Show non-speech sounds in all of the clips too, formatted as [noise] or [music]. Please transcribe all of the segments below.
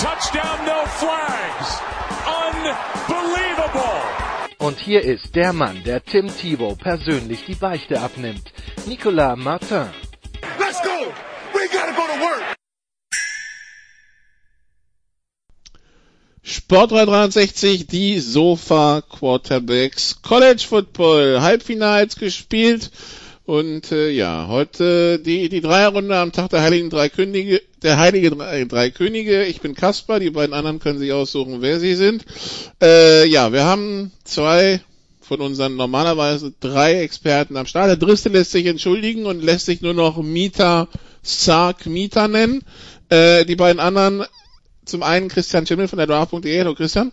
touchdown, no flags. Unbelievable. Und hier ist der Mann, der Tim Thibault persönlich die Beichte abnimmt. Nicolas Martin. Let's go! We gotta go to work! Sport 360, die Sofa Quarterbacks, College Football, Halbfinals gespielt und äh, ja, heute die die Dreierrunde am Tag der Heiligen Drei Könige, der Heilige Drei, Drei Könige. Ich bin Kaspar, die beiden anderen können sich aussuchen, wer sie sind. Äh, ja, wir haben zwei von unseren normalerweise drei Experten am Start. Der dritte lässt sich entschuldigen und lässt sich nur noch Mita Sark Mita nennen. Äh, die beiden anderen zum einen Christian Schimmel von der Draft.de. Hallo Christian.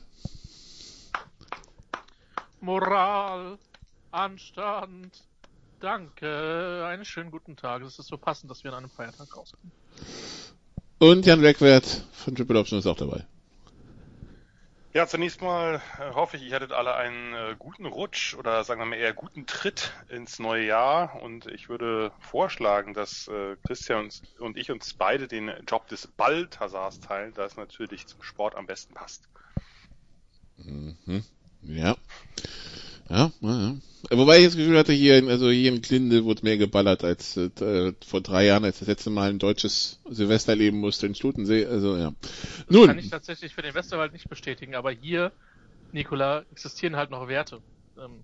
Moral, Anstand, danke, einen schönen guten Tag. Es ist so passend, dass wir an einem Feiertag rauskommen. Und Jan Reckwert von Triple Option ist auch dabei. Ja, zunächst mal äh, hoffe ich, ihr hattet alle einen äh, guten Rutsch oder sagen wir mal eher guten Tritt ins neue Jahr und ich würde vorschlagen, dass äh, Christian und, und ich uns beide den Job des Balthasars teilen, da es natürlich zum Sport am besten passt. Mhm. Ja. Ja, ja, ja. Wobei ich das Gefühl hatte, hier in, also hier in Klinde wurde mehr geballert als äh, vor drei Jahren, als das letzte Mal ein deutsches Silvester leben musste in Stutensee. Also ja. Das Nun. kann ich tatsächlich für den Westerwald nicht bestätigen, aber hier, Nikola, existieren halt noch Werte. Ähm,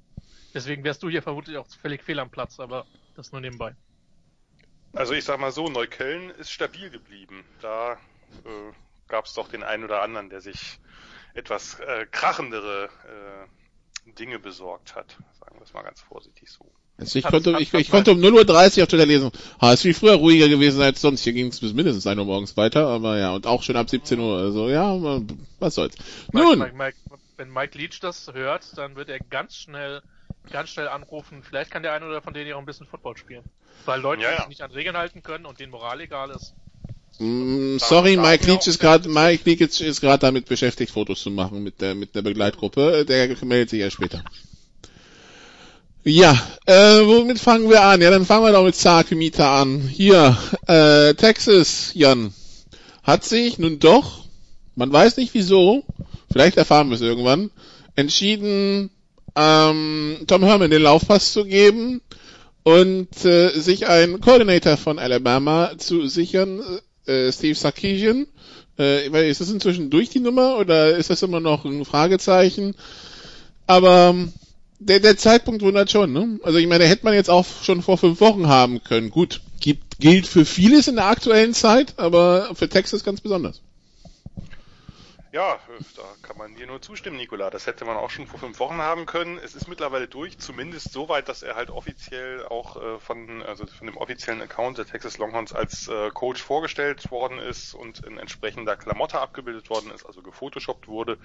deswegen wärst du hier vermutlich auch völlig fehl am Platz, aber das nur nebenbei. Also ich sag mal so, Neukölln ist stabil geblieben. Da äh, gab es doch den einen oder anderen, der sich etwas äh, krachendere äh, Dinge besorgt hat. Sagen wir es mal ganz vorsichtig so. Also ich konnte, ich, ich konnte um 0.30 Uhr auf Twitter lesen, ha, ist wie früher ruhiger gewesen als sonst. Hier ging es bis mindestens 1 Uhr morgens weiter, aber ja, und auch schon ab 17 Uhr. Also ja, was soll's. Mike, Nun. Mike, Mike, wenn Mike Leach das hört, dann wird er ganz schnell, ganz schnell anrufen. Vielleicht kann der eine oder von denen ja auch ein bisschen Football spielen. Weil Leute, Ja, die ja. sich nicht an Regeln halten können und denen Moral egal ist. Mm, sorry, Mike Leach ist gerade Mike Leach ist, ist gerade damit beschäftigt, Fotos zu machen mit der mit der Begleitgruppe. Der meldet sich ja später. Ja, äh, womit fangen wir an? Ja, dann fangen wir doch mit Mieter an. Hier, äh, Texas, Jan, hat sich nun doch, man weiß nicht wieso, vielleicht erfahren wir es irgendwann, entschieden, ähm, Tom Herman den Laufpass zu geben und äh, sich einen Coordinator von Alabama zu sichern, äh, Steve Sarkisian. Äh, ist das inzwischen durch die Nummer oder ist das immer noch ein Fragezeichen? Aber ähm, der, der Zeitpunkt wundert schon, ne? Also ich meine, hätte man jetzt auch schon vor fünf Wochen haben können. Gut, gibt, gilt für vieles in der aktuellen Zeit, aber für Texas ganz besonders. Ja, da kann man dir nur zustimmen, Nikola. Das hätte man auch schon vor fünf Wochen haben können. Es ist mittlerweile durch, zumindest so weit, dass er halt offiziell auch äh, von, also von dem offiziellen Account der Texas Longhorns als äh, Coach vorgestellt worden ist und in entsprechender Klamotte abgebildet worden ist, also gefotoshoppt wurde.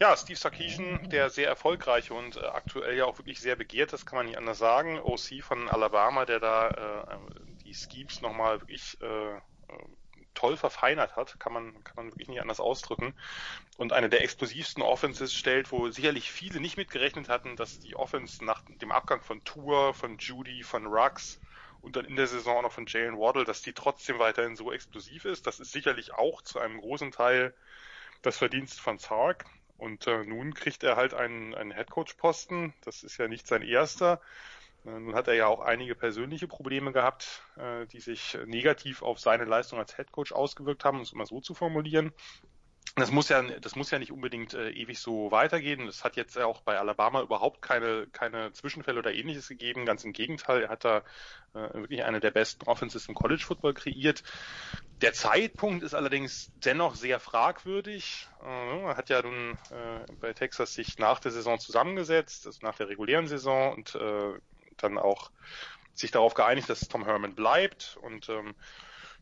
Ja, Steve Sarkisian, der sehr erfolgreiche und äh, aktuell ja auch wirklich sehr begehrt, das kann man nicht anders sagen. OC von Alabama, der da äh, die Schemes nochmal wirklich äh, äh, toll verfeinert hat, kann man, kann man wirklich nicht anders ausdrücken. Und eine der explosivsten Offenses stellt, wo sicherlich viele nicht mitgerechnet hatten, dass die Offense nach dem Abgang von Tour, von Judy, von Ruggs und dann in der Saison auch noch von Jalen Waddle, dass die trotzdem weiterhin so explosiv ist. Das ist sicherlich auch zu einem großen Teil das Verdienst von Sark. Und äh, nun kriegt er halt einen, einen Headcoach-Posten. Das ist ja nicht sein erster. Nun hat er ja auch einige persönliche Probleme gehabt, äh, die sich negativ auf seine Leistung als Headcoach ausgewirkt haben, um es mal so zu formulieren. Das muss ja, das muss ja nicht unbedingt äh, ewig so weitergehen. Es hat jetzt auch bei Alabama überhaupt keine, keine Zwischenfälle oder ähnliches gegeben. Ganz im Gegenteil, er hat da äh, wirklich eine der besten Offenses im College Football kreiert. Der Zeitpunkt ist allerdings dennoch sehr fragwürdig. Er hat ja nun bei Texas sich nach der Saison zusammengesetzt, also nach der regulären Saison und dann auch sich darauf geeinigt, dass Tom Herman bleibt und ähm,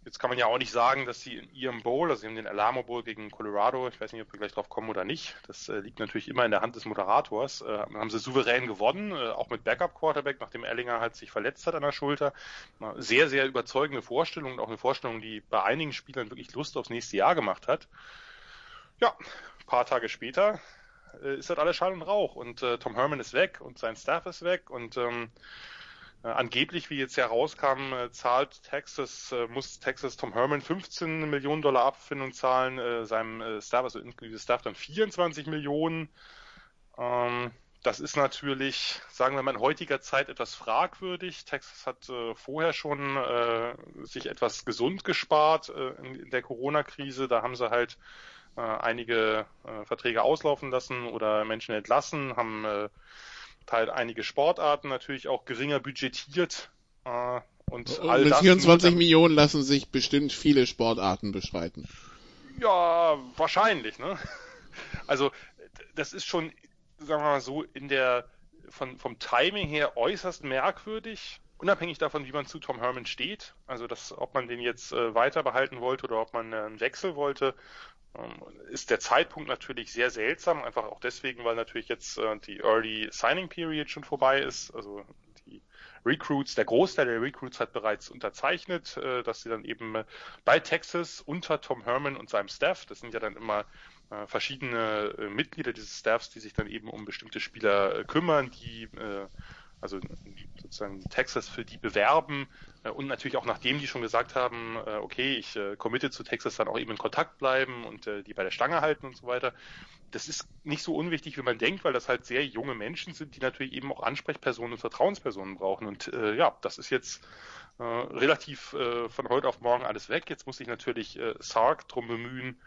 Jetzt kann man ja auch nicht sagen, dass sie in ihrem Bowl, also haben den Alamo Bowl gegen Colorado, ich weiß nicht, ob wir gleich drauf kommen oder nicht, das äh, liegt natürlich immer in der Hand des Moderators, äh, haben sie souverän gewonnen, äh, auch mit Backup-Quarterback, nachdem Erlinger halt sich verletzt hat an der Schulter. Sehr, sehr überzeugende Vorstellung und auch eine Vorstellung, die bei einigen Spielern wirklich Lust aufs nächste Jahr gemacht hat. Ja, paar Tage später ist halt alles Schall und Rauch und äh, Tom Herman ist weg und sein Staff ist weg und ähm, äh, angeblich, wie jetzt herauskam, äh, zahlt Texas, äh, muss Texas Tom Herman 15 Millionen Dollar Abfindung zahlen, äh, seinem äh, Staff, also inklusive Staff dann 24 Millionen. Ähm, das ist natürlich, sagen wir mal, in heutiger Zeit etwas fragwürdig. Texas hat äh, vorher schon äh, sich etwas gesund gespart äh, in, in, der Corona-Krise. Da haben sie halt äh, einige äh, Verträge auslaufen lassen oder Menschen entlassen, haben äh, halt einige Sportarten natürlich auch geringer budgetiert. Äh, und, und all mit das 24 Millionen lassen sich bestimmt viele Sportarten beschreiten. Ja, wahrscheinlich, ne? [laughs] Also das ist schon, sagen wir mal so, in der von, vom Timing her äußerst merkwürdig, unabhängig davon, wie man zu Tom Herman steht. Also das, ob man den jetzt äh, weiter behalten wollte oder ob man äh, einen Wechsel wollte, ähm, ist der Zeitpunkt natürlich sehr seltsam, einfach auch deswegen, weil natürlich jetzt äh, die Early Signing Period schon vorbei ist. Also die Recruits, der Großteil der Recruits hat bereits unterzeichnet, äh, dass sie dann eben äh, bei Texas unter Tom Herman und seinem Staff, das sind ja dann immer äh, verschiedene äh, Mitglieder dieses Staffs, die sich dann eben um bestimmte Spieler äh, kümmern, die also sozusagen Texas für die bewerben äh, und natürlich auch nachdem die schon gesagt haben, äh, okay, ich äh, committe zu Texas dann auch eben in Kontakt bleiben und die bei der Stange halten und so weiter. Das ist nicht so unwichtig, wie man denkt, weil das halt sehr junge Menschen sind, die natürlich eben auch Ansprechpersonen und Vertrauenspersonen brauchen. Und äh, ja, das ist jetzt äh, relativ äh, von heute auf morgen alles weg. Jetzt muss sich natürlich äh, Sark drum bemühen,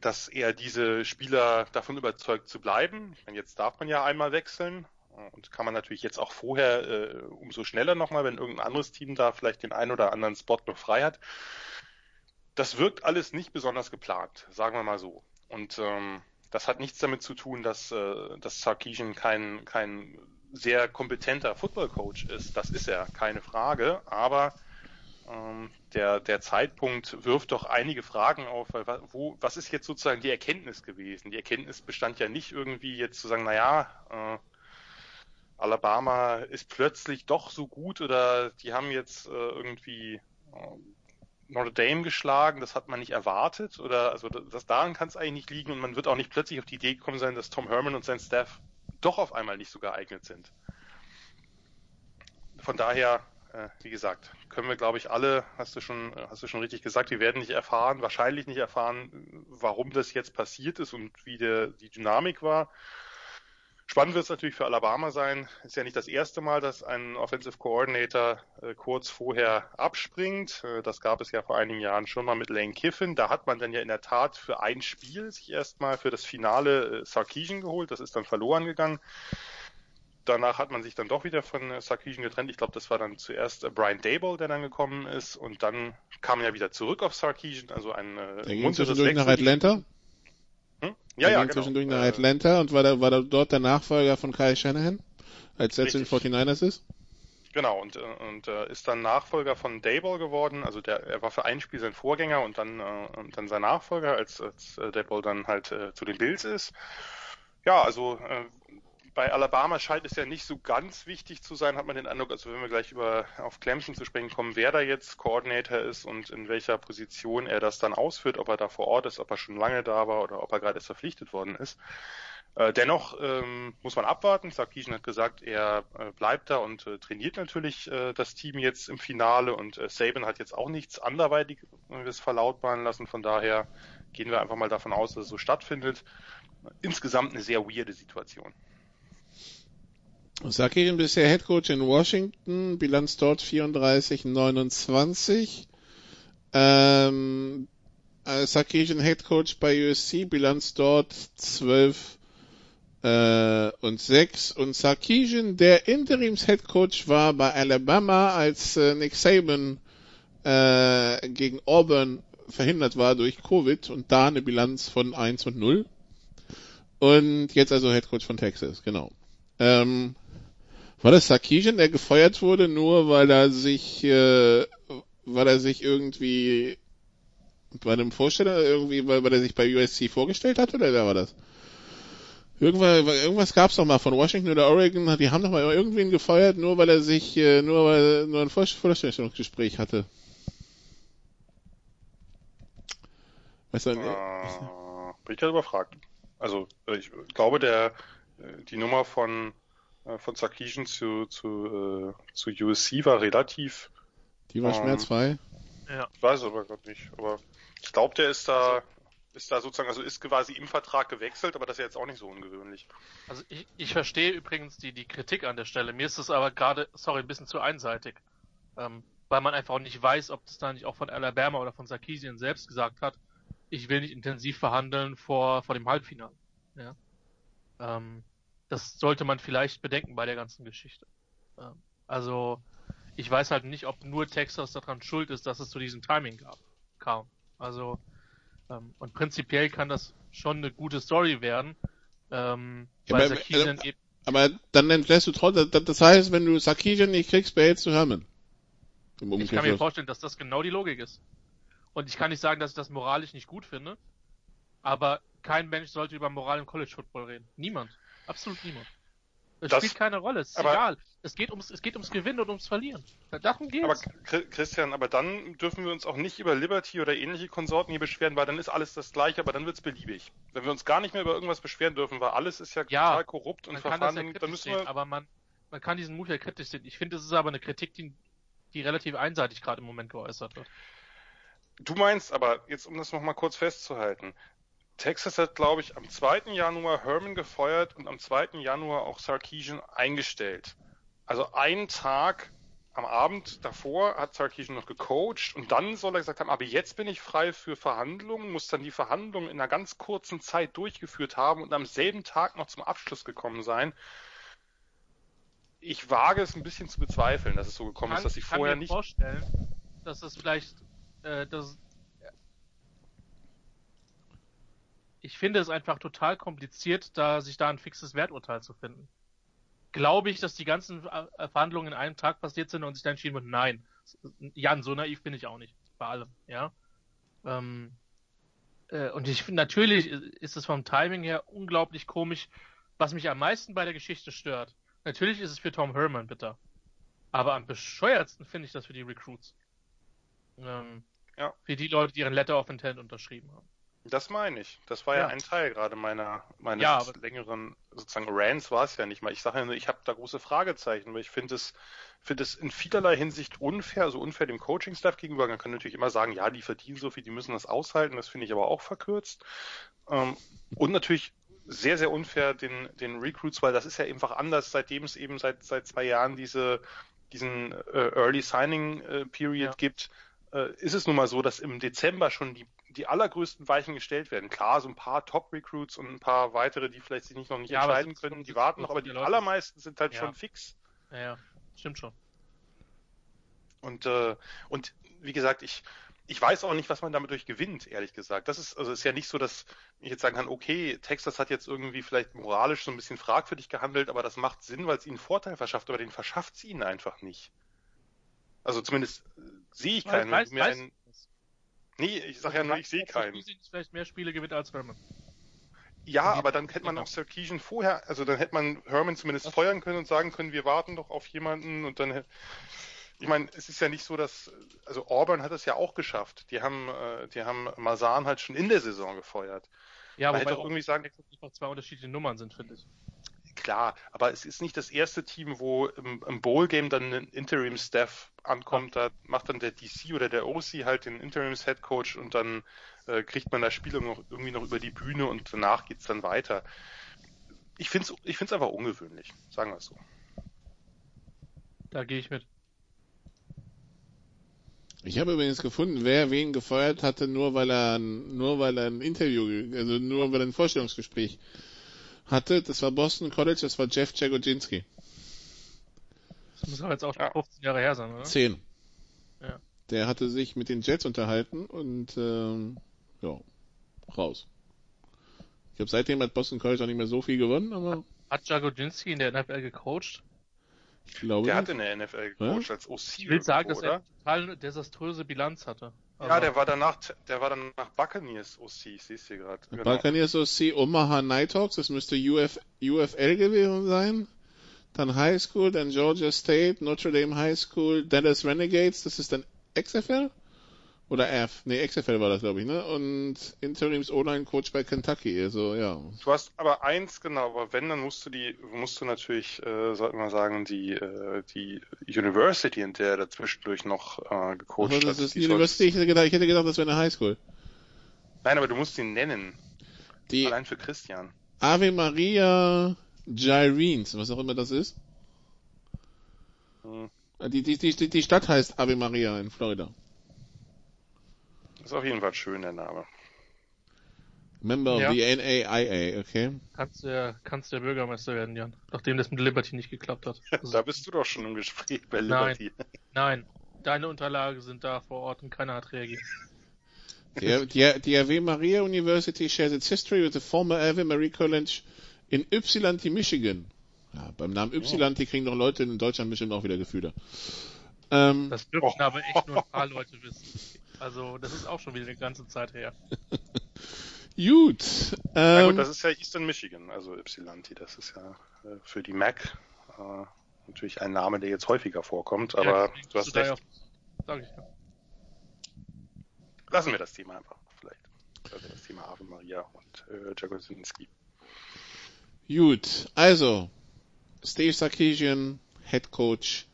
dass er diese Spieler davon überzeugt zu bleiben. Ich meine, jetzt darf man ja einmal wechseln und kann man natürlich jetzt auch vorher äh, umso schneller nochmal, wenn irgendein anderes Team da vielleicht den einen oder anderen Spot noch frei hat. Das wirkt alles nicht besonders geplant, sagen wir mal so. Und ähm, das hat nichts damit zu tun, dass, äh, dass Sarkisian kein, kein sehr kompetenter Football-Coach ist. Das ist er, keine Frage. Aber ähm, der, der Zeitpunkt wirft doch einige Fragen auf, weil wo, was ist jetzt sozusagen die Erkenntnis gewesen? Die Erkenntnis bestand ja nicht irgendwie jetzt zu sagen, naja, äh, Alabama ist plötzlich doch so gut oder die haben jetzt äh, irgendwie äh, Notre Dame geschlagen, das hat man nicht erwartet oder also das daran kann es eigentlich nicht liegen und man wird auch nicht plötzlich auf die Idee gekommen sein, dass Tom Herman und sein Staff doch auf einmal nicht so geeignet sind. Von daher, äh, wie gesagt, können wir glaube ich alle, hast du schon, hast du schon richtig gesagt, wir werden nicht erfahren, wahrscheinlich nicht erfahren, warum das jetzt passiert ist und wie der, die Dynamik war. Spannend wird es natürlich für Alabama sein. Ist ja nicht das erste Mal, dass ein Offensive Coordinator äh, kurz vorher abspringt. Äh, das gab es ja vor einigen Jahren schon mal mit Lane Kiffin. Da hat man dann ja in der Tat für ein Spiel sich erstmal für das Finale äh, Sarkisian geholt. Das ist dann verloren gegangen. Danach hat man sich dann doch wieder von äh, Sarkisian getrennt. Ich glaube, das war dann zuerst äh, Brian Dable, der dann gekommen ist. Und dann kam er ja wieder zurück auf Sarkisian. Also ein äh, ging zwischendurch nach Atlanta? Ja, ja, genau. zwischendurch nach Atlanta und war, da, war da dort der Nachfolger von Kyle Shanahan, als er zu den 49ers ist? Genau, und, und äh, ist dann Nachfolger von Dayball geworden. Also der, er war für ein Spiel sein Vorgänger und dann, äh, und dann sein Nachfolger, als, als äh, Dayball dann halt äh, zu den Bills ist. Ja, also äh, bei Alabama scheint es ja nicht so ganz wichtig zu sein, hat man den Eindruck, also wenn wir gleich über auf Clemson zu sprechen kommen, wer da jetzt Koordinator ist und in welcher Position er das dann ausführt, ob er da vor Ort ist, ob er schon lange da war oder ob er gerade erst verpflichtet worden ist. Äh, dennoch ähm, muss man abwarten. Sarkisian hat gesagt, er äh, bleibt da und äh, trainiert natürlich äh, das Team jetzt im Finale und äh, Saban hat jetzt auch nichts anderweitiges verlautbaren lassen. Von daher gehen wir einfach mal davon aus, dass es so stattfindet. Insgesamt eine sehr weirde Situation. Sakirin bisher Head Coach in Washington, Bilanz dort 34-29. Ähm, äh, Sarkisian Head Coach bei USC, Bilanz dort 12 äh, und 6. Und Sarkisian, der Interims Head Coach war bei Alabama, als äh, Nick Saban äh, gegen Auburn verhindert war durch Covid und da eine Bilanz von 1 und 0. Und jetzt also Head Coach von Texas, genau. Ähm, war das Sarkisian, der gefeuert wurde, nur weil er sich äh, weil er sich irgendwie bei einem Vorsteller irgendwie, weil, weil er sich bei USC vorgestellt hat oder wer war das? Irgendwas, irgendwas gab's doch mal von Washington oder Oregon, die haben doch mal irgendwen gefeuert, nur weil er sich, äh, nur weil nur ein Vorstellungsgespräch hatte. Weißt du, äh, bin ich gerade überfragt. Also ich glaube, der die Nummer von von Sarkisian zu zu zu USC war relativ. Die war ähm, schmerzfrei. Ja. Ich weiß aber gerade nicht. Aber ich glaube, der ist da also, ist da sozusagen, also ist quasi im Vertrag gewechselt, aber das ist ja jetzt auch nicht so ungewöhnlich. Also ich, ich verstehe übrigens die, die Kritik an der Stelle. Mir ist es aber gerade, sorry, ein bisschen zu einseitig. Ähm, weil man einfach auch nicht weiß, ob das da nicht auch von Alabama oder von Sarkisian selbst gesagt hat, ich will nicht intensiv verhandeln vor, vor dem Halbfinale. Ja? Ähm, das sollte man vielleicht bedenken bei der ganzen Geschichte. Ähm, also ich weiß halt nicht, ob nur Texas daran schuld ist, dass es zu diesem Timing gab, kam. Also ähm, und prinzipiell kann das schon eine gute Story werden. Ähm, ja, weil aber, Sarkisian äh, eben aber dann entlässt du trotzdem, das heißt, wenn du Sarkisian nicht kriegst, behältst du Herman. Ich kann mir vorstellen, dass das genau die Logik ist. Und ich kann nicht sagen, dass ich das moralisch nicht gut finde, aber kein Mensch sollte über Moral im College Football reden. Niemand. Absolut niemand. Es das, spielt keine Rolle, es ist aber, egal. Es geht ums, es geht ums Gewinnen und ums Verlieren. Darum geht's. Aber Christian, aber dann dürfen wir uns auch nicht über Liberty oder ähnliche Konsorten hier beschweren, weil dann ist alles das gleiche, aber dann wird's beliebig. Wenn wir uns gar nicht mehr über irgendwas beschweren dürfen, weil alles ist ja, ja total korrupt und verfahren, ja dann müssen wir. Sehen, aber man, man kann diesen Move ja kritisch sehen. Ich finde, es ist aber eine Kritik, die, die relativ einseitig gerade im Moment geäußert wird. Du meinst aber, jetzt um das nochmal kurz festzuhalten, Texas hat, glaube ich, am 2. Januar Herman gefeuert und am 2. Januar auch Sarkeesian eingestellt. Also einen Tag am Abend davor hat Sarkeesian noch gecoacht und dann soll er gesagt haben, aber jetzt bin ich frei für Verhandlungen, muss dann die Verhandlungen in einer ganz kurzen Zeit durchgeführt haben und am selben Tag noch zum Abschluss gekommen sein. Ich wage es ein bisschen zu bezweifeln, dass es so gekommen kann, ist, dass ich vorher nicht. Ich kann mir vorstellen, dass es vielleicht, äh, dass ich finde es einfach total kompliziert, da sich da ein fixes Werturteil zu finden. Glaube ich, dass die ganzen äh, Verhandlungen in einem Tag passiert sind und sich dann entschieden wird, nein. Jan, so naiv bin ich auch nicht. Bei allem, ja. Ähm, äh, und ich finde, natürlich ist es vom Timing her unglaublich komisch. Was mich am meisten bei der Geschichte stört, natürlich ist es für Tom Herman bitter. Aber am bescheuertsten finde ich das für die Recruits. Ähm, ja. Für die Leute, die ihren Letter of Intent unterschrieben haben. Das meine ich. Das war ja, ja ein Teil gerade meiner meines ja, längeren sozusagen Rants war es ja nicht mal. Ich sage ja nur, ich habe da große Fragezeichen, weil ich finde es finde es in vielerlei Hinsicht unfair, also unfair dem Coaching Staff gegenüber. Man kann natürlich immer sagen, ja, die verdienen so viel, die müssen das aushalten. Das finde ich aber auch verkürzt. Ähm, und natürlich sehr sehr unfair den den Recruits, weil das ist ja einfach anders, seitdem es eben seit seit zwei Jahren diese diesen äh, Early Signing äh, Period ja. gibt äh, ist es nun mal so, dass im Dezember schon die die allergrößten Weichen gestellt werden. Klar, so ein paar Top-Recruits und ein paar weitere, die vielleicht sich nicht noch nicht ja, entscheiden können, die warten noch, aber die Leute allermeisten sind halt ja. schon fix. Ja, ja, stimmt schon. Und, äh, und wie gesagt, ich, ich weiß auch nicht, was man damit durch gewinnt, ehrlich gesagt. Das ist, also ist ja nicht so, dass ich jetzt sagen kann, okay, Texas hat jetzt irgendwie vielleicht moralisch so ein bisschen fragwürdig gehandelt, aber das macht Sinn, weil es ihnen Vorteil verschafft, aber den verschafft es ihnen einfach nicht. Also zumindest äh, sehe ich keinen. Weiß, weiß, einen, Nee, ich sag ja nur, ich sehe keinen. vielleicht mehr Spiele gewinnt als Herman. Ja, aber dann hätte man auch Sarkeesian vorher, also dann hätte man Herman zumindest das feuern können und sagen können, wir warten doch auf jemanden und dann ich meine, es ist ja nicht so, dass also Auburn hat das ja auch geschafft. Die haben äh, die haben Masan halt schon in der Saison gefeuert. Ja, man aber hätte auch irgendwie sagen, dass noch zwei unterschiedliche Nummern sind, finde ich klar, aber es ist nicht das erste Team, wo im, im Bowl-Game dann ein Interim-Staff ankommt, da macht dann der DC oder der OC halt den Interims-Head-Coach und dann äh, kriegt man das Spiel noch, irgendwie noch über die Bühne und danach geht's dann weiter. Ich finde es ich find's einfach ungewöhnlich, sagen wir es so. Da gehe ich mit. Ich habe übrigens gefunden, wer wen gefeuert hatte, nur weil er nur weil er ein Interview, also nur weil er ein Vorstellungsgespräch hatte, das war Boston College, das war Jeff Jagodzinski. Das muss aber jetzt auch schon 15 Jahre her sein, oder? 10. Ja. Der hatte sich mit den Jets unterhalten und ähm, ja, raus. Ich glaube, seitdem hat Boston College auch nicht mehr so viel gewonnen, aber. Hat Jagodzinski in der NFL gecoacht? Ich glaube Der nicht. hat in der NFL gecoacht als OC. Ich will sagen, dass oder? er total eine desaströse Bilanz hatte. Ja, der war danach, der war danach Buccaneers OC, ich sehe es hier gerade. Genau. Buccaneers OC Omaha Nighthawks, das müsste Uf, UFL gewesen sein. Dann High School, dann Georgia State, Notre Dame High School, Dallas Renegades, das ist dann XFL? Oder F? Nee, XFL war das, glaube ich, ne? Und Interims O-Line-Coach bei Kentucky, also ja. Du hast aber eins, genau, aber wenn, dann musst du die, musst du natürlich, äh, sollten wir sagen, die, äh, die University, in der er dazwischendurch noch äh, gecoacht Also, das hat. ist die University, ich hätte gedacht, ich hätte gedacht, das wäre eine High School. sollst- Nein, aber du musst ihn nennen. Die Allein für Christian. Ave Maria Gyrenes, was auch immer das ist. Hm. Die, die, die, die Stadt heißt Ave Maria in Florida. Das ist auf jeden Fall schön, der Name. Member Ja. of the NAIA, okay. Kannst der, kannst der Bürgermeister werden, Jan. Nachdem das mit Liberty nicht geklappt hat. Also, Da bist du doch schon im Gespräch bei Nein. Liberty. nein, deine Unterlagen sind da vor Ort und keiner hat reagiert. The, the, the Ave Maria University shares its history with the former Ave Maria College in Ypsilanti, Michigan. Ja, beim Namen Ypsilanti kriegen doch Leute in Deutschland bestimmt auch wieder Gefühle. Ähm, Das dürften Oh. aber echt nur ein paar Leute wissen. Also, das ist auch schon wieder eine ganze Zeit her. [laughs] gut. Na Ähm, gut, das ist ja Eastern Michigan, also Ypsilanti. Das ist ja äh, für die Mac äh, natürlich ein Name, der jetzt häufiger vorkommt, aber Ja, du hast da recht. ja- Sag ich ja. Lassen wir das Thema einfach vielleicht. Also das Thema Ave Maria und äh, Jagosinski. Gut, also Steve Sarkisian, Head Coach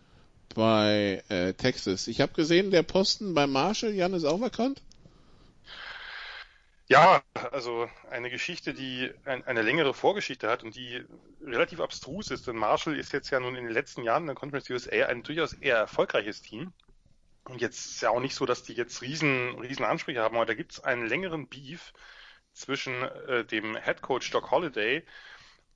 bei äh, Texas. Ich habe gesehen, der Posten bei Marshall, Jan, ist auch vakant. Ja, also eine Geschichte, die ein, eine längere Vorgeschichte hat und die relativ abstrus ist, denn Marshall ist jetzt ja nun in den letzten Jahren in der Conference USA ein durchaus eher erfolgreiches Team. Und jetzt ist ja auch nicht so, dass die jetzt riesen, riesen Ansprüche haben, aber da gibt es einen längeren Beef zwischen äh, dem Head Coach Doc Holliday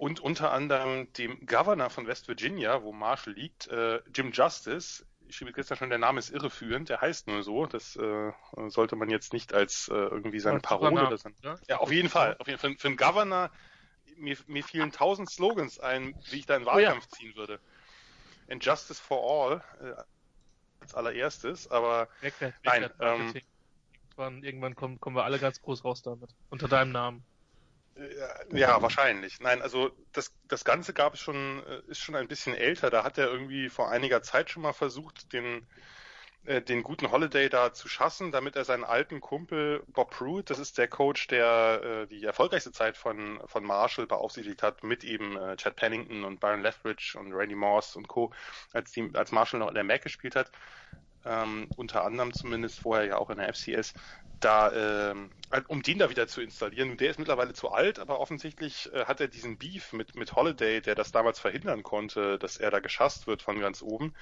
und unter anderem dem Governor von West Virginia, wo Marshall liegt, äh, Jim Justice. Ich schrieb gestern schon, der Name ist irreführend, der heißt nur so. Das äh, sollte man jetzt nicht als äh, irgendwie seine Parole oder sein. ne? Ja, auf jeden Fall. Auf jeden Fall. Für, für einen Governor, mir, mir fielen tausend Slogans ein, wie ich da in Oh ja. Wahlkampf ziehen würde. And Justice for All äh, als allererstes, aber Weg, weg, Nein, ähm, irgendwann, irgendwann kommen, kommen wir alle ganz groß raus damit. Unter deinem Namen. Ja, wahrscheinlich. Nein, also das, das Ganze gab es schon, äh, ist schon ein bisschen älter. Da hat er irgendwie vor einiger Zeit schon mal versucht, den, äh, den guten Holiday da zu schassen, damit er seinen alten Kumpel Bob Pruitt, das ist der Coach, der äh, die erfolgreichste Zeit von, von Marshall beaufsichtigt hat, mit eben äh, Chad Pennington und Byron Leftwich und Randy Moss und Co., als, die, als Marshall noch in der MAC gespielt hat. Ähm, unter anderem zumindest vorher ja auch in der FCS, da, ähm, um den da wieder zu installieren. Und der ist mittlerweile zu alt, aber offensichtlich äh, hat er diesen Beef mit, mit Holiday, der das damals verhindern konnte, dass er da geschasst wird von ganz oben.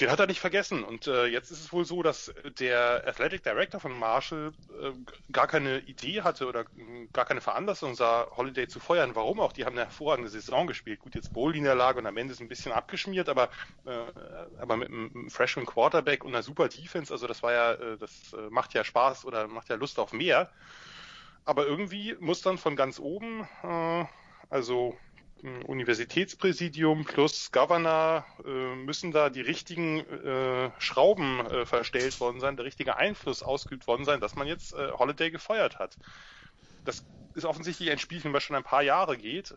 Den hat er nicht vergessen. Und äh, jetzt ist es wohl so, dass der Athletic Director von Marshall äh, gar keine Idee hatte oder äh, gar keine Veranlassung sah, Holiday zu feuern. Warum auch? Die haben eine hervorragende Saison gespielt. Gut, jetzt Bowl-Niederlage und am Ende ist ein bisschen abgeschmiert, aber, äh, aber mit einem Freshman Quarterback und einer super Defense, also das war ja, äh, das äh, macht ja Spaß oder macht ja Lust auf mehr. Aber irgendwie muss dann von ganz oben, äh, also Universitätspräsidium plus Governor äh, müssen da die richtigen äh, Schrauben äh, verstellt worden sein, der richtige Einfluss ausgeübt worden sein, dass man jetzt äh, Holiday gefeuert hat. Das ist offensichtlich ein Spielchen, was schon ein paar Jahre geht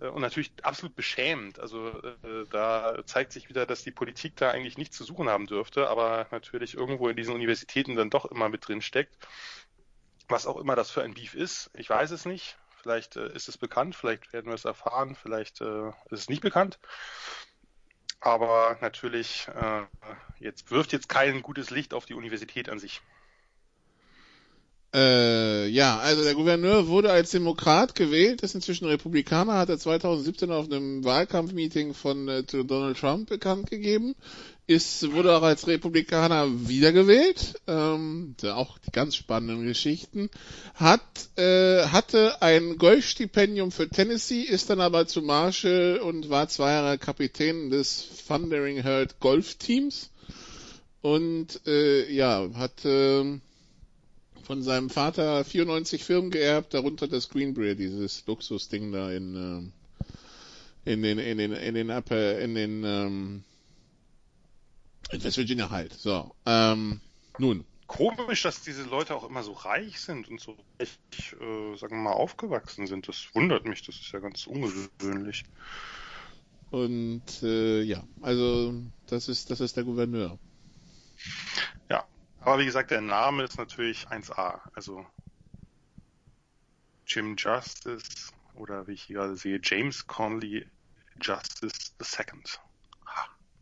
äh, und natürlich absolut beschämend. Also äh, da zeigt sich wieder, dass die Politik da eigentlich nichts zu suchen haben dürfte, aber natürlich irgendwo in diesen Universitäten dann doch immer mit drin steckt. Was auch immer das für ein Beef ist, ich weiß es nicht. Vielleicht äh, ist es bekannt, vielleicht werden wir es erfahren, vielleicht äh, ist es nicht bekannt. Aber natürlich, äh, jetzt wirft jetzt kein gutes Licht auf die Universität an sich. Äh, ja, also der Gouverneur wurde als Demokrat gewählt, ist inzwischen Republikaner, hat er 2017 auf einem Wahlkampfmeeting von äh, Donald Trump bekannt gegeben, ist, wurde auch als Republikaner wiedergewählt, ähm, auch die ganz spannenden Geschichten, hat, äh, hatte ein Golfstipendium für Tennessee, ist dann aber zu Marshall und war zwei Jahre Kapitän des Thundering Herd Golfteams und äh, ja, hat äh, von seinem Vater 94 Firmen geerbt, darunter das Greenbrier, dieses Luxusding da in, in den, in den, in den Upper, in den, ähm, West Virginia halt. So, ähm, nun. Komisch, dass diese Leute auch immer so reich sind und so echt, äh, sagen wir mal, aufgewachsen sind. Das wundert mich, das ist ja ganz ungewöhnlich. Und äh, ja, also das ist das ist der Gouverneur. Ja, aber wie gesagt, der Name ist natürlich 1A. Also Jim Justice oder wie ich hier gerade sehe, James Conley Justice II.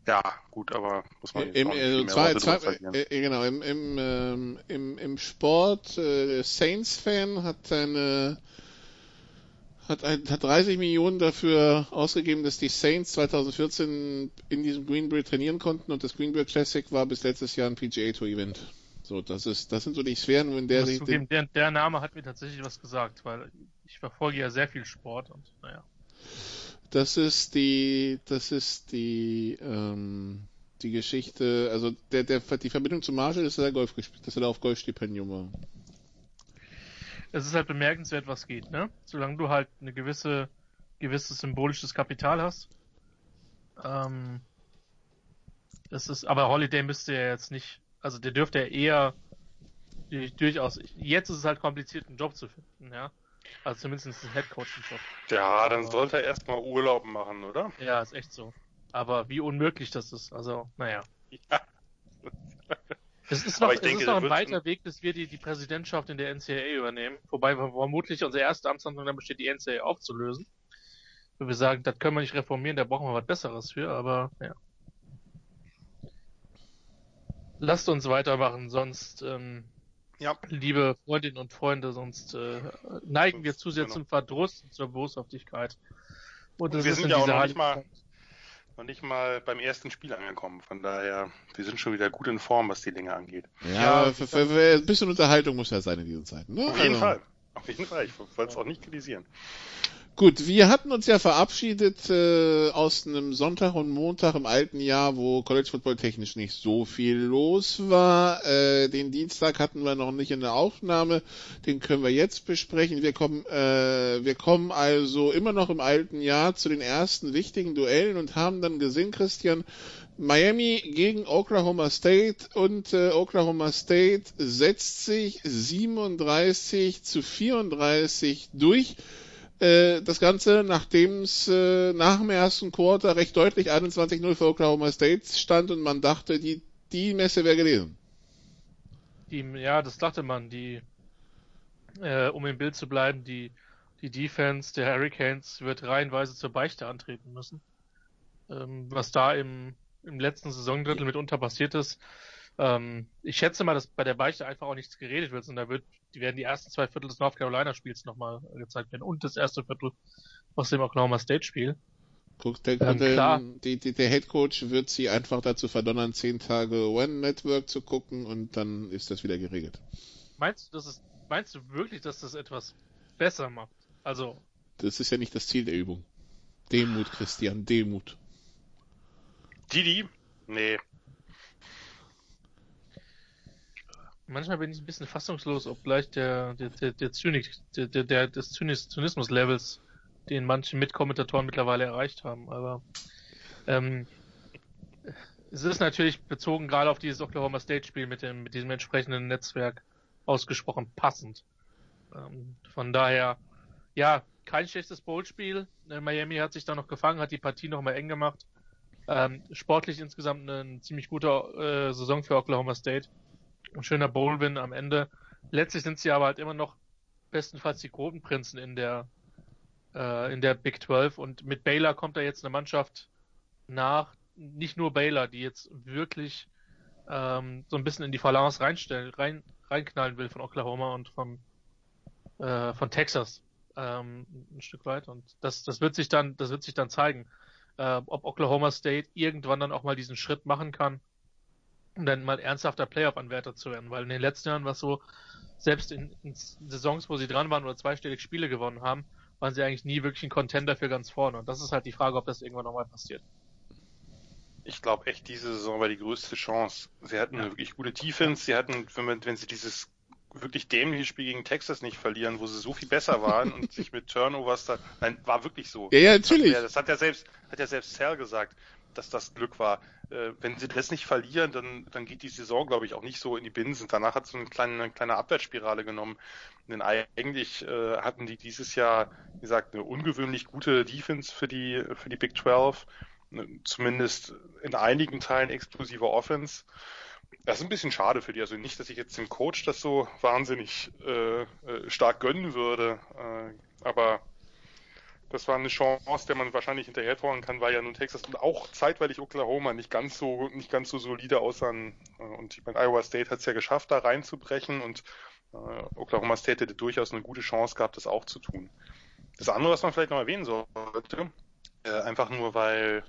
Ja, gut, aber muss man Im, also zwei, zwei, äh, genau, im, im, ähm, im, im Sport, äh, Saints-Fan hat eine hat, ein, hat 30 Millionen dafür ausgegeben, dass die Saints 2014 in diesem Greenbrier trainieren konnten und das Greenbrier Classic war bis letztes Jahr ein PGA Tour Event. So, das ist, das sind so die Sphären, wo in der sich. Zugeben, der, der Name hat mir tatsächlich was gesagt, weil ich verfolge ja sehr viel Sport und naja. Das ist die, das ist die, ähm, die Geschichte, also der, der, die Verbindung zu Marshall ist, dass er Golf gespielt, dass er da auf Golfstipendium war es ist halt bemerkenswert, was geht, ne? Solange du halt eine gewisse, gewisses symbolisches Kapital hast. Ähm, das ist, aber Holiday müsste ja jetzt nicht, also der dürfte ja eher durchaus, jetzt ist es halt kompliziert, einen Job zu finden, ja. Also zumindest einen Headcoach-Job. Ja, dann sollte er erstmal Urlaub machen, oder? Ja, ist echt so. Aber wie unmöglich das ist, also, naja. Ja. Es ist noch, es denke, ist noch ein weiter Weg, bis wir die, die Präsidentschaft in der NCAA übernehmen. Wobei vermutlich unsere erste Amtshandlung dann besteht, die NCAA aufzulösen. Wenn wir sagen, das können wir nicht reformieren, da brauchen wir was Besseres für, aber ja. Lasst uns weitermachen, sonst, ähm, ja. liebe Freundinnen und Freunde, sonst äh, neigen wir zu sehr genau. zum Verdruss und zur Boshaftigkeit. Und, und wir sind ja auch noch nicht mal, noch nicht mal beim ersten Spiel angekommen. Von daher, wir sind schon wieder gut in Form, was die Länge angeht. Ja, ja für, für, für ein bisschen Unterhaltung muss ja sein in diesen Zeiten. Ne? Auf jeden also. Fall. Auf jeden Fall. Ich wollte es auch nicht kritisieren. Gut, wir hatten uns ja verabschiedet äh, aus einem Sonntag und Montag im alten Jahr, wo College Football technisch nicht so viel los war. Äh, den Dienstag hatten wir noch nicht in der Aufnahme, den können wir jetzt besprechen. Wir kommen, äh, wir kommen also immer noch im alten Jahr zu den ersten wichtigen Duellen und haben dann gesehen, Christian, Miami gegen Oklahoma State und äh, Oklahoma State setzt sich 37 zu 34 durch. Äh, das Ganze, nachdem es äh, nach dem ersten Quarter recht deutlich 21-0 für Oklahoma State stand und man dachte, die, die Messe wäre gelesen. Die, ja, das dachte man. Die, äh, um im Bild zu bleiben, die, die Defense der Hurricanes wird reihenweise zur Beichte antreten müssen. Ähm, was da im, im letzten Saisondrittel mitunter passiert ist, ähm, ich schätze mal, dass bei der Beichte einfach auch nichts geredet wird, sondern da wird, die werden die ersten zwei Viertel des North Carolina Spiels nochmal gezeigt werden und das erste Viertel aus dem Oklahoma State Spiel. Guck, der, ähm, der, die, die, der Head Coach wird sie einfach dazu verdonnern, zehn Tage One Network zu gucken und dann ist das wieder geregelt. Meinst du, das ist, meinst du wirklich, dass das etwas besser macht? Also. Das ist ja nicht das Ziel der Übung. Demut, Christian, Demut. Didi? Nee, manchmal bin ich ein bisschen fassungslos, obgleich der, der, der, der Zynik, der, der, des Zynismus-Levels, den manche Mitkommentatoren mittlerweile erreicht haben. Aber ähm, es ist natürlich bezogen gerade auf dieses Oklahoma State-Spiel mit dem mit diesem entsprechenden Netzwerk ausgesprochen passend. Ähm, von daher, ja, kein schlechtes Bowl-Spiel. Äh, Miami hat sich da noch gefangen, hat die Partie noch mal eng gemacht. Ähm, sportlich insgesamt eine ziemlich gute äh, Saison für Oklahoma State. Ein schöner Bowl-Win am Ende. Letztlich sind sie aber halt immer noch bestenfalls die Quotenprinzen in der äh, in der Big 12 und mit Baylor kommt da jetzt eine Mannschaft nach, nicht nur Baylor, die jetzt wirklich ähm, so ein bisschen in die Balance reinstellen, rein, reinknallen will von Oklahoma und von äh, von Texas ähm, ein Stück weit. Und das das wird sich dann das wird sich dann zeigen, äh, ob Oklahoma State irgendwann dann auch mal diesen Schritt machen kann um dann mal ernsthafter Playoff-Anwärter zu werden, weil in den letzten Jahren war es so, selbst in, in, Saisons, wo sie dran waren oder zweistellig Spiele gewonnen haben, waren sie eigentlich nie wirklich ein Contender für ganz vorne. Und das ist halt die Frage, ob das irgendwann nochmal passiert. Ich glaube echt, diese Saison war die größte Chance. Sie hatten ja. eine wirklich gute Defense, sie hatten, wenn, man, wenn sie dieses wirklich dämliche Spiel gegen Texas nicht verlieren, wo sie so viel besser waren und [laughs] sich mit Turnovers da, nein, war wirklich so. Ja, ja, natürlich. Das hat ja selbst, hat ja selbst Sal gesagt, dass das Glück war. Äh, wenn sie das nicht verlieren, dann, dann geht die Saison, glaube ich, auch nicht so in die Binsen. Danach hat es so eine kleine, eine kleine Abwärtsspirale genommen. Denn eigentlich äh, hatten die dieses Jahr, wie gesagt, eine ungewöhnlich gute Defense für die, für die Big 12. Zumindest in einigen Teilen explosiver Offense. Das ist ein bisschen schade für die. Also nicht, dass ich jetzt dem Coach das so wahnsinnig äh, äh stark gönnen würde, äh, aber das war eine Chance, der man wahrscheinlich hinterher trauen kann, weil ja nun Texas und auch zeitweilig Oklahoma nicht ganz so nicht ganz so solide aussahen. Und ich meine, Iowa State hat es ja geschafft, da reinzubrechen und äh, Oklahoma State hätte durchaus eine gute Chance gehabt, das auch zu tun. Das andere, was man vielleicht noch erwähnen sollte, äh, einfach nur weil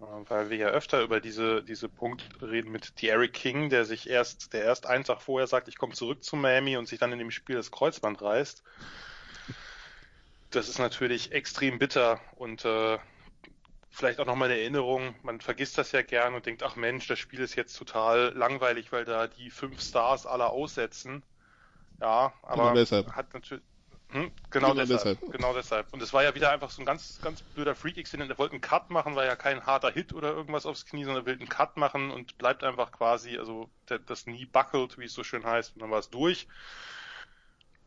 äh, weil wir ja öfter über diese diese Punkte reden mit Eric King, der sich erst der erst einen Tag vorher sagt, ich komme zurück zu Miami und sich dann in dem Spiel das Kreuzband reißt das ist natürlich extrem bitter und äh, vielleicht auch nochmal eine Erinnerung, man vergisst das ja gern und denkt, ach Mensch, das Spiel ist jetzt total langweilig, weil da die fünf Stars alle aussetzen. Ja, aber hat natürlich hm, genau, genau deshalb, deshalb, Genau deshalb. Und es war ja wieder einfach so ein ganz, ganz blöder Freak-Accident. Der wollte einen Cut machen, war ja kein harter Hit oder irgendwas aufs Knie, sondern will einen Cut machen und bleibt einfach quasi, also das Knie buckelt, wie es so schön heißt, und dann war es durch.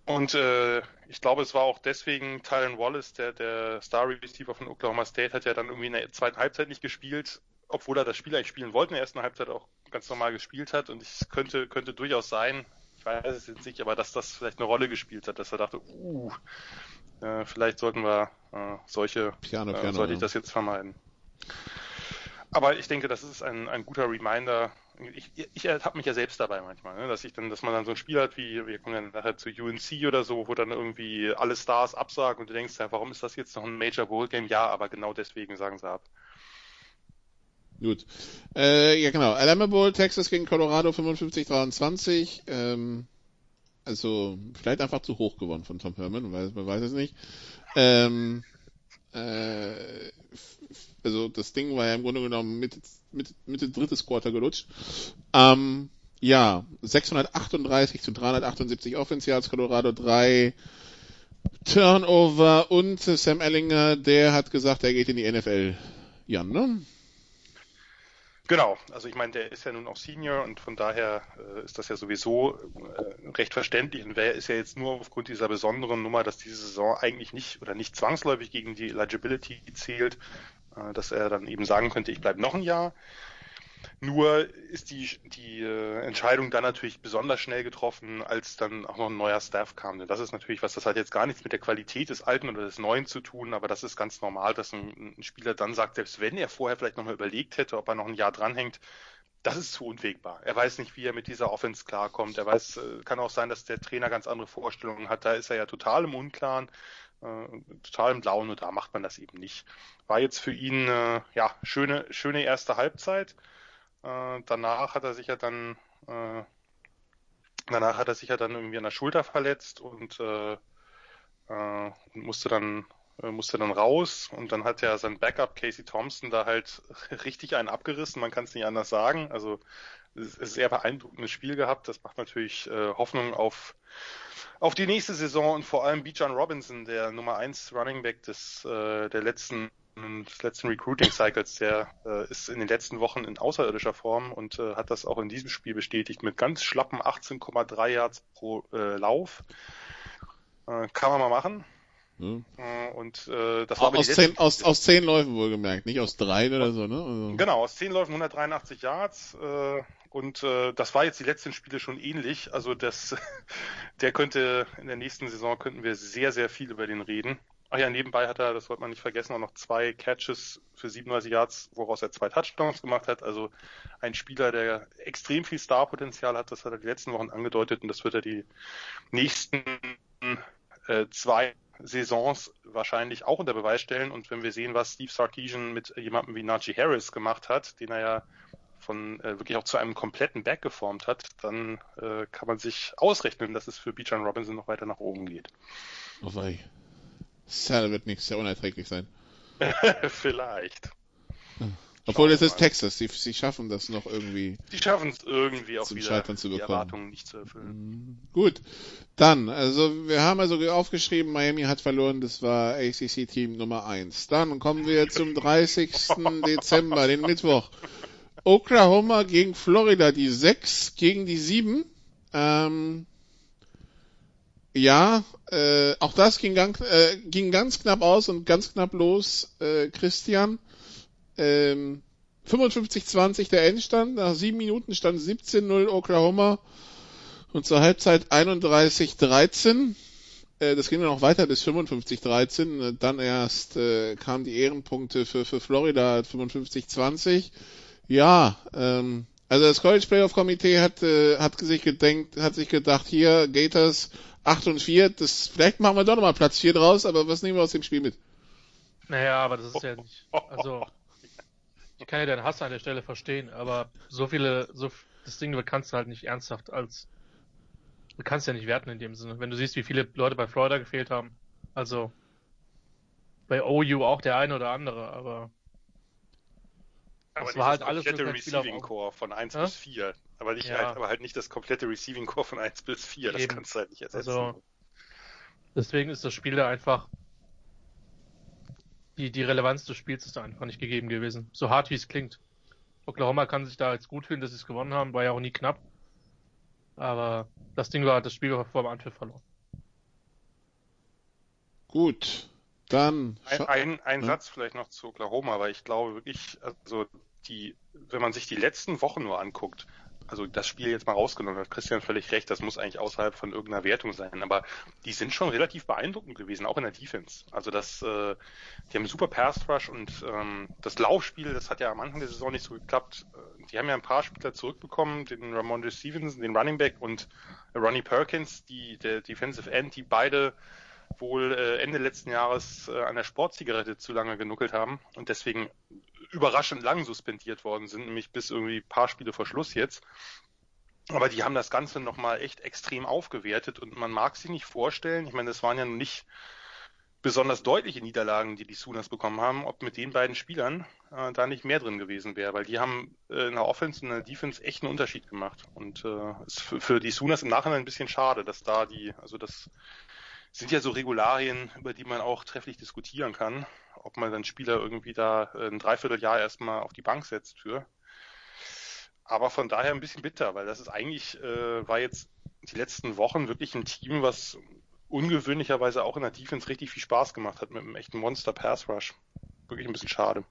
Und äh, ich glaube, es war auch deswegen Tylen Wallace, der, der Star Receiver von Oklahoma State, hat ja dann irgendwie in der zweiten Halbzeit nicht gespielt, obwohl er das Spiel eigentlich spielen wollte, in der ersten Halbzeit auch ganz normal gespielt hat. Und es könnte, könnte durchaus sein, ich weiß es jetzt nicht, aber dass das vielleicht eine Rolle gespielt hat, dass er dachte, uh, äh, vielleicht sollten wir äh, solche, Piano, äh, Piano, sollte ich das jetzt vermeiden. Aber ich denke, das ist ein, ein guter Reminder, ich, ich ertappe mich ja selbst dabei manchmal, ne? dass ich dann, dass man dann so ein Spiel hat wie, wir kommen dann nachher zu UNC oder so, wo dann irgendwie alle Stars absagen und du denkst ja, warum ist das jetzt noch ein Major Bowl Game? Ja, aber genau deswegen sagen sie ab. Gut. Äh, ja genau. Alabama Bowl, Texas gegen Colorado 55-23. Ähm, also vielleicht einfach zu hoch gewonnen von Tom Herman, man weiß, man weiß es nicht. Ähm, äh, also das Ding war ja im Grunde genommen Mitte, Mitte, Mitte drittes Quarter gelutscht. Ähm, ja, 638 zu 378 Offense Yards, Colorado 3 Turnover und Sam Ellinger, der hat gesagt, er geht in die NFL. Jan, ne? Genau, also ich meine, der ist ja nun auch Senior und von daher äh, ist das ja sowieso äh, recht verständlich und wer ist ja jetzt nur aufgrund dieser besonderen Nummer, dass diese Saison eigentlich nicht oder nicht zwangsläufig gegen die Eligibility zählt, äh, dass er dann eben sagen könnte, ich bleibe noch ein Jahr. Nur ist die, die äh, Entscheidung dann natürlich besonders schnell getroffen, als dann auch noch ein neuer Staff kam. Denn das ist natürlich was, das hat jetzt gar nichts mit der Qualität des Alten oder des Neuen zu tun, aber das ist ganz normal, dass ein, ein Spieler dann sagt, selbst wenn er vorher vielleicht nochmal überlegt hätte, ob er noch ein Jahr dranhängt, das ist zu unwegbar. Er weiß nicht, wie er mit dieser Offense klarkommt. Er weiß, äh, kann auch sein, dass der Trainer ganz andere Vorstellungen hat. Da ist er ja total im Unklaren, äh, total im Blauen und da macht man das eben nicht. War jetzt für ihn, äh, ja, schöne, schöne erste Halbzeit. Äh, danach hat er sich ja dann, äh, danach hat er sich ja dann irgendwie an der Schulter verletzt und äh, äh, musste dann äh, musste dann raus und dann hat ja sein Backup Casey Thompson da halt [laughs] richtig einen abgerissen, man kann es nicht anders sagen. Also es ist sehr beeindruckendes Spiel gehabt. Das macht natürlich äh, Hoffnung auf auf die nächste Saison und vor allem Bijan Robinson, der Nummer 1 Running Back des äh, der letzten des letzten Recruiting Cycles, der äh, ist in den letzten Wochen in außerirdischer Form und äh, hat das auch in diesem Spiel bestätigt mit ganz schlappen 18,3 Yards pro äh, Lauf. Äh, kann man mal machen. Hm. Und äh, das war aus, zehn, aus, aus zehn Läufen wohlgemerkt, nicht aus drei oder so, ne? Also. Genau, aus zehn Läufen 183 Yards. Äh, und äh, das war jetzt die letzten Spiele schon ähnlich. Also das, [laughs] der könnte in der nächsten Saison könnten wir sehr, sehr viel über den reden. Ach ja, nebenbei hat er, das sollte man nicht vergessen, auch noch zwei Catches für 37 Yards, woraus er zwei Touchdowns gemacht hat. Also ein Spieler, der extrem viel Starpotenzial hat, das hat er die letzten Wochen angedeutet und das wird er die nächsten äh, zwei Saisons wahrscheinlich auch unter Beweis stellen. Und wenn wir sehen, was Steve Sarkeesian mit jemandem wie Najee Harris gemacht hat, den er ja von äh, wirklich auch zu einem kompletten Back geformt hat, dann äh, kann man sich ausrechnen, dass es für Bijan Robinson noch weiter nach oben geht. Oh wei. Sal wird nicht sehr unerträglich sein. [laughs] Vielleicht. Obwohl es ist. Texas, sie, sie schaffen das noch irgendwie. Die schaffen es irgendwie auch Zum wieder, Scheitern zu die bekommen. Erwartungen nicht zu erfüllen. Gut, dann, also wir haben also aufgeschrieben, Miami hat verloren, das war ACC-Team Nummer 1. Dann kommen wir zum 30. [laughs] Dezember, den Mittwoch. Oklahoma gegen Florida, die 6 gegen die 7. Ähm, ja, äh, auch das ging ganz, äh, ging ganz knapp aus und ganz knapp los, äh, Christian. Ähm, 55-20 der Endstand, nach sieben Minuten stand 17-0 Oklahoma und zur Halbzeit 31-13. Äh, das ging dann noch weiter bis 55-13. Äh, Dann erst äh, kamen die Ehrenpunkte für, für Florida 55-20. Ja, ähm, also das College Playoff Komitee hat, äh, hat sich gedenkt, hat sich gedacht, hier Gators 8 und 4, das, vielleicht machen wir doch nochmal Platz 4 draus, aber was nehmen wir aus dem Spiel mit? Naja, aber das ist ja nicht. Also, ich kann ja deinen Hass an der Stelle verstehen, aber so viele, so das Ding kannst du halt nicht ernsthaft als. Du kannst ja nicht werten in dem Sinne. Wenn du siehst, wie viele Leute bei Florida gefehlt haben. Also bei OU auch der eine oder andere, aber Aber Das war halt alles komplette Receiving. Core von 1 Hä? bis 4. Aber, nicht Ja. halt, aber halt nicht das komplette Receiving Core von 1 bis 4. Das Eben. kannst du halt nicht ersetzen. Also, deswegen ist das Spiel da einfach. Die, die Relevanz des Spiels ist da einfach nicht gegeben gewesen. So hart wie es klingt. Oklahoma kann sich da jetzt gut fühlen, dass sie es gewonnen haben, war ja auch nie knapp. Aber das Ding war, das Spiel war vor dem Anpfiff verloren. Gut, dann Ein, ein, ein Ja. Satz vielleicht noch zu Oklahoma, weil ich glaube wirklich, also die, wenn man sich die letzten Wochen nur anguckt, also das Spiel jetzt mal rausgenommen, hat Christian völlig recht, das muss eigentlich außerhalb von irgendeiner Wertung sein, aber die sind schon relativ beeindruckend gewesen, auch in der Defense. Also das, äh, die haben super Pass Rush und ähm, das Laufspiel, das hat ja am Anfang der Saison nicht so geklappt. Äh, Die haben ja ein paar Spieler zurückbekommen, den Ramondre Stevenson, den Running Back und Ronnie Perkins, die der Defensive End, die beide wohl äh, Ende letzten Jahres äh, an der Sportzigarette zu lange genuckelt haben und deswegen überraschend lang suspendiert worden sind, nämlich bis irgendwie ein paar Spiele vor Schluss jetzt. Aber die haben das Ganze nochmal echt extrem aufgewertet und man mag sich nicht vorstellen, ich meine, das waren ja nicht besonders deutliche Niederlagen, die die Sooners bekommen haben, ob mit den beiden Spielern äh, da nicht mehr drin gewesen wäre, weil die haben äh, in der Offense und in der Defense echt einen Unterschied gemacht und äh, ist für, für die Sooners im Nachhinein ein bisschen schade, dass da die, also das sind ja so Regularien, über die man auch trefflich diskutieren kann, ob man dann Spieler irgendwie da äh, ein Dreivierteljahr erstmal auf die Bank setzt für. Aber von daher ein bisschen bitter, weil das ist eigentlich, äh, war jetzt die letzten Wochen wirklich ein Team, was ungewöhnlicherweise auch in der Defense richtig viel Spaß gemacht hat mit einem echten Monster Pass Rush. Wirklich ein bisschen schade.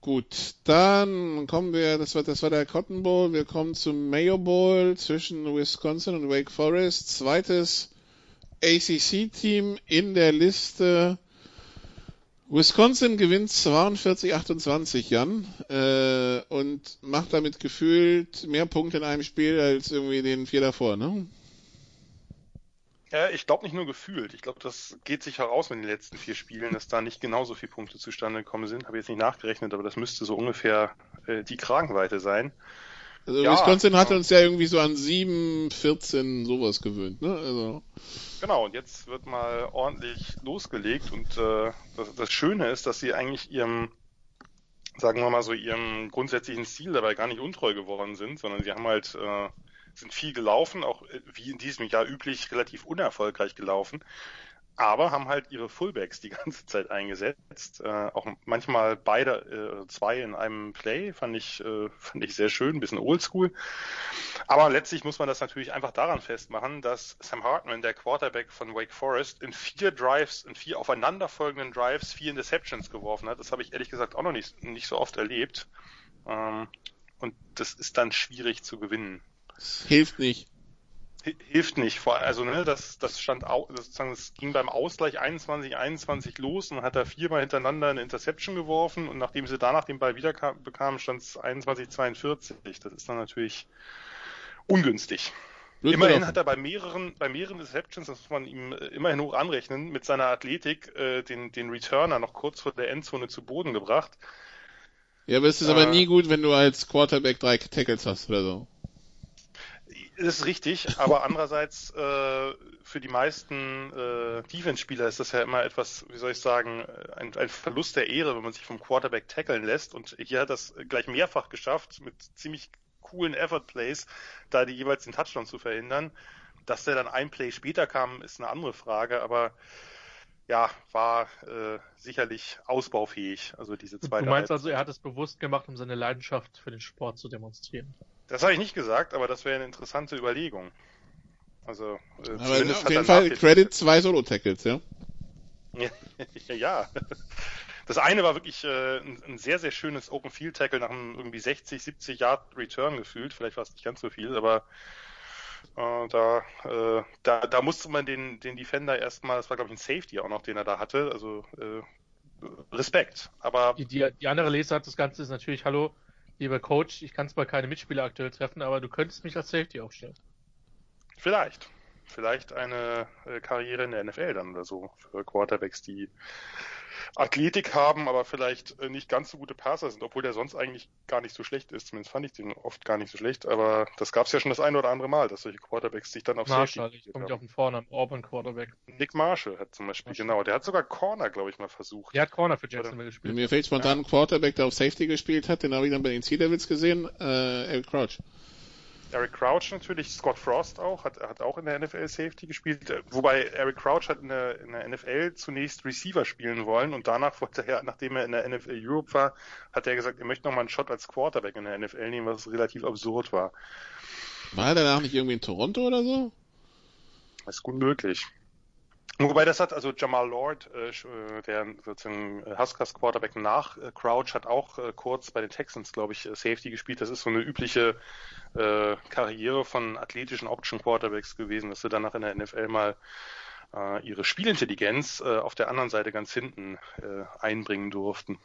Gut, dann kommen wir, das war, das war der Cotton Bowl, wir kommen zum Mayo Bowl zwischen Wisconsin und Wake Forest. Zweites ACC-Team in der Liste. Wisconsin gewinnt 42-28, Jan, äh, und macht damit gefühlt mehr Punkte in einem Spiel als irgendwie den vier davor, ne? Ja, ich glaube nicht nur gefühlt. Ich glaube, das geht sich heraus mit den letzten vier Spielen, dass da nicht genauso viele Punkte zustande gekommen sind. Habe jetzt nicht nachgerechnet, aber das müsste so ungefähr äh, die Kragenweite sein. Also Ja, Wisconsin hatte ja. uns ja irgendwie so an 7, 14 sowas gewöhnt, ne? Also, Genau, und jetzt wird mal ordentlich losgelegt und äh, das, das Schöne ist, dass sie eigentlich ihrem, sagen wir mal so, ihrem grundsätzlichen Ziel dabei gar nicht untreu geworden sind, sondern sie haben halt, äh, sind viel gelaufen, auch äh, wie in diesem Jahr üblich relativ unerfolgreich gelaufen, aber haben halt ihre Fullbacks die ganze Zeit eingesetzt, äh, auch manchmal beide, äh, zwei in einem Play, fand ich, äh, fand ich sehr schön, ein bisschen oldschool. Aber letztlich muss man das natürlich einfach daran festmachen, dass Sam Hartman, der Quarterback von Wake Forest, in vier Drives, in vier aufeinanderfolgenden Drives vier Interceptions geworfen hat. Das habe ich ehrlich gesagt auch noch nicht, nicht so oft erlebt. Ähm, und das ist dann schwierig zu gewinnen. hilft nicht. Hilft nicht. Vor, also ne, das, das stand au, das, sozusagen, es ging beim Ausgleich 21, 21 los und hat er viermal hintereinander eine Interception geworfen und nachdem sie danach den Ball wieder kam, bekamen, stand es 21, 42. Das ist dann natürlich ungünstig. Blöd Immerhin hat er bei mehreren, bei mehreren Deceptions, das muss man ihm äh, immerhin hoch anrechnen, mit seiner Athletik äh, den, den Returner noch kurz vor der Endzone zu Boden gebracht. Ja, aber es ist Äh, aber nie gut, wenn du als Quarterback drei Tackles hast oder so. Das ist richtig, aber andererseits äh, für die meisten äh, Defense-Spieler ist das ja immer etwas, wie soll ich sagen, ein, ein Verlust der Ehre, wenn man sich vom Quarterback tackeln lässt. Und hier hat das gleich mehrfach geschafft, mit ziemlich coolen Effort-Plays, da die jeweils den Touchdown zu verhindern. Dass der dann ein Play später kam, ist eine andere Frage, aber ja, war äh, sicherlich ausbaufähig, also diese zweite Du meinst also, er hat es bewusst gemacht, um seine Leidenschaft für den Sport zu demonstrieren? Das habe ich nicht gesagt, aber das wäre eine interessante Überlegung. Also, äh, aber auf jeden Fall Credit zwei Solo-Tackles, ja? ja, [laughs] ja. Das eine war wirklich äh, ein, ein, sehr, sehr schönes Open Field Tackle nach einem irgendwie 60, 70 Yard Return gefühlt. Vielleicht war es nicht ganz so viel, aber äh, da, äh, da, da musste man den, den Defender erstmal, das war glaube ich ein Safety auch noch, den er da hatte, also äh, Respekt. Aber die, die, die andere Lesart des Ganzen ist natürlich, hallo, lieber Coach, ich kann zwar keine Mitspieler aktuell treffen, aber du könntest mich als Safety aufstellen. Vielleicht. Vielleicht eine äh, Karriere in der NFL dann oder so für Quarterbacks, die Athletik haben, aber vielleicht äh, nicht ganz so gute Passer sind, obwohl der sonst eigentlich gar nicht so schlecht ist. Zumindest fand ich den oft gar nicht so schlecht, aber das gab es ja schon das eine oder andere Mal, dass solche Quarterbacks sich dann auf Marshall, Safety ich komme auf den Vornamen, Auburn Quarterback. Nick Marshall hat zum Beispiel, Marshall. genau, der hat sogar Corner, glaube ich, mal versucht. Der hat Corner für Jacksonville gespielt. Mir fällt spontan ja. ein Quarterback, der auf Safety gespielt hat, den habe ich dann bei den Sea Devils gesehen, äh, Eric Crouch. Eric Crouch natürlich, Scott Frost auch, hat, hat auch in der NFL Safety gespielt, wobei Eric Crouch hat in der, in der NFL zunächst Receiver spielen wollen und danach wollte er, nachdem er in der NFL Europe war, hat er gesagt, er möchte nochmal einen Shot als Quarterback in der NFL nehmen, was relativ absurd war. War er danach nicht irgendwie in Toronto oder so? Das ist gut möglich. Wobei das hat, also Jamal Lord, äh, äh der sozusagen Huskers Quarterback nach äh, Crouch, hat auch äh, kurz bei den Texans, glaube ich, äh, Safety gespielt. Das ist so eine übliche äh, Karriere von athletischen Option Quarterbacks gewesen, dass sie danach in der NFL mal äh, ihre Spielintelligenz äh, auf der anderen Seite ganz hinten äh, einbringen durften.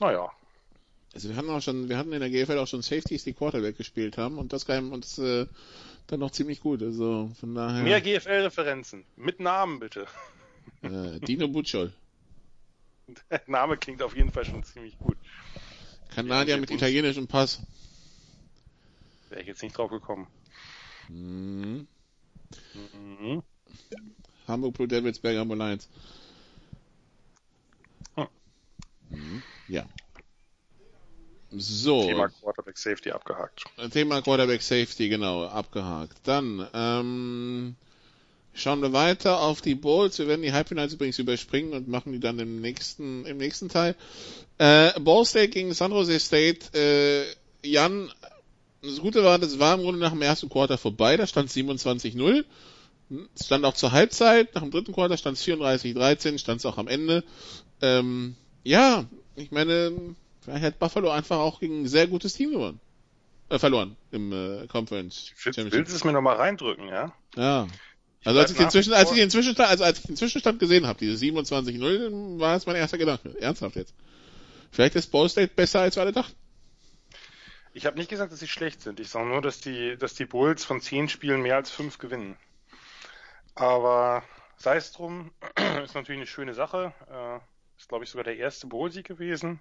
Naja. Also wir hatten auch schon, wir hatten in der GFL auch schon Safeties, die Quarterback gespielt haben und das kam uns äh, dann noch ziemlich gut. Also von daher. Mehr GFL-Referenzen. Mit Namen bitte. Äh, Dino Butschol. Der [laughs] Name klingt auf jeden Fall schon ziemlich gut. Kanadier mit italienischem Pass. Wäre ich jetzt nicht drauf gekommen. Mhm. Mhm. Hamburg Blue Devils, Berger Lions. Hm. Mhm. Ja. So. Thema Quarterback Safety abgehakt. Thema Quarterback Safety, genau, abgehakt. Dann, ähm, schauen wir weiter auf die Bowls. Wir werden die Halbfinals übrigens überspringen und machen die dann im nächsten, im nächsten Teil. Äh, Ball State gegen San Jose State. Äh, Jan, das Gute war, das war im Grunde nach dem ersten Quarter vorbei. Da stand 27-0. Es stand auch zur Halbzeit. Nach dem dritten Quarter stand es 34-13. Stand es auch am Ende. Ähm, ja, ich meine, Vielleicht hat Buffalo einfach auch gegen ein sehr gutes Team gewonnen. Äh, verloren im äh, Conference. Willst, willst du es mir nochmal reindrücken, ja? Ja. Also als ich, den Zwischen, als ich den Zwischenstand, also als ich den Zwischenstand gesehen habe, diese 27-0, war es mein erster Gedanke. Ernsthaft jetzt. Vielleicht ist Ball State besser, als wir alle dachten. Ich habe nicht gesagt, dass sie schlecht sind. Ich sage nur, dass die, dass die Bulls von zehn Spielen mehr als fünf gewinnen. Aber sei es drum, [clears throat] ist natürlich eine schöne Sache. Äh, ist, glaube ich, sogar der erste Bowl-Sieg gewesen.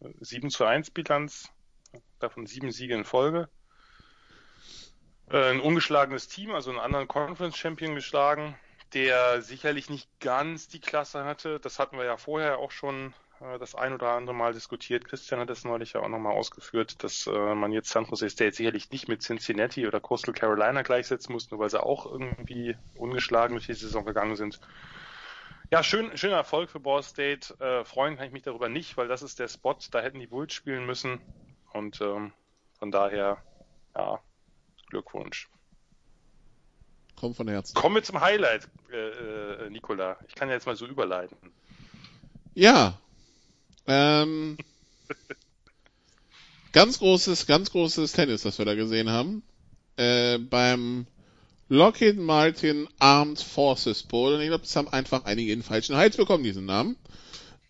7 zu 1 Bilanz, davon sieben Siege in Folge. Äh, ein ungeschlagenes Team, also einen anderen Conference Champion geschlagen, der sicherlich nicht ganz die Klasse hatte. Das hatten wir ja vorher auch schon äh, das ein oder andere Mal diskutiert. Christian hat das neulich ja auch nochmal ausgeführt, dass äh, man jetzt San Jose State sicherlich nicht mit Cincinnati oder Coastal Carolina gleichsetzen muss, nur weil sie auch irgendwie ungeschlagen durch die Saison gegangen sind. Ja, schön, schöner Erfolg für Ball State. Äh, freuen kann ich mich darüber nicht, weil das ist der Spot, da hätten die Bulls spielen müssen. Und ähm, von daher, ja, Glückwunsch. Kommt von Herzen. Kommen wir zum Highlight, äh, äh, Nicola. Ich kann jetzt mal so überleiten. Ja. Ähm, [laughs] ganz großes, ganz großes Tennis, das wir da gesehen haben. Äh, beim Lockheed Martin Armed Forces Bowl. Und ich glaube, das haben einfach einige in falschen Hals bekommen, diesen Namen.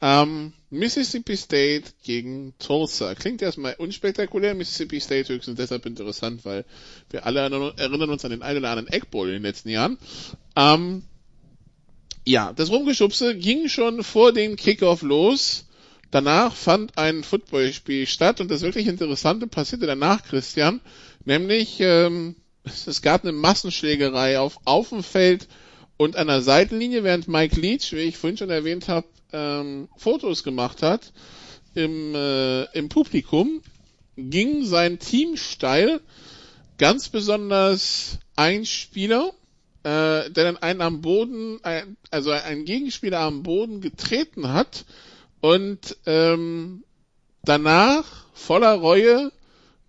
Ähm, Mississippi State gegen Tulsa. Klingt erstmal unspektakulär. Mississippi State höchstens deshalb interessant, weil wir alle erinnern uns an den einen oder anderen Egg Bowl in den letzten Jahren. Ähm, ja, das Rumgeschubse ging schon vor dem Kickoff los. Danach fand ein Footballspiel statt und das wirklich Interessante passierte danach, Christian. Nämlich, ähm, [laughs] es gab eine Massenschlägerei auf, auf dem Feld und an der Seitenlinie, während Mike Leach, wie ich vorhin schon erwähnt habe, ähm, Fotos gemacht hat im, äh, im Publikum, ging sein Team steil, ganz besonders ein Spieler, äh, der dann einen am Boden, ein, also einen Gegenspieler am Boden getreten hat und ähm, danach voller Reue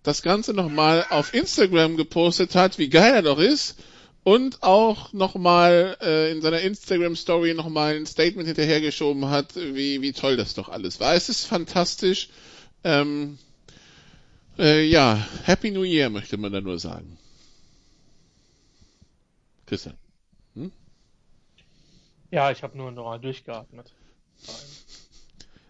das Ganze nochmal auf Instagram gepostet hat, wie geil er doch ist und auch nochmal äh, in seiner Instagram Story nochmal ein Statement hinterhergeschoben hat, wie, wie toll das doch alles war. Es ist fantastisch. Ähm, äh, ja, Happy New Year möchte man da nur sagen. Christian. Hm? Ja, ich habe nur noch durchgeatmet.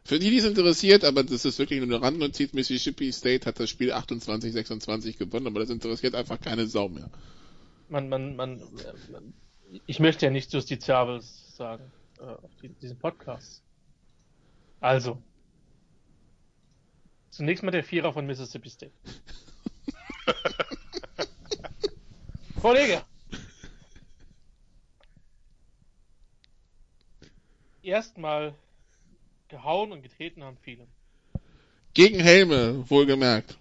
Für die, die es interessiert, aber das ist wirklich nur eine Randnotiz, Mississippi State hat das Spiel 28-26 gewonnen, aber das interessiert einfach keine Sau mehr. Man, man, man, man ich möchte ja nicht justiziabel sagen äh, auf die, diesen Podcast. Also, zunächst mal der Vierer von Mississippi State. [laughs] Kollege, erstmal gehauen und getreten haben viele. Gegen Helme, wohlgemerkt.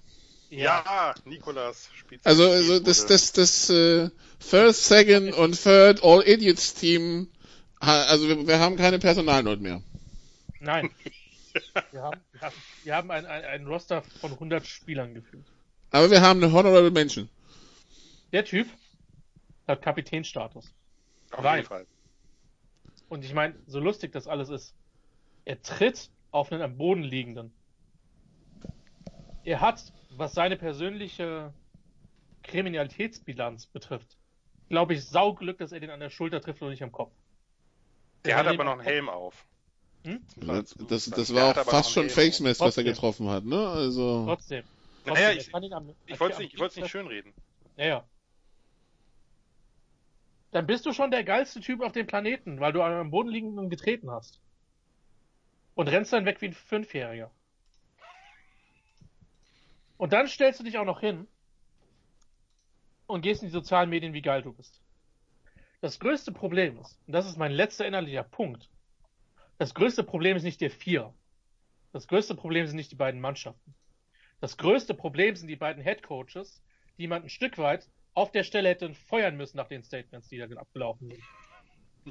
Ja, ja Nikolas spielt. Also, also das, das, das äh, First, Second und Third All Idiots Team, also wir, wir haben keine Personalnot mehr. Nein. wir haben, wir haben, wir haben ein, ein, ein Roster von 100 Spielern gefühlt. Aber wir haben eine Honorable Menschen. Der Typ hat Kapitänstatus. Auf jeden Fall. Und ich meine, so lustig das alles ist, er tritt auf einen am Boden liegenden. Er hat, was seine persönliche Kriminalitätsbilanz betrifft, glaube ich, Sauglück, dass er den an der Schulter trifft und nicht am Kopf. Der, der hat aber noch einen Helm auf. Hm? Das, das, das war auch fast schon Fakesmess, was er getroffen hat, ne? Also. Trotzdem. Trotzdem naja, ich, ich wollte es nicht, nicht schönreden. Naja. Dann bist du schon der geilste Typ auf dem Planeten, weil du am Boden liegenden getreten hast. Und rennst dann weg wie ein Fünfjähriger. Und dann stellst du dich auch noch hin und gehst in die sozialen Medien, wie geil du bist. Das größte Problem ist, und das ist mein letzter innerlicher Punkt, das größte Problem ist nicht der Vier. Das größte Problem sind nicht die beiden Mannschaften. Das größte Problem sind die beiden Head Coaches, die man ein Stück weit auf der Stelle hätte feuern müssen nach den Statements, die da abgelaufen sind.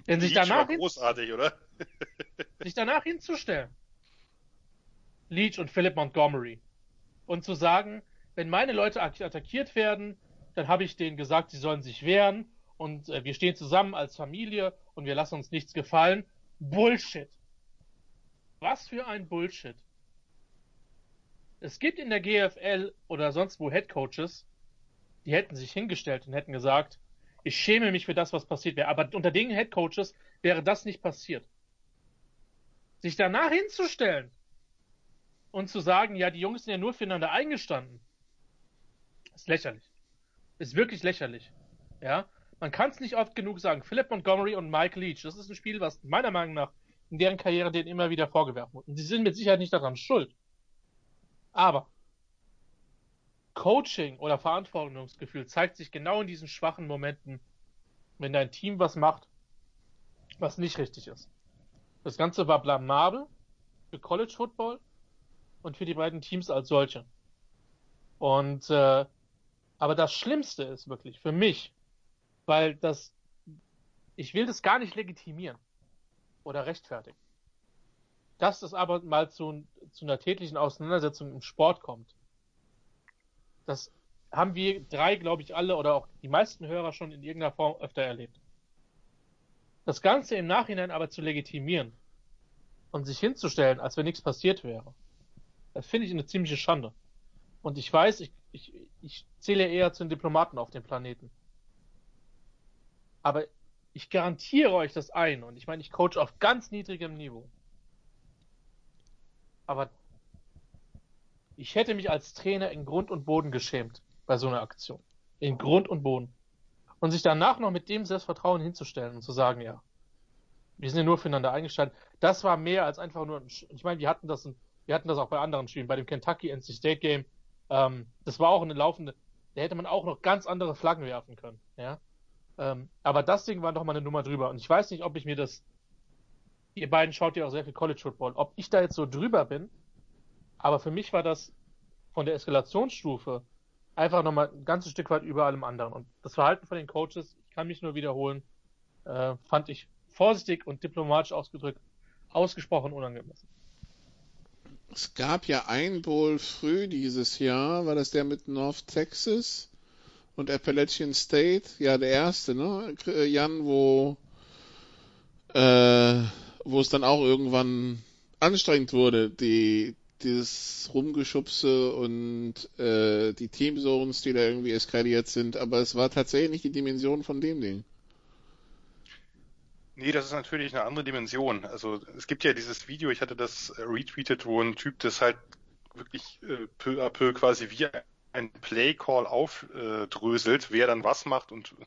Denn sich danach, großartig, oder? [laughs] sich danach hinzustellen, Leach und Philip Montgomery, und zu sagen, wenn meine Leute attackiert werden, dann habe ich denen gesagt, sie sollen sich wehren und äh, wir stehen zusammen als Familie und wir lassen uns nichts gefallen. Bullshit. Was für ein Bullshit. Es gibt in der GFL oder sonst wo Head Coaches, die hätten sich hingestellt und hätten gesagt, ich schäme mich für das, was passiert wäre. Aber unter den Head Coaches wäre das nicht passiert. Sich danach hinzustellen und zu sagen, ja, die Jungs sind ja nur füreinander eingestanden, ist lächerlich. Ist wirklich lächerlich. Ja, man kann es nicht oft genug sagen. Philip Montgomery und Mike Leach, das ist ein Spiel, was meiner Meinung nach in deren Karriere denen immer wieder vorgewerfen wird. Und sie sind mit Sicherheit nicht daran schuld. Aber Coaching oder Verantwortungsgefühl zeigt sich genau in diesen schwachen Momenten, wenn dein Team was macht, was nicht richtig ist. Das Ganze war blamabel für College Football und für die beiden Teams als solche. Und äh, aber das Schlimmste ist wirklich für mich, weil das ich will das gar nicht legitimieren oder rechtfertigen. Dass das aber mal zu, zu einer tätlichen Auseinandersetzung im Sport kommt, das haben wir drei, glaube ich, alle oder auch die meisten Hörer schon in irgendeiner Form öfter erlebt. Das Ganze im Nachhinein aber zu legitimieren und sich hinzustellen, als wenn nichts passiert wäre, das finde ich eine ziemliche Schande. Und ich weiß, ich, ich, ich zähle eher zu den Diplomaten auf dem Planeten. Aber ich garantiere euch das ein, und ich meine, ich coach auf ganz niedrigem Niveau. Aber ich hätte mich als Trainer in Grund und Boden geschämt bei so einer Aktion. In Grund und Boden. Und sich danach noch mit dem Selbstvertrauen hinzustellen und zu sagen, ja, wir sind ja nur füreinander eingestanden. Das war mehr als einfach nur, ich meine, wir hatten das, wir hatten das auch bei anderen Spielen, bei dem Kentucky NC State Game. Ähm, das war auch eine laufende, da hätte man auch noch ganz andere Flaggen werfen können, ja. Ähm, aber das Ding war doch mal eine Nummer drüber. Und ich weiß nicht, ob ich mir das, ihr beiden schaut ja auch sehr viel College Football, ob ich da jetzt so drüber bin, aber für mich war das von der Eskalationsstufe einfach nochmal ein ganzes Stück weit über allem anderen. Und das Verhalten von den Coaches, ich kann mich nur wiederholen, äh, fand ich vorsichtig und diplomatisch ausgedrückt ausgesprochen unangemessen. Es gab ja ein Bowl früh dieses Jahr, war das der mit North Texas und Appalachian State? Ja, der erste, ne? Jan, wo, äh, wo es dann auch irgendwann anstrengend wurde, die, dieses Rumgeschubse und äh, die Teamzones, die da irgendwie eskaliert sind, aber es war tatsächlich nicht die Dimension von dem Ding. Nee, das ist natürlich eine andere Dimension. Also es gibt ja dieses Video, ich hatte das retweetet, wo ein Typ das halt wirklich äh, peu à peu quasi wie ein Play-Call aufdröselt, wer dann was macht und, und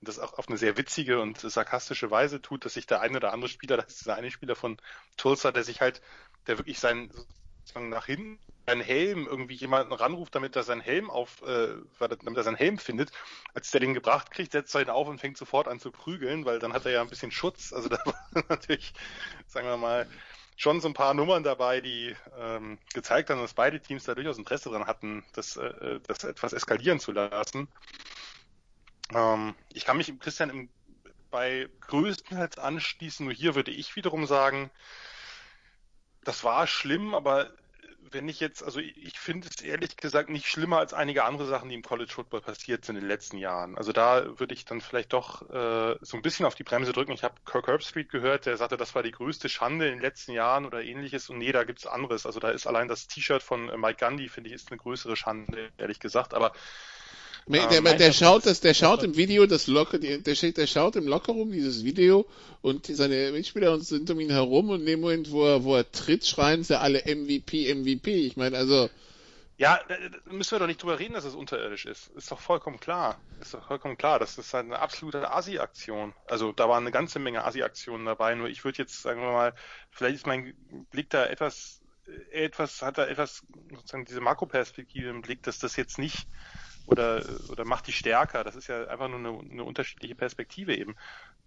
das auch auf eine sehr witzige und sarkastische Weise tut, dass sich der eine oder andere Spieler, [laughs] das ist der eine Spieler von Tulsa, der sich halt, der wirklich sein sozusagen nach hinten seinen Helm irgendwie jemanden ranruft, damit er seinen Helm auf, äh, damit er seinen Helm findet. Als der den gebracht kriegt, setzt er ihn auf und fängt sofort an zu prügeln, weil dann hat er ja ein bisschen Schutz. Also [laughs] da war natürlich, sagen wir mal, schon so ein paar Nummern dabei, die ähm, gezeigt haben, dass beide Teams da durchaus Interesse dran hatten, das, äh, das etwas eskalieren zu lassen. Ähm, ich kann mich Christian im, bei größtenteils anschließen, nur hier würde ich wiederum sagen, das war schlimm, aber wenn ich jetzt, also ich finde es ehrlich gesagt nicht schlimmer als einige andere Sachen, die im College Football passiert sind in den letzten Jahren. Also da würde ich dann vielleicht doch äh, so ein bisschen auf die Bremse drücken. Ich habe Kirk Herbstreit gehört, der sagte, das war die größte Schande in den letzten Jahren oder ähnliches. Und nee, da gibt's anderes. Also da ist allein das T-Shirt von äh, Mike Gundy, finde ich, ist eine größere Schande, ehrlich gesagt. Aber der, der, der schaut das, der schaut im Video das Locker, der, der schaut im Lockerroom dieses Video und seine Mitspieler sind um ihn herum und in dem Moment, wo er, wo er tritt, schreien sie alle MVP, MVP. Ich meine, also. Ja, da müssen wir doch nicht drüber reden, dass es unterirdisch ist. Ist doch vollkommen klar. Ist doch vollkommen klar. Das ist halt eine absolute Asi-Aktion. Also da waren eine ganze Menge Asi-Aktionen dabei. Nur ich würde jetzt, sagen wir mal, vielleicht ist mein Blick da etwas, etwas, hat da etwas, sozusagen diese Makroperspektive im Blick, dass das jetzt nicht oder, oder macht die stärker. Das ist ja einfach nur eine, eine unterschiedliche Perspektive eben.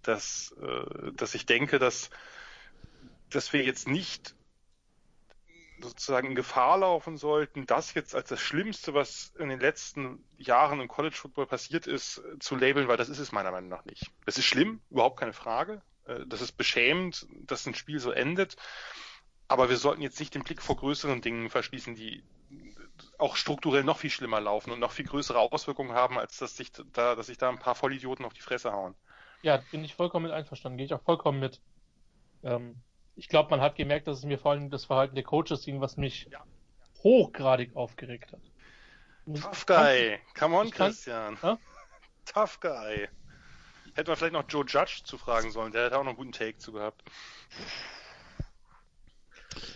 Dass, äh, dass ich denke, dass, dass wir jetzt nicht sozusagen in Gefahr laufen sollten, das jetzt als das Schlimmste, was in den letzten Jahren im College Football passiert ist, zu labeln, weil das ist es meiner Meinung nach nicht. Es ist schlimm, überhaupt keine Frage. Äh, das ist beschämend, dass ein Spiel so endet. Aber wir sollten jetzt nicht den Blick vor größeren Dingen verschließen, die auch strukturell noch viel schlimmer laufen und noch viel größere Auswirkungen haben, als dass sich da, dass sich da ein paar Vollidioten auf die Fresse hauen. Ja, bin ich vollkommen mit einverstanden, gehe ich auch vollkommen mit. Ähm, ich glaube, man hat gemerkt, dass es mir vor allem das Verhalten der Coaches ging, was mich ja. hochgradig aufgeregt hat. Tough Guy, come on, Christian. Kann, Tough Guy. Hätte man vielleicht noch Joe Judge zu fragen sollen, der hätte auch noch einen guten Take zu gehabt.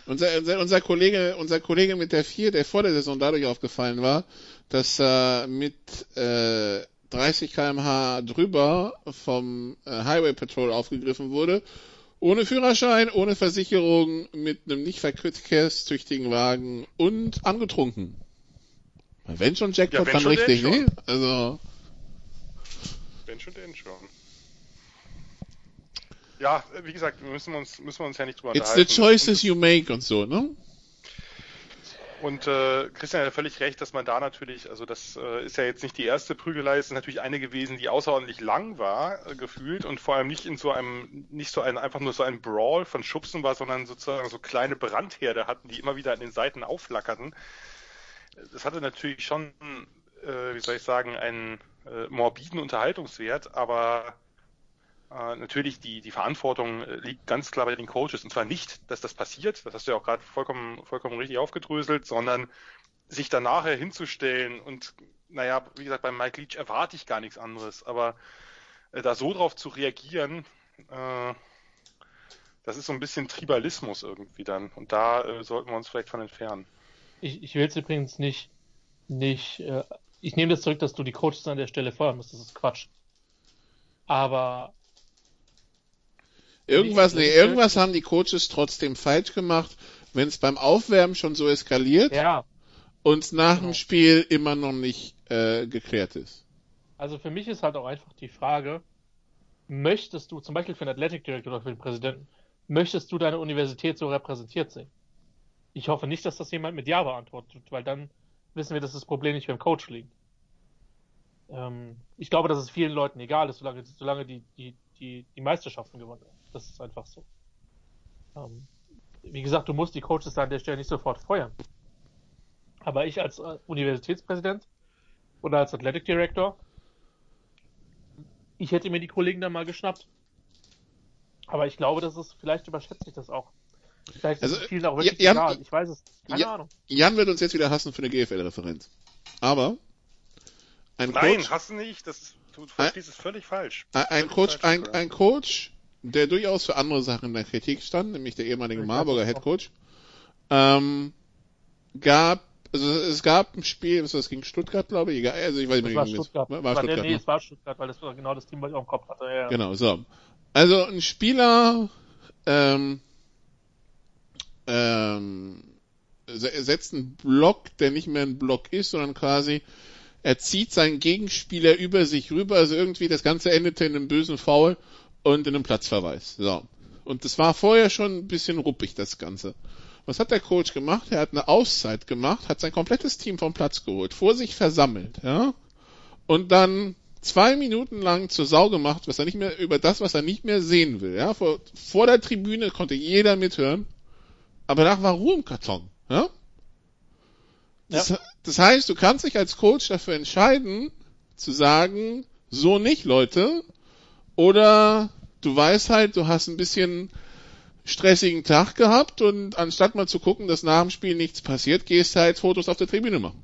Unser, unser, unser Kollege, unser Kollege mit der 4, der vor der Saison dadurch aufgefallen war, dass er mit äh, 30 kmh drüber vom äh, Highway Patrol aufgegriffen wurde, ohne Führerschein, ohne Versicherung, mit einem nicht verkehrstüchtigen Wagen und angetrunken. Wenn schon Jackpot, ja, dann richtig, ne? Also. Wenn schon, denn schon ja, wie gesagt, müssen wir uns, müssen wir uns ja nicht drüber It's unterhalten. It's the choices you make und so, ne? Und äh, Christian hat ja völlig recht, dass man da natürlich, also das äh, ist ja jetzt nicht die erste Prügelei, es ist natürlich eine gewesen, die außerordentlich lang war, äh, gefühlt und vor allem nicht in so einem, nicht so ein, einfach nur so ein Brawl von Schubsen war, sondern sozusagen so kleine Brandherde hatten, die immer wieder an den Seiten aufflackerten. Das hatte natürlich schon, äh, wie soll ich sagen, einen äh, morbiden Unterhaltungswert, aber äh, natürlich, die, die Verantwortung äh, liegt ganz klar bei den Coaches. Und zwar nicht, dass das passiert, das hast du ja auch gerade vollkommen, vollkommen richtig aufgedröselt, sondern sich dann nachher hinzustellen und, naja, wie gesagt, beim Mike Leach erwarte ich gar nichts anderes, aber äh, da so drauf zu reagieren, äh, das ist so ein bisschen Tribalismus irgendwie dann. Und da äh, sollten wir uns vielleicht von entfernen. Ich, ich will es übrigens nicht, nicht, äh, ich nehme das zurück, dass du die Coaches an der Stelle feuern musst, das ist Quatsch. Aber Irgendwas, nee, irgendwas haben die Coaches trotzdem falsch gemacht, wenn es beim Aufwärmen schon so eskaliert. Ja. und nach Genau. dem Spiel immer noch nicht äh, geklärt ist. Also für mich ist halt auch einfach die Frage, möchtest du, zum Beispiel für den Athletic Director oder für den Präsidenten, möchtest du deine Universität so repräsentiert sehen? Ich hoffe nicht, dass das jemand mit Ja beantwortet, weil dann wissen wir, dass das Problem nicht beim Coach liegt. Ähm, ich glaube, dass es vielen Leuten egal ist, solange, solange die, die, die, die Meisterschaften gewonnen werden. Das ist einfach so. Ähm, wie gesagt, du musst die Coaches an der Stelle nicht sofort feuern. Aber ich als äh, Universitätspräsident oder als Athletic Director, ich hätte mir die Kollegen dann mal geschnappt. Aber ich glaube, dass es, vielleicht überschätze ich das auch. Vielleicht Also, ist es vielen auch wirklich Jan- egal. Ich weiß es. Keine Ja- Ahnung. Jan wird uns jetzt wieder hassen für eine GFL-Referenz. Aber ein Nein, Coach, hast du nicht. Das ist, du verstehst es völlig falsch. ein, ein Völlig Coach, falsch, ein, ein Coach, der durchaus für andere Sachen in der Kritik stand, nämlich der ehemalige Marburger weiß es Head Coach, ähm, gab, also es gab ein Spiel, was war das gegen Stuttgart, glaube ich, egal, also ich weiß nicht war Stuttgart. War, War Stuttgart, nee, ne? es war Stuttgart, weil das war genau das Team, was ich auch im Kopf hatte. Ja. Genau, so. Also ein Spieler ähm, ähm, se- setzt einen Block, der nicht mehr ein Block ist, sondern quasi er zieht seinen Gegenspieler über sich rüber, also irgendwie das Ganze endete in einem bösen Foul und in einem Platzverweis. So. Und das war vorher schon ein bisschen ruppig, das Ganze. Was hat der Coach gemacht? Er hat eine Auszeit gemacht, hat sein komplettes Team vom Platz geholt, vor sich versammelt, ja, und dann zwei Minuten lang zur Sau gemacht, was er nicht mehr, über das, was er nicht mehr sehen will, ja. Vor, vor der Tribüne konnte jeder mithören, aber danach war Ruhe im Karton, ja. Das, das heißt, du kannst dich als Coach dafür entscheiden, zu sagen, so nicht, Leute, oder du weißt halt, du hast ein bisschen stressigen Tag gehabt und anstatt mal zu gucken, dass nach dem Spiel nichts passiert, gehst halt Fotos auf der Tribüne machen.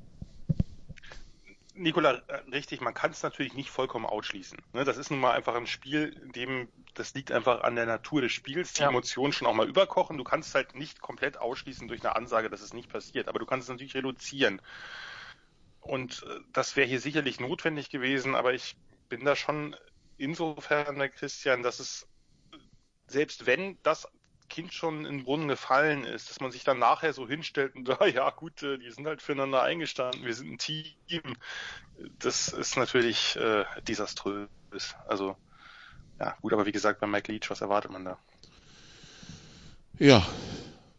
Nikola, äh, richtig, man kann es natürlich nicht vollkommen ausschließen. Ne, das ist nun mal einfach ein Spiel, in dem das liegt einfach an der Natur des Spiels, die Ja. Emotionen schon auch mal überkochen. Du kannst halt nicht komplett ausschließen durch eine Ansage, dass es nicht passiert, aber du kannst es natürlich reduzieren. Und äh, das wäre hier sicherlich notwendig gewesen, aber ich bin da schon insofern Christian, dass es selbst wenn das Kind schon in den Brunnen gefallen ist, dass man sich dann nachher so hinstellt und da, [laughs] ja gut, äh, die sind halt füreinander eingestanden, wir sind ein Team. Das ist natürlich äh, desaströs. Also, ja, gut, aber wie gesagt, bei Mike Leach, was erwartet man da? Ja,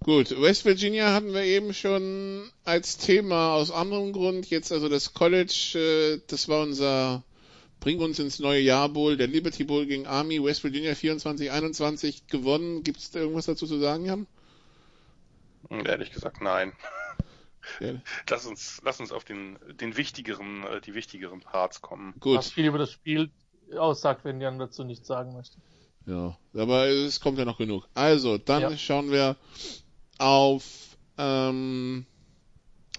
gut. West Virginia hatten wir eben schon als Thema aus anderem Grund. Jetzt also das College, äh, das war unser Bring uns ins neue Jahr Bowl, der Liberty Bowl gegen Army, West Virginia 24-21 gewonnen. Gibt es da irgendwas dazu zu sagen, Jan? Hm, Ehrlich gesagt, nein. Ja, [laughs] Lass uns, lass uns auf den, den wichtigeren, äh, die wichtigeren Parts kommen. Was gut. viel über das Spiel aussagt, wenn Jan dazu nichts sagen möchte. Ja, aber es kommt ja noch genug. Also, dann Ja. schauen wir auf ähm,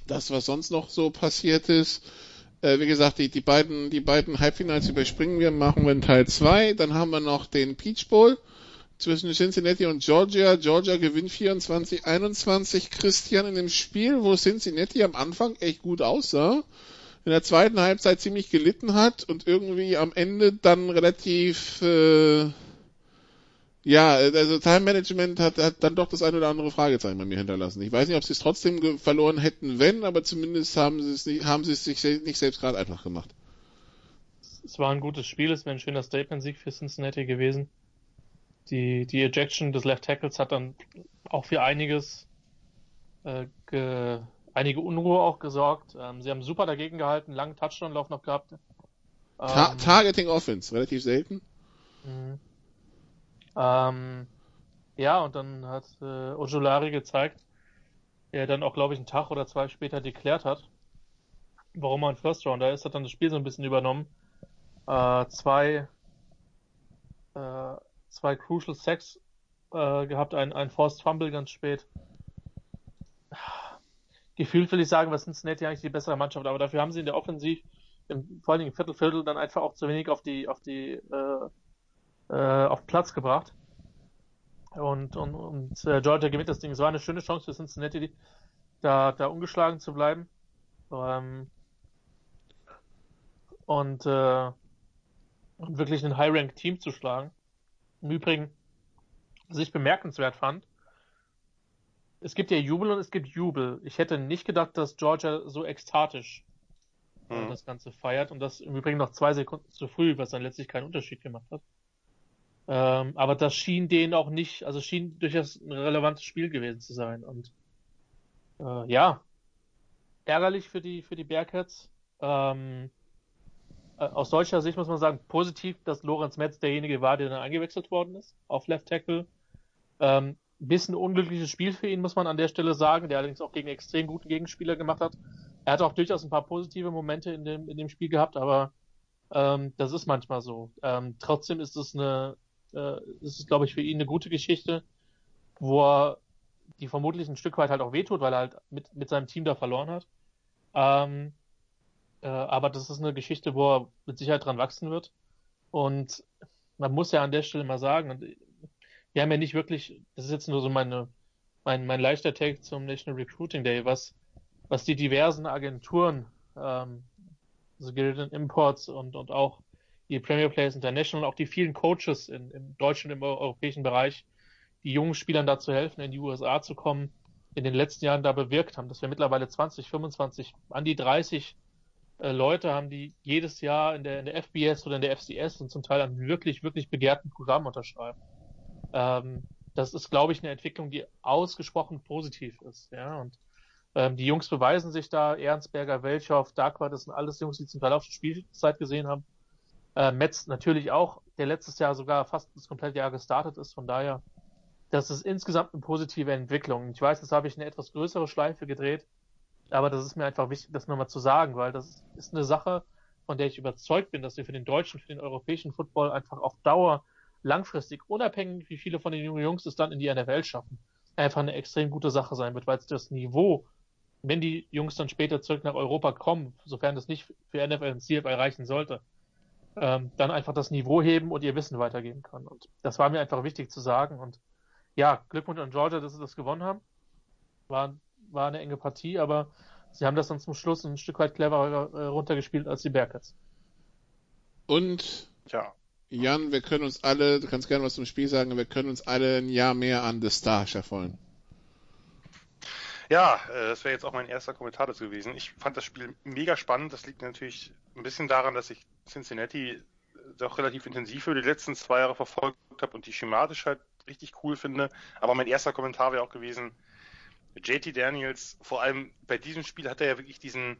das, was sonst noch so passiert ist. Äh, wie gesagt, die, die beiden, die beiden Halbfinals überspringen wir, machen wir in Teil 2. Dann haben wir noch den Peach Bowl zwischen Cincinnati und Georgia. Georgia gewinnt 24-21. Christian in dem Spiel, wo Cincinnati am Anfang echt gut aussah, in der zweiten Halbzeit ziemlich gelitten hat und irgendwie am Ende dann relativ äh, ja, also Time Management hat, hat dann doch das ein oder andere Fragezeichen bei mir hinterlassen. Ich weiß nicht, ob sie es trotzdem verloren hätten, wenn, aber zumindest haben sie es nicht, haben sie es sich nicht selbst gerade einfach gemacht. Es war ein gutes Spiel, es wäre ein schöner Statement-Sieg für Cincinnati gewesen. Die, die Ejection des Left Tackles hat dann auch für einiges, äh, ge, einige Unruhe auch gesorgt. Ähm, sie haben super dagegen gehalten, langen Touchdown-Lauf noch gehabt. Ta Ähm, Targeting Offense, relativ selten. Mhm. Ähm, ja, und dann hat äh, Ojulari gezeigt, der dann auch, glaube ich, einen Tag oder zwei später deklärt hat, warum er ein First Rounder ist, hat dann das Spiel so ein bisschen übernommen. Äh, zwei, äh, zwei Crucial Sacks äh, gehabt, ein, ein Forced Fumble ganz spät. Gefühlt will ich sagen, was Cincinnati eigentlich die bessere Mannschaft, aber dafür haben sie in der Offensiv, im, vor allen Dingen im Viertel, Viertel, dann einfach auch zu wenig auf die, auf die, äh, äh, auf Platz gebracht. Und, und, und äh, Georgia gewinnt das Ding. Es war eine schöne Chance für Cincinnati, da, da ungeschlagen zu bleiben. Ähm, und, äh, und wirklich ein High-Rank-Team zu schlagen. Im Übrigen, was ich bemerkenswert fand, es gibt ja Jubel und es gibt Jubel. Ich hätte nicht gedacht, dass Georgia so ekstatisch äh, Hm. das Ganze feiert und das im Übrigen noch zwei Sekunden zu früh, was dann letztlich keinen Unterschied gemacht hat. Ähm, aber das schien denen auch nicht, also schien durchaus ein relevantes Spiel gewesen zu sein. Und äh, ja, ärgerlich für die für die Bearcats. Ähm, äh, aus deutscher Sicht muss man sagen, positiv, dass Lorenz Metz derjenige war, der dann eingewechselt worden ist auf Left Tackle. Ähm, bisschen unglückliches Spiel für ihn, muss man an der Stelle sagen, der allerdings auch gegen extrem guten Gegenspieler gemacht hat. Er hat auch durchaus ein paar positive Momente in dem, in dem Spiel gehabt, aber ähm, das ist manchmal so. Ähm, trotzdem ist es eine, äh, ist es, glaube ich, für ihn eine gute Geschichte, wo er die vermutlich ein Stück weit halt auch wehtut, weil er halt mit, mit seinem Team da verloren hat. Ähm, äh, aber das ist eine Geschichte, wo er mit Sicherheit dran wachsen wird. Und man muss ja an der Stelle mal sagen, und wir haben ja nicht wirklich, das ist jetzt nur so meine, mein, mein leichter Take zum National Recruiting Day, was, was die diversen Agenturen, ähm, also Guild Imports und, und auch die Premier Players International, auch die vielen Coaches in, im deutschen und im europäischen Bereich, die jungen Spielern dazu helfen, in die USA zu kommen, in den letzten Jahren da bewirkt haben, dass wir mittlerweile 20, 25, an die 30 äh, Leute haben, die jedes Jahr in der, in der FBS oder in der FCS und zum Teil an wirklich, wirklich begehrten Programmen unterschreiben. Ähm, das ist, glaube ich, eine Entwicklung, die ausgesprochen positiv ist. Ja, und ähm, die Jungs beweisen sich da. Ernstberger, Welchow, Darkwa, das sind alles Jungs, die zum Teil auch schon Spielzeit gesehen haben. Äh, Metz natürlich auch, der letztes Jahr sogar fast das komplette Jahr gestartet ist. Von daher, das ist insgesamt eine positive Entwicklung. Ich weiß, jetzt habe ich eine etwas größere Schleife gedreht, aber das ist mir einfach wichtig, das nochmal zu sagen, weil das ist eine Sache, von der ich überzeugt bin, dass wir für den deutschen, für den europäischen Football einfach auf Dauer langfristig, unabhängig wie viele von den jungen Jungs es dann in die NFL schaffen, einfach eine extrem gute Sache sein wird, weil es das Niveau, wenn die Jungs dann später zurück nach Europa kommen, sofern das nicht für NFL und CFL reichen sollte, ähm, dann einfach das Niveau heben und ihr Wissen weitergeben kann. Und das war mir einfach wichtig zu sagen. Und ja, Glückwunsch an Georgia, dass sie das gewonnen haben. War, war eine enge Partie, aber sie haben das dann zum Schluss ein Stück weit cleverer äh, runtergespielt als die Bearcats. Und Tja, Jan, wir können uns alle, du kannst gerne was zum Spiel sagen, wir können uns alle ein Jahr mehr an The Star erfreuen. Ja, äh, das wäre jetzt auch mein erster Kommentar dazu gewesen. Ich fand das Spiel mega spannend. Das liegt natürlich ein bisschen daran, dass ich Cincinnati äh, doch relativ intensiv für die letzten zwei Jahre verfolgt habe und die schematisch halt richtig cool finde. Aber mein erster Kommentar wäre auch gewesen, JT Daniels, vor allem bei diesem Spiel hat er ja wirklich diesen,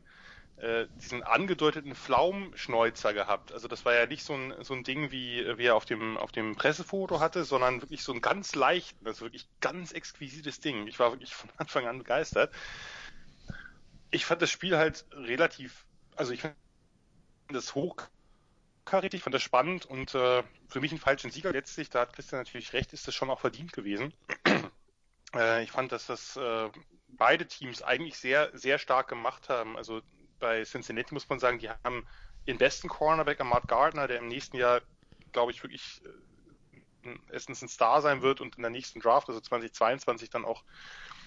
äh, diesen angedeuteten Pflaumenschneuzer gehabt. Also das war ja nicht so ein, so ein Ding, wie, wie er auf dem, auf dem Pressefoto hatte, sondern wirklich so ein ganz leichten, also wirklich ganz exquisites Ding. Ich war wirklich von [laughs] Anfang an begeistert. Ich fand das Spiel halt relativ, also ich fand das hochkarätig, fand das spannend und äh, für mich ein falschen Sieger letztlich, da hat Christian natürlich recht, ist das schon auch verdient gewesen. [clears throat] Äh, ich fand, dass das äh, beide Teams eigentlich sehr, sehr stark gemacht haben. Also bei Cincinnati muss man sagen, die haben ihren besten Cornerback, Ahmad Gardner, der im nächsten Jahr, glaube ich, wirklich äh, erstens ein Star sein wird und in der nächsten Draft, also 2022, dann auch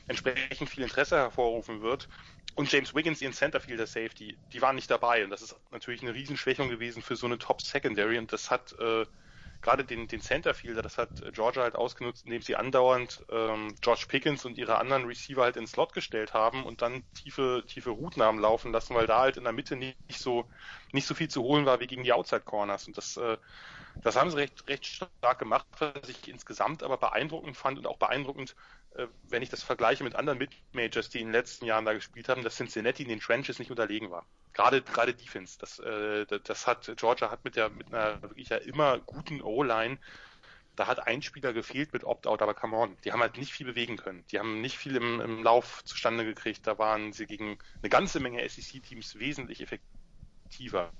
entsprechend viel Interesse hervorrufen wird. Und James Wiggins, ihren Centerfielder Safety, die waren nicht dabei. Und das ist natürlich eine Riesenschwächung gewesen für so eine Top Secondary. Und das hat äh, gerade den, den Centerfielder, das hat Georgia halt ausgenutzt, indem sie andauernd ähm, George Pickens und ihre anderen Receiver halt ins Slot gestellt haben und dann tiefe, tiefe Routen haben laufen lassen, weil da halt in der Mitte nicht, so, nicht so viel zu holen war wie gegen die Outside Corners. Und das, äh, das haben sie recht, recht stark gemacht, was ich insgesamt aber beeindruckend fand und auch beeindruckend, wenn ich das vergleiche mit anderen Mid-Majors, die in den letzten Jahren da gespielt haben, dass Cincinnati in den Trenches nicht unterlegen war. Gerade, gerade Defense. Das, äh, das hat, Georgia hat mit der, mit einer wirklich ja immer guten O-Line, da hat ein Spieler gefehlt mit Opt-out, aber come on, die haben halt nicht viel bewegen können. Die haben nicht viel im, im Lauf zustande gekriegt. Da waren sie gegen eine ganze Menge SEC-Teams wesentlich effektiver.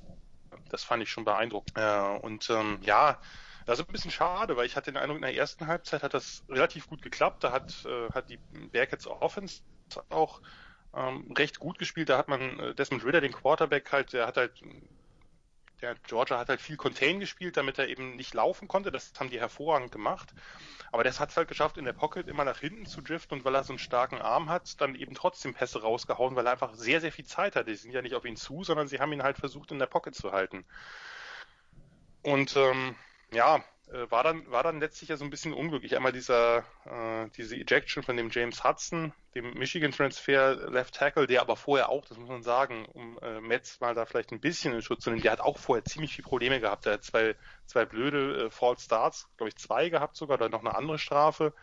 Das fand ich schon beeindruckend. Äh, und ähm, ja, das ist ein bisschen schade, weil ich hatte den Eindruck, in der ersten Halbzeit hat das relativ gut geklappt. Da hat, äh, hat die Bearcats Offense auch ähm, recht gut gespielt. Da hat man äh, Desmond Ritter, den Quarterback, halt, der hat halt, der Georgia hat halt viel Contain gespielt, damit er eben nicht laufen konnte. Das haben die hervorragend gemacht. Aber das hat es halt geschafft, in der Pocket immer nach hinten zu driften und weil er so einen starken Arm hat, dann eben trotzdem Pässe rausgehauen, weil er einfach sehr, sehr viel Zeit hatte. Die sind ja nicht auf ihn zu, sondern sie haben ihn halt versucht, in der Pocket zu halten. Und ähm, ja, äh, war dann war dann letztlich ja so ein bisschen unglücklich. Einmal dieser äh, diese Ejection von dem James Hudson, dem Michigan Transfer Left Tackle, der aber vorher auch, das muss man sagen, um äh, Metz mal da vielleicht ein bisschen in Schutz zu nehmen, der hat auch vorher ziemlich viele Probleme gehabt. Der hat zwei zwei blöde äh, False Starts, glaube ich zwei gehabt sogar, oder noch eine andere Strafe.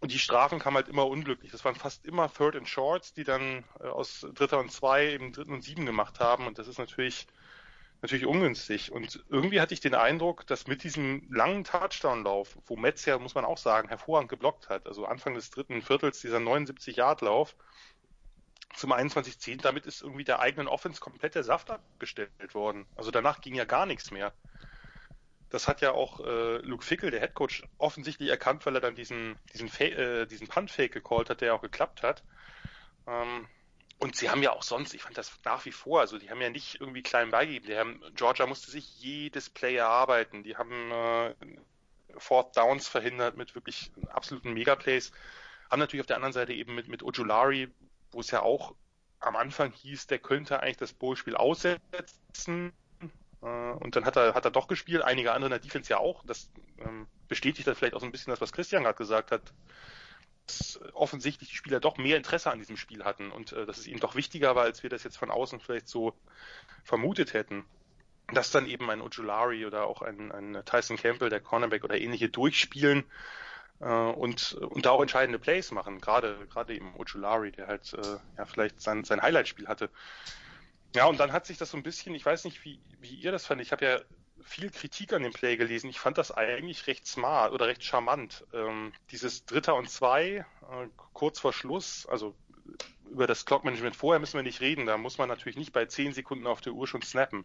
Und die Strafen kamen halt immer unglücklich. Das waren fast immer Third and Shorts, die dann äh, aus Dritter und Zwei eben Dritten und Sieben gemacht haben. Und das ist natürlich natürlich ungünstig. Und irgendwie hatte ich den Eindruck, dass mit diesem langen Touchdown-Lauf, wo Metz ja, muss man auch sagen, hervorragend geblockt hat, also Anfang des dritten Viertels dieser 79-Yard-Lauf zum 21-10, damit ist irgendwie der eigenen Offense komplett der Saft abgestellt worden. Also danach ging ja gar nichts mehr. Das hat ja auch äh, Luke Fickel, der Headcoach, offensichtlich erkannt, weil er dann diesen, diesen, äh, diesen Punt-Fake gecallt hat, der auch geklappt hat. Ähm, und sie haben ja auch sonst, ich fand das nach wie vor, also die haben ja nicht irgendwie klein beigegeben. Die haben, Georgia musste sich jedes Play erarbeiten. Die haben äh, Fourth Downs verhindert mit wirklich absoluten Megaplays. Haben natürlich auf der anderen Seite eben mit, mit Ojulari, wo es ja auch am Anfang hieß, der könnte eigentlich das Bowl-Spiel aussetzen. Äh, und dann hat er, hat er doch gespielt, einige andere in der Defense ja auch. Das ähm, bestätigt dann vielleicht auch so ein bisschen das, was Christian gerade gesagt hat offensichtlich die Spieler doch mehr Interesse an diesem Spiel hatten und äh, dass es ihnen doch wichtiger war, als wir das jetzt von außen vielleicht so vermutet hätten. Dass dann eben ein Ojulari oder auch ein, ein Tyson Campbell, der Cornerback oder ähnliche durchspielen äh, und, und da auch entscheidende Plays machen. Gerade, gerade eben Ojulari, der halt äh, ja vielleicht sein, sein Highlight-Spiel hatte. Ja, und dann hat sich das so ein bisschen, ich weiß nicht, wie, wie ihr das fand. Ich habe ja viel Kritik an dem Play gelesen. Ich fand das eigentlich recht smart oder recht charmant. Ähm, dieses Dritter und Zwei, äh, kurz vor Schluss, also über das Clock-Management vorher müssen wir nicht reden. Da muss man natürlich nicht bei 10 Sekunden auf der Uhr schon snappen.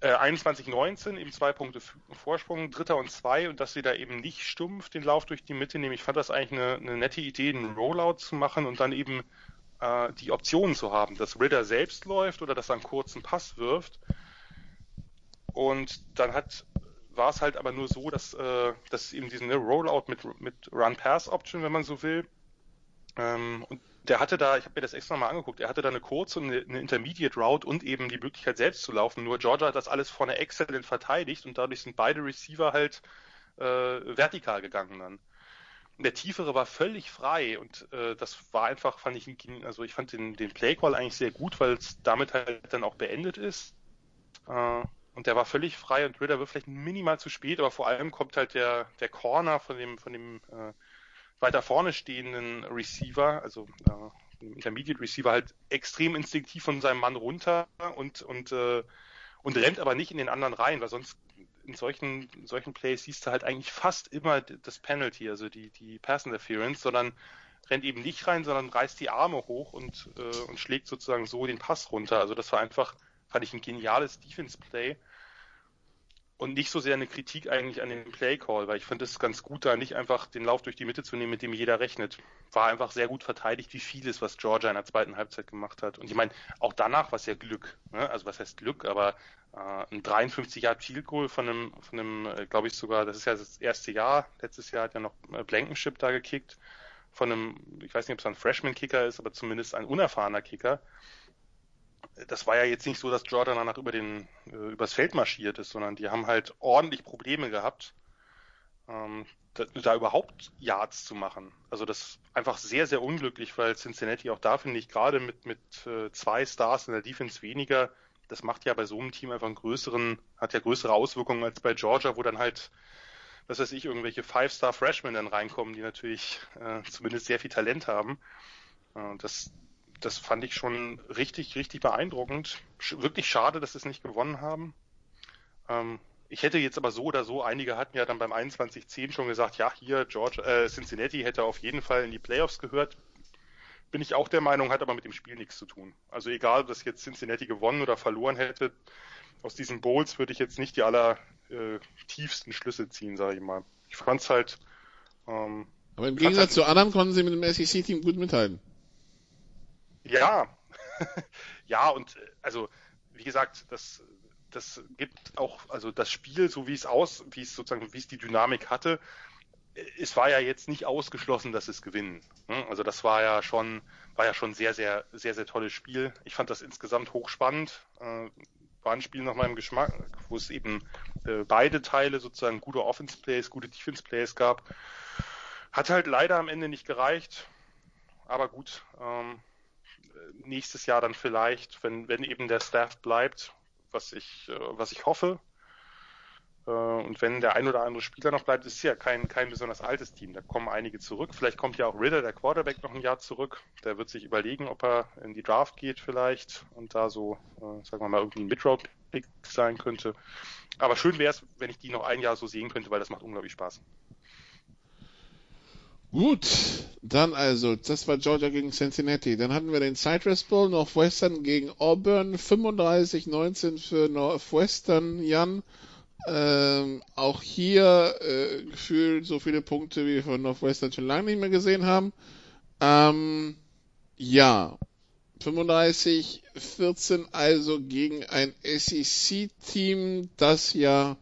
Äh, 21-19, eben zwei Punkte Vorsprung, Dritter und Zwei und dass sie da eben nicht stumpf den Lauf durch die Mitte nehmen. Ich fand das eigentlich eine, eine nette Idee, einen Rollout zu machen und dann eben äh, die Optionen zu haben, dass Ritter selbst läuft oder dass er einen kurzen Pass wirft und dann hat war es halt aber nur so, dass, äh, dass eben diesen ne, Rollout mit, mit Run-Pass-Option, wenn man so will, ähm, und der hatte da, ich habe mir das extra mal angeguckt, er hatte da eine kurze eine, eine Intermediate Route und eben die Möglichkeit selbst zu laufen. Nur Georgia hat das alles vorne exzellent verteidigt und dadurch sind beide Receiver halt äh, vertikal gegangen dann. Der tiefere war völlig frei und äh, das war einfach, fand ich, also ich fand den, den Playcall eigentlich sehr gut, weil es damit halt dann auch beendet ist. Äh, und der war völlig frei und Ritter wird vielleicht minimal zu spät, aber vor allem kommt halt der, der Corner von dem, von dem äh, weiter vorne stehenden Receiver, also äh, Intermediate Receiver, halt extrem instinktiv von seinem Mann runter und, und, äh, und rennt aber nicht in den anderen rein, weil sonst in solchen, in solchen Plays siehst du halt eigentlich fast immer das Penalty, also die, die Pass Interference, sondern rennt eben nicht rein, sondern reißt die Arme hoch und, äh, und schlägt sozusagen so den Pass runter. Also das war einfach fand ich ein geniales Defense-Play und nicht so sehr eine Kritik eigentlich an dem Play-Call, weil ich finde es ganz gut, da nicht einfach den Lauf durch die Mitte zu nehmen, mit dem jeder rechnet. War einfach sehr gut verteidigt, wie vieles, was Georgia in der zweiten Halbzeit gemacht hat. Und ich meine, auch danach war es ja Glück. Ne? Also was heißt Glück, aber äh, ein 53 Yard Field Goal von einem, von einem, äh, glaube ich sogar, das ist ja das erste Jahr. Letztes Jahr hat ja noch äh, Blankenship da gekickt. Von einem, ich weiß nicht, ob es ein Freshman-Kicker ist, aber zumindest ein unerfahrener Kicker das war ja jetzt nicht so, dass Jordan danach über den äh, übers Feld marschiert ist, sondern die haben halt ordentlich Probleme gehabt, ähm, da, da, überhaupt Yards zu machen. Also das ist einfach sehr, sehr unglücklich, weil Cincinnati auch da finde ich gerade mit mit äh, zwei Stars in der Defense weniger, das macht ja bei so einem Team einfach einen größeren, hat ja größere Auswirkungen als bei Georgia, wo dann halt was weiß ich, irgendwelche Five-Star-Freshmen dann reinkommen, die natürlich äh, zumindest sehr viel Talent haben. Äh, das, das fand ich schon richtig, richtig beeindruckend. Sch wirklich schade, dass sie es nicht gewonnen haben. Ähm, ich hätte jetzt aber so oder so, einige hatten ja dann beim 21-10 schon gesagt, ja, hier, George, äh, Cincinnati hätte auf jeden Fall in die Playoffs gehört. Bin ich auch der Meinung, hat aber mit dem Spiel nichts zu tun. Also egal, ob das jetzt Cincinnati gewonnen oder verloren hätte, aus diesen Bowls würde ich jetzt nicht die aller äh, tiefsten Schlüsse ziehen, sage ich mal. Ich fand's halt. Ähm, aber im Gegensatz halt, zu anderen konnten sie mit dem SEC-Team gut mithalten. Ja, [laughs] ja, und äh, also wie gesagt, das, das gibt auch, also das Spiel, so wie es aus, wie es sozusagen, wie es die Dynamik hatte, äh, es war ja jetzt nicht ausgeschlossen, dass es gewinnen. Ne? Also das war ja schon, war ja schon sehr, sehr, sehr, sehr tolles Spiel. Ich fand das insgesamt hochspannend. Äh, war ein Spiel nach meinem Geschmack, wo es eben beide Teile sozusagen gute Offense Plays, gute Defense Plays gab. Hat halt leider am Ende nicht gereicht. Aber gut, ähm, nächstes Jahr dann vielleicht, wenn, wenn eben der Staff bleibt, was ich, äh, was ich hoffe. Äh, und wenn der ein oder andere Spieler noch bleibt, ist es ja kein, kein besonders altes Team. Da kommen einige zurück. Vielleicht kommt ja auch Ritter, der Quarterback, noch ein Jahr zurück. Der wird sich überlegen, ob er in die Draft geht vielleicht und da so, äh, sagen wir mal, irgendwie ein Midround-Pick sein könnte. Aber schön wäre es, wenn ich die noch ein Jahr so sehen könnte, weil das macht unglaublich Spaß. Gut, dann also, das war Georgia gegen Cincinnati. Dann hatten wir den Citrus Bowl, Northwestern gegen Auburn, 35-19 für Northwestern, Jan. Ähm, auch hier äh, gefühlt so viele Punkte, wie wir von Northwestern schon lange nicht mehr gesehen haben. Ähm, ja, 35-14 also gegen ein SEC-Team, das ja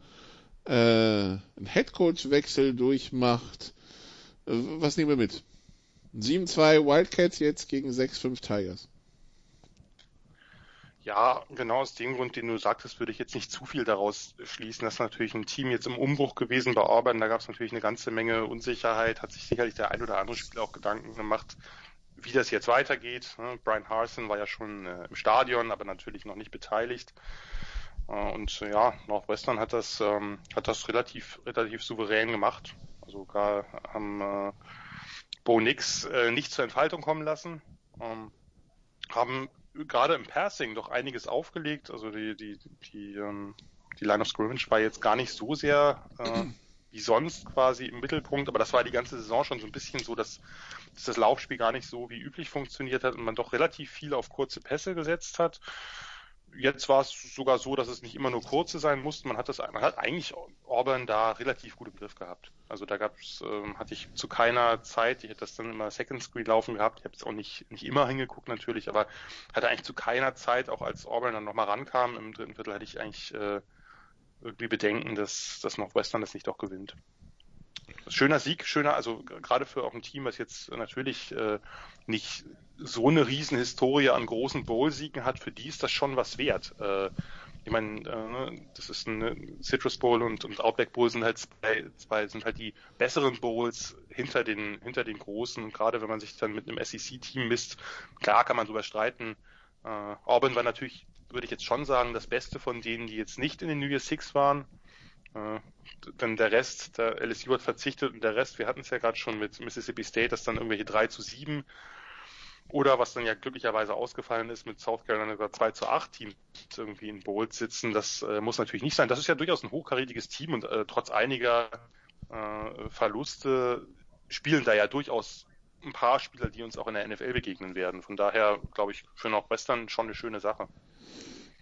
äh, einen Headcoach-Wechsel durchmacht. Was nehmen wir mit? 7-2 Wildcats jetzt gegen 6-5 Tigers. Ja, genau aus dem Grund, den du sagtest, würde ich jetzt nicht zu viel daraus schließen. Das ist natürlich ein Team jetzt im Umbruch gewesen bei Auburn. Da gab es natürlich eine ganze Menge Unsicherheit. Hat sich sicherlich der ein oder andere Spieler auch Gedanken gemacht, wie das jetzt weitergeht. Ne? Brian Harson war ja schon äh, im Stadion, aber natürlich noch nicht beteiligt. Äh, und ja, Northwestern hat das, ähm, hat das relativ, relativ souverän gemacht. Also gar haben äh, Bo Nix äh, nicht zur Entfaltung kommen lassen. Ähm, haben gerade im Passing doch einiges aufgelegt. Also die, die, die, ähm, die Line of Scrimmage war jetzt gar nicht so sehr äh, [clears throat] wie sonst quasi im Mittelpunkt, aber das war die ganze Saison schon so ein bisschen so, dass, dass das Laufspiel gar nicht so wie üblich funktioniert hat und man doch relativ viel auf kurze Pässe gesetzt hat jetzt war es sogar so, dass es nicht immer nur kurze sein mussten. Man hat das, man hat eigentlich Auburn da relativ gut im Griff gehabt. Also da gab's, ähm, hatte ich zu keiner Zeit, ich hätte das dann immer Second Screen laufen gehabt. Ich habe es auch nicht, nicht immer hingeguckt natürlich, aber hatte eigentlich zu keiner Zeit, auch als Auburn dann nochmal rankam im dritten Viertel, hatte ich eigentlich äh, irgendwie Bedenken, dass, dass Northwestern das nicht doch gewinnt. Schöner Sieg, schöner, also gerade für auch ein Team, was jetzt natürlich äh, nicht so eine riesen Historie an großen Bowl-Siegen hat, für die ist das schon was wert. Äh, ich meine, äh, das ist ein ne, Citrus Bowl und, und Outback Bowl sind halt zwei, zwei sind halt die besseren Bowls hinter den hinter den großen und gerade wenn man sich dann mit einem SEC-Team misst, klar kann man darüber streiten. Äh, Auburn war natürlich, würde ich jetzt schon sagen, das Beste von denen, die jetzt nicht in den New Year Six waren. Äh, dann der Rest, der LSU hat verzichtet und der Rest, wir hatten es ja gerade schon mit Mississippi State, das dann irgendwelche 3 zu 7 oder was dann ja glücklicherweise ausgefallen ist mit South Carolina sogar 2 zu 8 Teams irgendwie in Bowls sitzen, das äh, muss natürlich nicht sein. Das ist ja durchaus ein hochkarätiges Team und äh, trotz einiger äh, Verluste spielen da ja durchaus ein paar Spieler, die uns auch in der NFL begegnen werden. Von daher glaube ich für Nordwestern schon eine schöne Sache.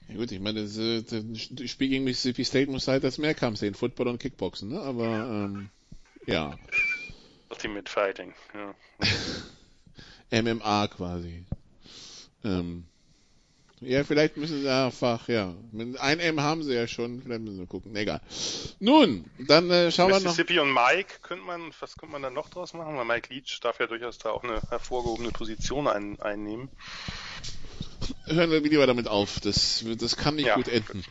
Ja gut, ich meine, das, äh, das Spiel gegen Mississippi State muss halt das Mehrkampf sehen, Football und Kickboxen, ne? Aber ähm, ja. Ultimate Fighting, ja. [laughs] MMA quasi. Ähm, ja, vielleicht müssen sie einfach, ja. Ein M haben sie ja schon, vielleicht müssen wir gucken. Egal. Nun, dann äh, schauen wir noch. Mississippi und Mike, könnte man, was könnte man da noch draus machen? Weil Mike Leach darf ja durchaus da auch eine hervorgehobene Position ein, einnehmen. Hören wir lieber damit auf. Das, das kann nicht ja. gut enden.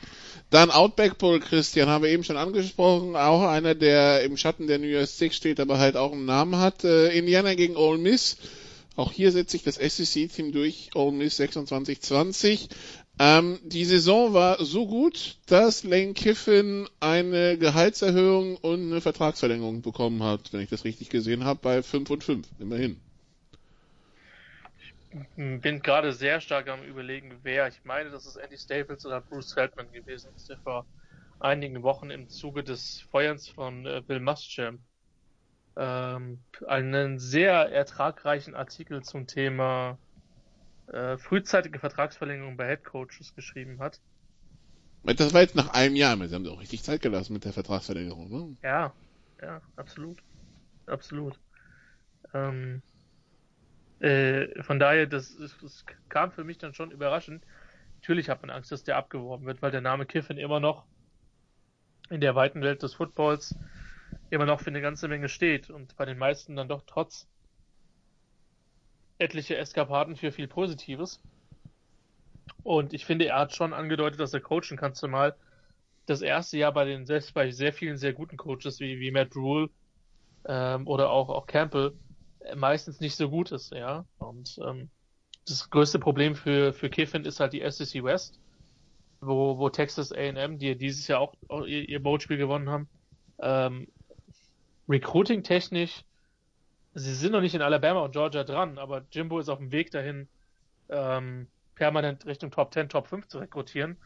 Dann Outback Bowl, Christian, haben wir eben schon angesprochen. Auch einer, der im Schatten der New York Six steht, aber halt auch einen Namen hat. Äh, Indiana gegen Ole Miss. Auch hier setzt sich das SEC-Team durch, Ole Miss 26-20. Ähm, die Saison war so gut, dass Lane Kiffin eine Gehaltserhöhung und eine Vertragsverlängerung bekommen hat, wenn ich das richtig gesehen habe, bei 5 und 5, immerhin. Ich bin gerade sehr stark am überlegen, wer. Ich meine, dass es Andy Staples oder Bruce Feldman gewesen ist, der vor einigen Wochen im Zuge des Feuerns von äh, Bill Muschamp ähm, einen sehr ertragreichen Artikel zum Thema äh, frühzeitige Vertragsverlängerung bei Headcoaches geschrieben hat. Das war jetzt nach einem Jahr, sie haben auch richtig Zeit gelassen mit der Vertragsverlängerung, ne? Ja, ja, absolut. Absolut. Ähm, äh, von daher, das, das kam für mich dann schon überraschend. Natürlich hat man Angst, dass der abgeworben wird, weil der Name Kiffin immer noch in der weiten Welt des Footballs immer noch für eine ganze Menge steht und bei den meisten dann doch trotz etliche Eskapaden für viel Positives. Und ich finde, er hat schon angedeutet, dass er coachen kann, zumal das erste Jahr bei den, selbst bei sehr vielen sehr guten Coaches wie, wie Matt Rule ähm, oder auch, auch Campbell meistens nicht so gut ist, ja. Und ähm, das größte Problem für, für Kiffin ist halt die SEC West, wo, wo Texas AM, die dieses Jahr auch, ihr, ihr Bowl-Spiel gewonnen haben, ähm, Recruiting-technisch, sie sind noch nicht in Alabama und Georgia dran, aber Jimbo ist auf dem Weg dahin, ähm, permanent Richtung Top 10, Top 5 zu rekrutieren.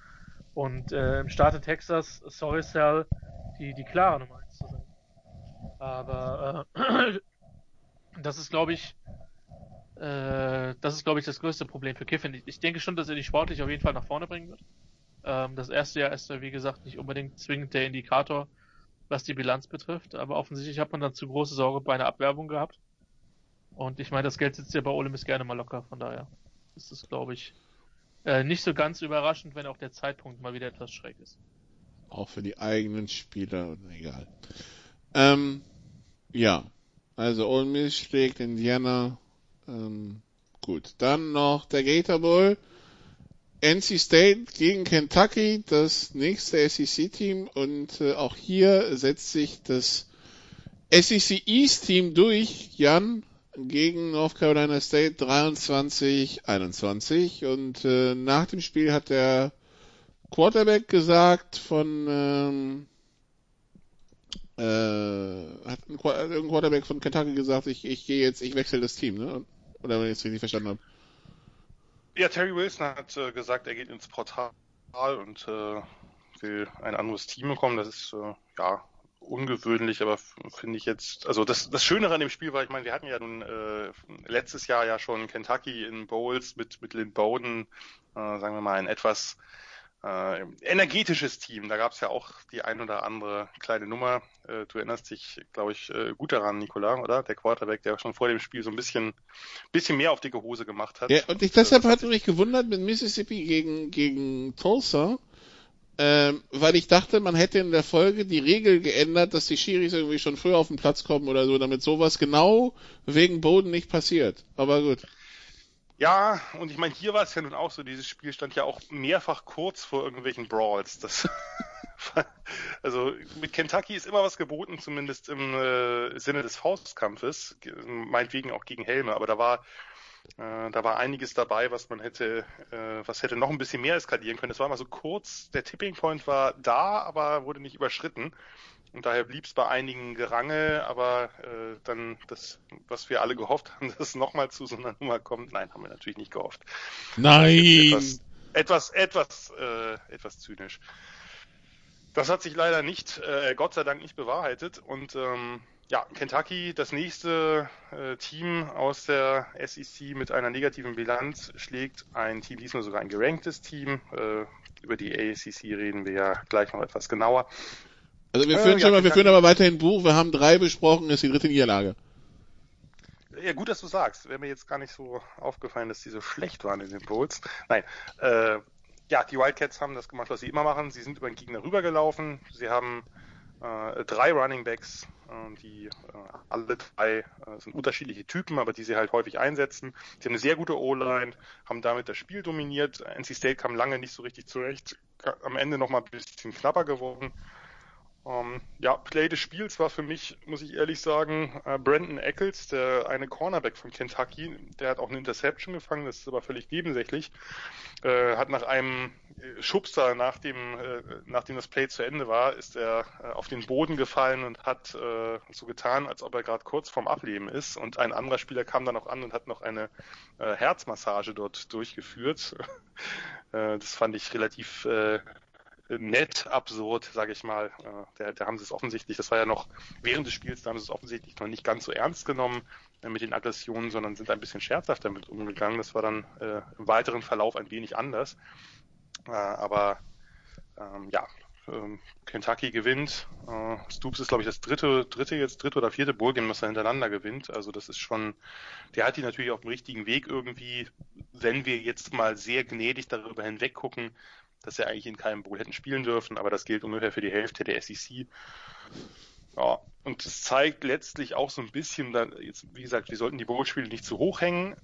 Und äh, im Staat Texas, sorry Sal, die, die klare Nummer 1 zu sein. Aber äh, das ist, glaube ich, äh, das ist, glaube ich, das größte Problem für Kiffin. Ich denke schon, dass er die sportlich auf jeden Fall nach vorne bringen wird. Ähm, das erste Jahr ist er, wie gesagt, nicht unbedingt zwingend der Indikator, was die Bilanz betrifft, aber offensichtlich hat man dann zu große Sorge bei einer Abwerbung gehabt. Und ich meine, das Geld sitzt ja bei Ole Miss gerne mal locker, von daher ist es, glaube ich, äh, nicht so ganz überraschend, wenn auch der Zeitpunkt mal wieder etwas schräg ist. Auch für die eigenen Spieler, egal. Ähm, ja, also Ole Miss schlägt Indiana. Ähm, gut, dann noch der Gator Bowl. NC State gegen Kentucky, das nächste SEC-Team und äh, auch hier setzt sich das SEC East-Team durch. Jan gegen North Carolina State 23-21 und äh, nach dem Spiel hat der Quarterback gesagt von ähm, äh, hat ein, ein Quarterback von Kentucky gesagt, ich, ich gehe jetzt, ich wechsle das Team, ne? Oder wenn ich es richtig verstanden habe. Ja, Terry Wilson hat äh, gesagt, er geht ins Portal und äh, will ein anderes Team bekommen. Das ist äh, ja ungewöhnlich, aber finde ich jetzt, also das, das Schöne an dem Spiel war, ich meine, wir hatten ja nun äh, letztes Jahr ja schon Kentucky in Bowls mit, mit Lynn Bowden, äh, sagen wir mal, ein etwas äh, energetisches Team. Da gab es ja auch die ein oder andere kleine Nummer. Äh, du erinnerst dich, glaube ich, äh, gut daran, Nicola, oder? Der Quarterback, der schon vor dem Spiel so ein bisschen, bisschen mehr auf dicke Hose gemacht hat. Ja, und ich, deshalb hat mich gewundert mit Mississippi gegen, gegen Tulsa, ähm, weil ich dachte, man hätte in der Folge die Regel geändert, dass die Schiris irgendwie schon früher auf den Platz kommen oder so, damit sowas genau wegen Boden nicht passiert. Aber gut. Ja, und ich meine, hier war es ja nun auch so, dieses Spiel stand ja auch mehrfach kurz vor irgendwelchen Brawls. Das [laughs] also mit Kentucky ist immer was geboten, zumindest im äh, Sinne des Faustkampfes, meinetwegen auch gegen Helme, aber da war äh, da war einiges dabei, was man hätte, äh, was hätte noch ein bisschen mehr eskalieren können. Es war mal so kurz, der Tipping Point war da, aber wurde nicht überschritten. Und daher blieb es bei einigen Gerange, aber äh, dann das, was wir alle gehofft haben, [laughs] dass es nochmal zu so einer Nummer kommt, nein, haben wir natürlich nicht gehofft. Nein! Etwas, etwas, etwas, äh, etwas zynisch. Das hat sich leider nicht, äh, Gott sei Dank nicht bewahrheitet. Und ähm, ja, Kentucky, das nächste äh, Team aus der SEC mit einer negativen Bilanz, schlägt ein Team, diesmal sogar ein geranktes Team. Äh, über die ACC reden wir ja gleich noch etwas genauer. Also wir führen äh, schon ja, mal, wir führen aber weiterhin Buch. Wir haben drei besprochen, ist die dritte Niederlage. Ja, gut, dass du sagst. Wäre mir jetzt gar nicht so aufgefallen, dass die so schlecht waren in den Bowls. Nein, äh, ja, die Wildcats haben das gemacht, was sie immer machen. Sie sind über den Gegner rübergelaufen. Sie haben äh, drei Running Backs, äh, die äh, alle drei äh, sind unterschiedliche Typen, aber die sie halt häufig einsetzen. Sie haben eine sehr gute O-Line, haben damit das Spiel dominiert. NC State kam lange nicht so richtig zurecht, am Ende nochmal ein bisschen knapper geworden. Um, ähm, ja, Play des Spiels war für mich, muss ich ehrlich sagen, äh, Brandon Eccles, der eine Cornerback von Kentucky, der hat auch eine Interception gefangen, das ist aber völlig nebensächlich, äh, hat nach einem äh, Schubser, nachdem, äh, nachdem das Play zu Ende war, ist er äh, auf den Boden gefallen und hat äh, so getan, als ob er gerade kurz vorm Ableben ist und ein anderer Spieler kam dann auch an und hat noch eine Herzmassage dort durchgeführt. [laughs] das fand ich relativ nett absurd, sage ich mal. Äh, da, da haben sie es offensichtlich, das war ja noch während des Spiels, da haben sie es offensichtlich noch nicht ganz so ernst genommen äh, mit den Aggressionen, sondern sind ein bisschen scherzhaft damit umgegangen. Das war dann äh, im weiteren Verlauf ein wenig anders. Äh, aber ähm, ja, ähm, Kentucky gewinnt. Äh, Stoops ist, glaube ich, das dritte, dritte jetzt, dritte oder vierte Bowl-Game, was er hintereinander gewinnt. Also das ist schon, der hat die natürlich auf dem richtigen Weg irgendwie, wenn wir jetzt mal sehr gnädig darüber hinweg gucken, dass sie eigentlich in keinem Bowl hätten spielen dürfen, aber das gilt ungefähr für die Hälfte der SEC. Ja, und es zeigt letztlich auch so ein bisschen, dann, jetzt, wie gesagt, wir sollten die Bowl-Spiele nicht zu hoch hängen.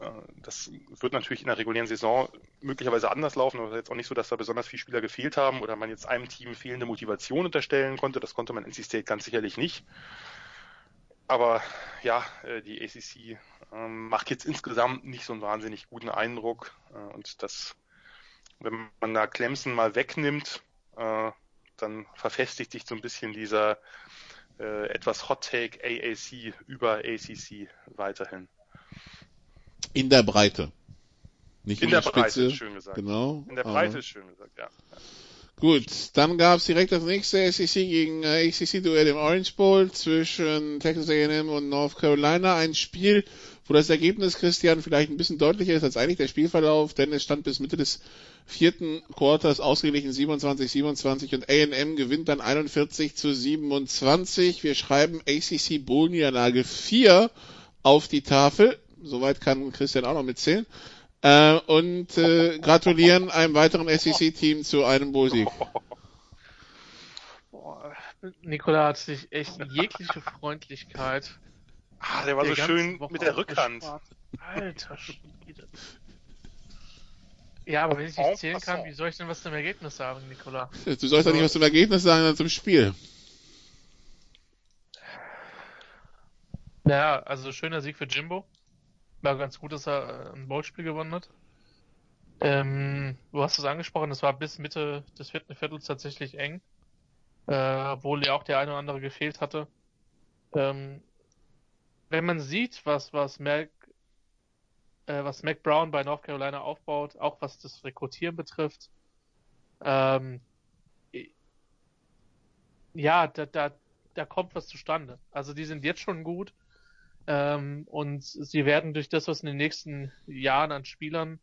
Äh, das wird natürlich in der regulären Saison möglicherweise anders laufen, aber jetzt auch nicht so, dass da besonders viele Spieler gefehlt haben oder man jetzt einem Team fehlende Motivation unterstellen konnte. Das konnte man NC State ganz sicherlich nicht. Aber ja, äh, die ACC ähm, macht jetzt insgesamt nicht so einen wahnsinnig guten Eindruck. Äh, und das, wenn man da Clemson mal wegnimmt, dann verfestigt sich so ein bisschen dieser etwas Hot Take AAC über ACC weiterhin. In der Breite. Nicht in, in der, der Breite ist schön gesagt. Genau. In der Breite ist schön gesagt, ja. Gut, dann gab's direkt das nächste SEC gegen äh, ACC-Duell im Orange Bowl zwischen Texas A&M und North Carolina. Ein Spiel, wo das Ergebnis, Christian, vielleicht ein bisschen deutlicher ist als eigentlich der Spielverlauf, denn es stand bis Mitte des vierten Quarters ausgeglichen 27-27 und A&M gewinnt dann 41 zu 27. Wir schreiben ACC Bowl Niederlage 4 auf die Tafel soweit kann Christian auch noch mitzählen. Äh, und äh, gratulieren einem weiteren SEC-Team zu einem Bowl-Sieg. Nikola hat sich echt jegliche Freundlichkeit. Ah, der war der so schön Woche mit der Rückhand. Alter Schwede. Ja, aber wenn ich nicht zählen kann, wie soll ich denn was zum Ergebnis sagen, Nikola? Du sollst doch nicht was zum Ergebnis sagen, sondern zum Spiel. Naja, also schöner Sieg für Jimbo war ganz gut, dass er äh, ein Bowlspiel gewonnen hat. Ähm, du hast es angesprochen, es war bis Mitte des vierten Viertels tatsächlich eng, äh, obwohl ja auch der eine oder andere gefehlt hatte. Ähm, wenn man sieht, was, was Mac, äh, was Mac Brown bei North Carolina aufbaut, auch was das Rekrutieren betrifft, ähm, ja, da, da, da kommt was zustande. Also die sind jetzt schon gut. Ähm, und sie werden durch das, was in den nächsten Jahren an Spielern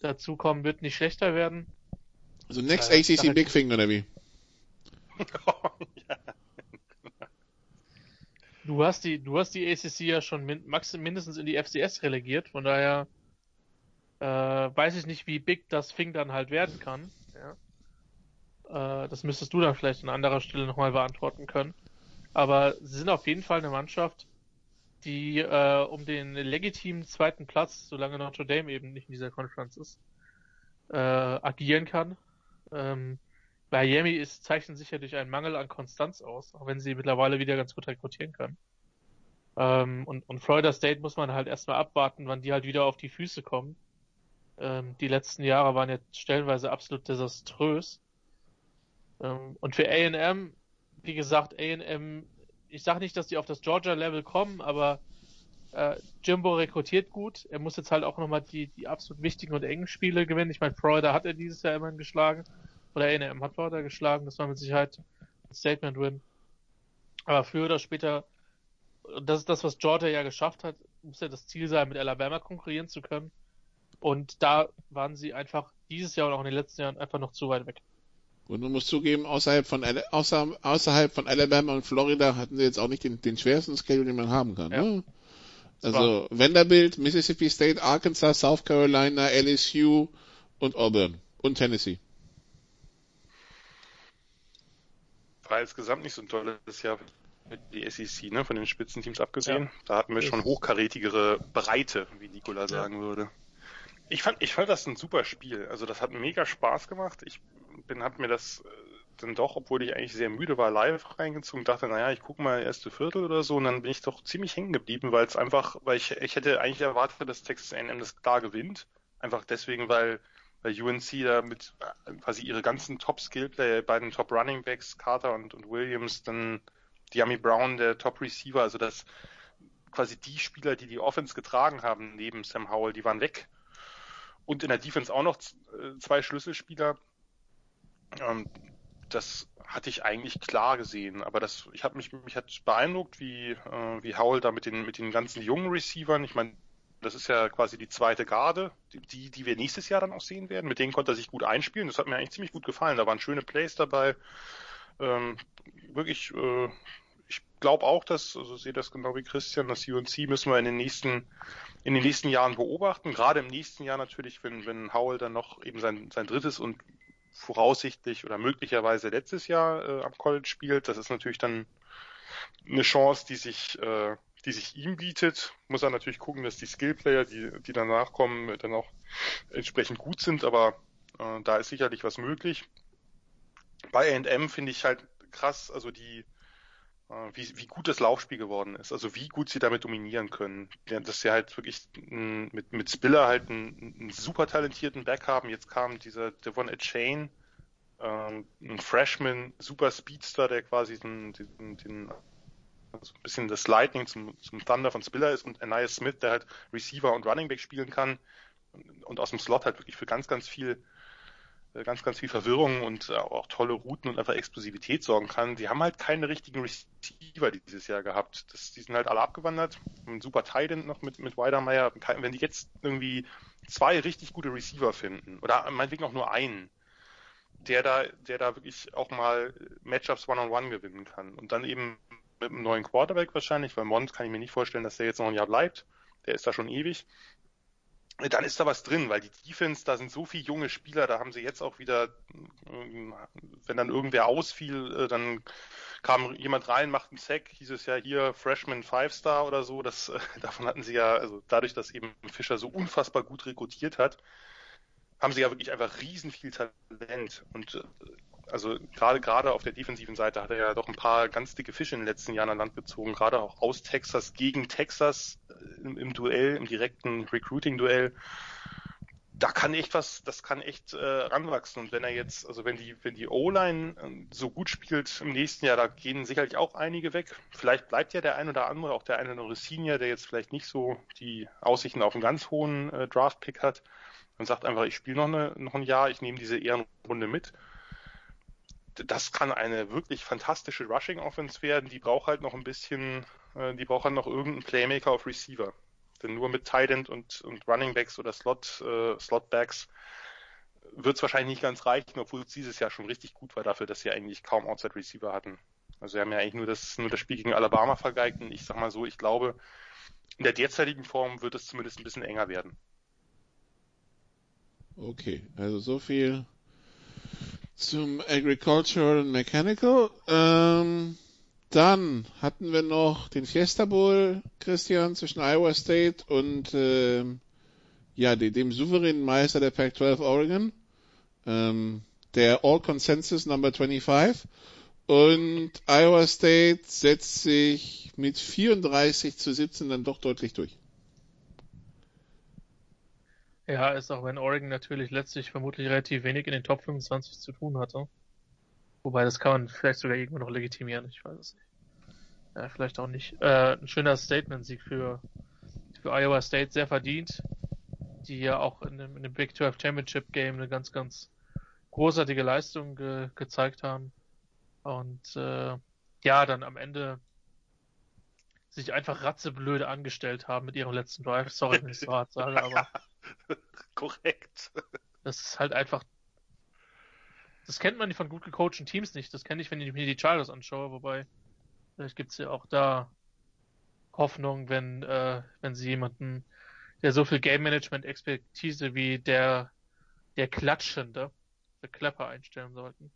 dazukommen wird, nicht schlechter werden. Also next äh, ACC Big Thing oder wie? [laughs] Du hast die, du hast die ACC ja schon min mindestens in die FCS relegiert, von daher äh, weiß ich nicht, wie big das Thing dann halt werden kann. Ja. Äh, das müsstest du dann vielleicht an anderer Stelle nochmal beantworten können. Aber sie sind auf jeden Fall eine Mannschaft, die äh, um den legitimen zweiten Platz, solange Notre Dame eben nicht in dieser Conference ist, äh, agieren kann. Ähm, Miami ist, zeichnet sich ja durch einen Mangel an Konstanz aus, auch wenn sie mittlerweile wieder ganz gut rekrutieren können. Ähm, und, und Florida State muss man halt erstmal abwarten, wann die halt wieder auf die Füße kommen. Ähm, die letzten Jahre waren jetzt stellenweise absolut desaströs. Ähm, und für A&M, wie gesagt, A&M ich sage nicht, dass die auf das Georgia-Level kommen, aber äh, Jimbo rekrutiert gut. Er muss jetzt halt auch nochmal die, die absolut wichtigen und engen Spiele gewinnen. Ich meine, Florida hat er dieses Jahr immerhin geschlagen. Oder A&M hat Florida geschlagen. Das war mit Sicherheit ein Statement-Win. Aber früher oder später, das ist das, was Georgia ja geschafft hat, muss ja das Ziel sein, mit Alabama konkurrieren zu können. Und da waren sie einfach dieses Jahr und auch in den letzten Jahren einfach noch zu weit weg. Und man muss zugeben, außerhalb von, außer, außerhalb von Alabama und Florida hatten sie jetzt auch nicht den, den schwersten Schedule, den man haben kann. Ja. Ne? Also Vanderbilt, Mississippi State, Arkansas, South Carolina, LSU und Auburn und Tennessee. War insgesamt nicht so ein tolles Jahr mit die SEC, ne, von den Spitzenteams abgesehen. Ja. Da hatten wir schon hochkarätigere Breite, wie Nikola sagen ja. würde. Ich fand, ich fand das ein super Spiel. Also das hat mega Spaß gemacht. Ich bin, hab mir das äh, dann doch, obwohl ich eigentlich sehr müde war, live reingezogen, dachte, naja, ich gucke mal erste Viertel oder so und dann bin ich doch ziemlich hängen geblieben, weil es einfach, weil ich, ich hätte eigentlich erwartet, dass Texas A&M das klar gewinnt. Einfach deswegen, weil, weil UNC da mit äh, quasi ihre ganzen Top-Skill-Player, beiden Top-Running-Backs, Carter und, und Williams, dann Diami Brown, der Top-Receiver, also das quasi die Spieler, die die Offense getragen haben, neben Sam Howell, die waren weg. Und in der Defense auch noch äh, zwei Schlüsselspieler. Ähm, das hatte ich eigentlich klar gesehen, aber das, ich habe mich, mich hat beeindruckt, wie, äh, wie Howell da mit den, mit den ganzen jungen Receivern, ich meine, das ist ja quasi die zweite Garde, die, die wir nächstes Jahr dann auch sehen werden. Mit denen konnte er sich gut einspielen. Das hat mir eigentlich ziemlich gut gefallen. Da waren schöne Plays dabei. Ähm, wirklich, äh, ich glaube auch, dass, also sehe das genau wie Christian, das UNC müssen wir in den nächsten, in den nächsten Jahren beobachten. Gerade im nächsten Jahr natürlich, wenn, wenn Howell dann noch eben sein, sein drittes und voraussichtlich oder möglicherweise letztes Jahr äh, am College spielt. Das ist natürlich dann eine Chance, die sich, äh, die sich ihm bietet. Muss er natürlich gucken, dass die Skillplayer, die, die danach kommen, dann auch entsprechend gut sind, aber äh, da ist sicherlich was möglich. Bei A&M finde ich halt krass, also die, äh, wie, wie gut das Laufspiel geworden ist, also wie gut sie damit dominieren können. Ja, dass sie halt wirklich m, mit, mit Spiller halt einen, einen super talentierten Back haben. Jetzt kam dieser Devon Chain, ähm, ein Freshman, super Speedster, der quasi den, den, den also ein bisschen das Lightning zum, zum Thunder von Spiller ist und Anais Smith, der halt Receiver und Running Back spielen kann und aus dem Slot halt wirklich für ganz, ganz viel äh, ganz, ganz viel Verwirrung und äh, auch tolle Routen und einfach Explosivität sorgen kann. Die haben halt keine richtigen Receiver dieses Jahr gehabt. Das, die sind halt alle abgewandert. Ein super Titan noch mit, mit Weidermeier. Wenn die jetzt irgendwie zwei richtig gute Receiver finden, oder meinetwegen auch nur einen, der da, der da wirklich auch mal Matchups One-on-One -on -one gewinnen kann. Und dann eben mit einem neuen Quarterback wahrscheinlich, weil Mont kann ich mir nicht vorstellen, dass der jetzt noch ein Jahr bleibt. Der ist da schon ewig. Dann ist da was drin, weil die Defense, da sind so viele junge Spieler, da haben sie jetzt auch wieder, wenn dann irgendwer ausfiel, äh, dann kam jemand rein, macht einen Sack, hieß es ja hier Freshman Five Star oder so, das, äh, [laughs] davon hatten sie ja, also dadurch, dass eben Fischer so unfassbar gut rekrutiert hat, haben sie ja wirklich einfach riesen viel Talent. Und äh, also gerade gerade auf der defensiven Seite hat er ja doch ein paar ganz dicke Fische in den letzten Jahren an Land gezogen, gerade auch aus Texas gegen Texas äh, im, im Duell, im direkten Recruiting-Duell. Da kann echt was, das kann echt äh, ranwachsen. Und wenn er jetzt, also wenn die, wenn die O-Line äh, so gut spielt im nächsten Jahr, da gehen sicherlich auch einige weg. Vielleicht bleibt ja der ein oder andere, auch der eine oder andere Senior, der jetzt vielleicht nicht so die Aussichten auf einen ganz hohen äh, Draft-Pick hat und sagt einfach, ich spiele noch, eine, noch ein Jahr, ich nehme diese Ehrenrunde mit das kann eine wirklich fantastische Rushing Offense werden. Die braucht halt noch ein bisschen, äh, die braucht halt noch irgendeinen Playmaker auf Receiver. Denn nur mit Tight End und, und Running Backs oder Slot, äh, Slotbacks wird es wahrscheinlich nicht ganz reichen, obwohl es dieses Jahr schon richtig gut war dafür, dass sie eigentlich kaum Outside Receiver hatten. Also sie haben ja eigentlich nur das, nur das Spiel gegen Alabama vergeigt und ich sag mal so, ich glaube, in der derzeitigen Form wird es zumindest ein bisschen enger werden. Okay, also so viel zum Agricultural and Mechanical. Ähm, dann hatten wir noch den Fiesta Bowl, Christian, zwischen Iowa State und ähm, ja, dem souveränen Meister der Pac-12 Oregon, ähm, der All Consensus Number 25. Und Iowa State setzt sich mit 34 zu 17 dann doch deutlich durch. Ja, ist auch wenn Oregon natürlich letztlich vermutlich relativ wenig in den Top 25 zu tun hatte. Wobei das kann man vielleicht sogar irgendwo noch legitimieren, ich weiß es nicht. Ja, vielleicht auch nicht. Äh, ein schöner Statement-Sieg für, für Iowa State, sehr verdient. Die ja auch in dem, in dem Big 12 Championship Game eine ganz, ganz großartige Leistung ge gezeigt haben. Und äh, ja, dann am Ende sich einfach ratzeblöde angestellt haben mit ihrem letzten Drive. Sorry, wenn ich so hart sage, aber [laughs] [laughs] Korrekt. Das ist halt einfach. Das kennt man von gut gecoachten Teams nicht. Das kenne ich, wenn ich mir die Chargers anschaue, wobei vielleicht gibt es ja auch da Hoffnung, wenn, äh, wenn sie jemanden, der so viel Game Management Expertise wie der, der Klatschende, der Klepper einstellen sollten.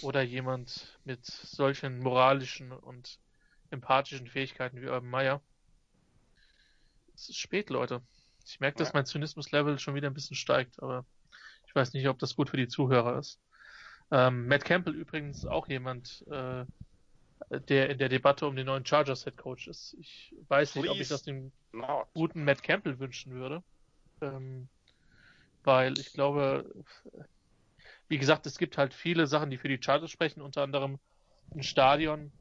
Oder jemand mit solchen moralischen und empathischen Fähigkeiten wie Urban Meyer. Es ist spät, Leute. Ich merke, dass mein Zynismus-Level schon wieder ein bisschen steigt, aber ich weiß nicht, ob das gut für die Zuhörer ist. Ähm, Matt Campbell übrigens auch jemand, äh, der in der Debatte um den neuen Chargers Head Coach ist. Ich weiß nicht, Please ob ich das dem not. guten Matt Campbell wünschen würde. Ähm, weil ich glaube, wie gesagt, es gibt halt viele Sachen, die für die Chargers sprechen, unter anderem ein Stadion,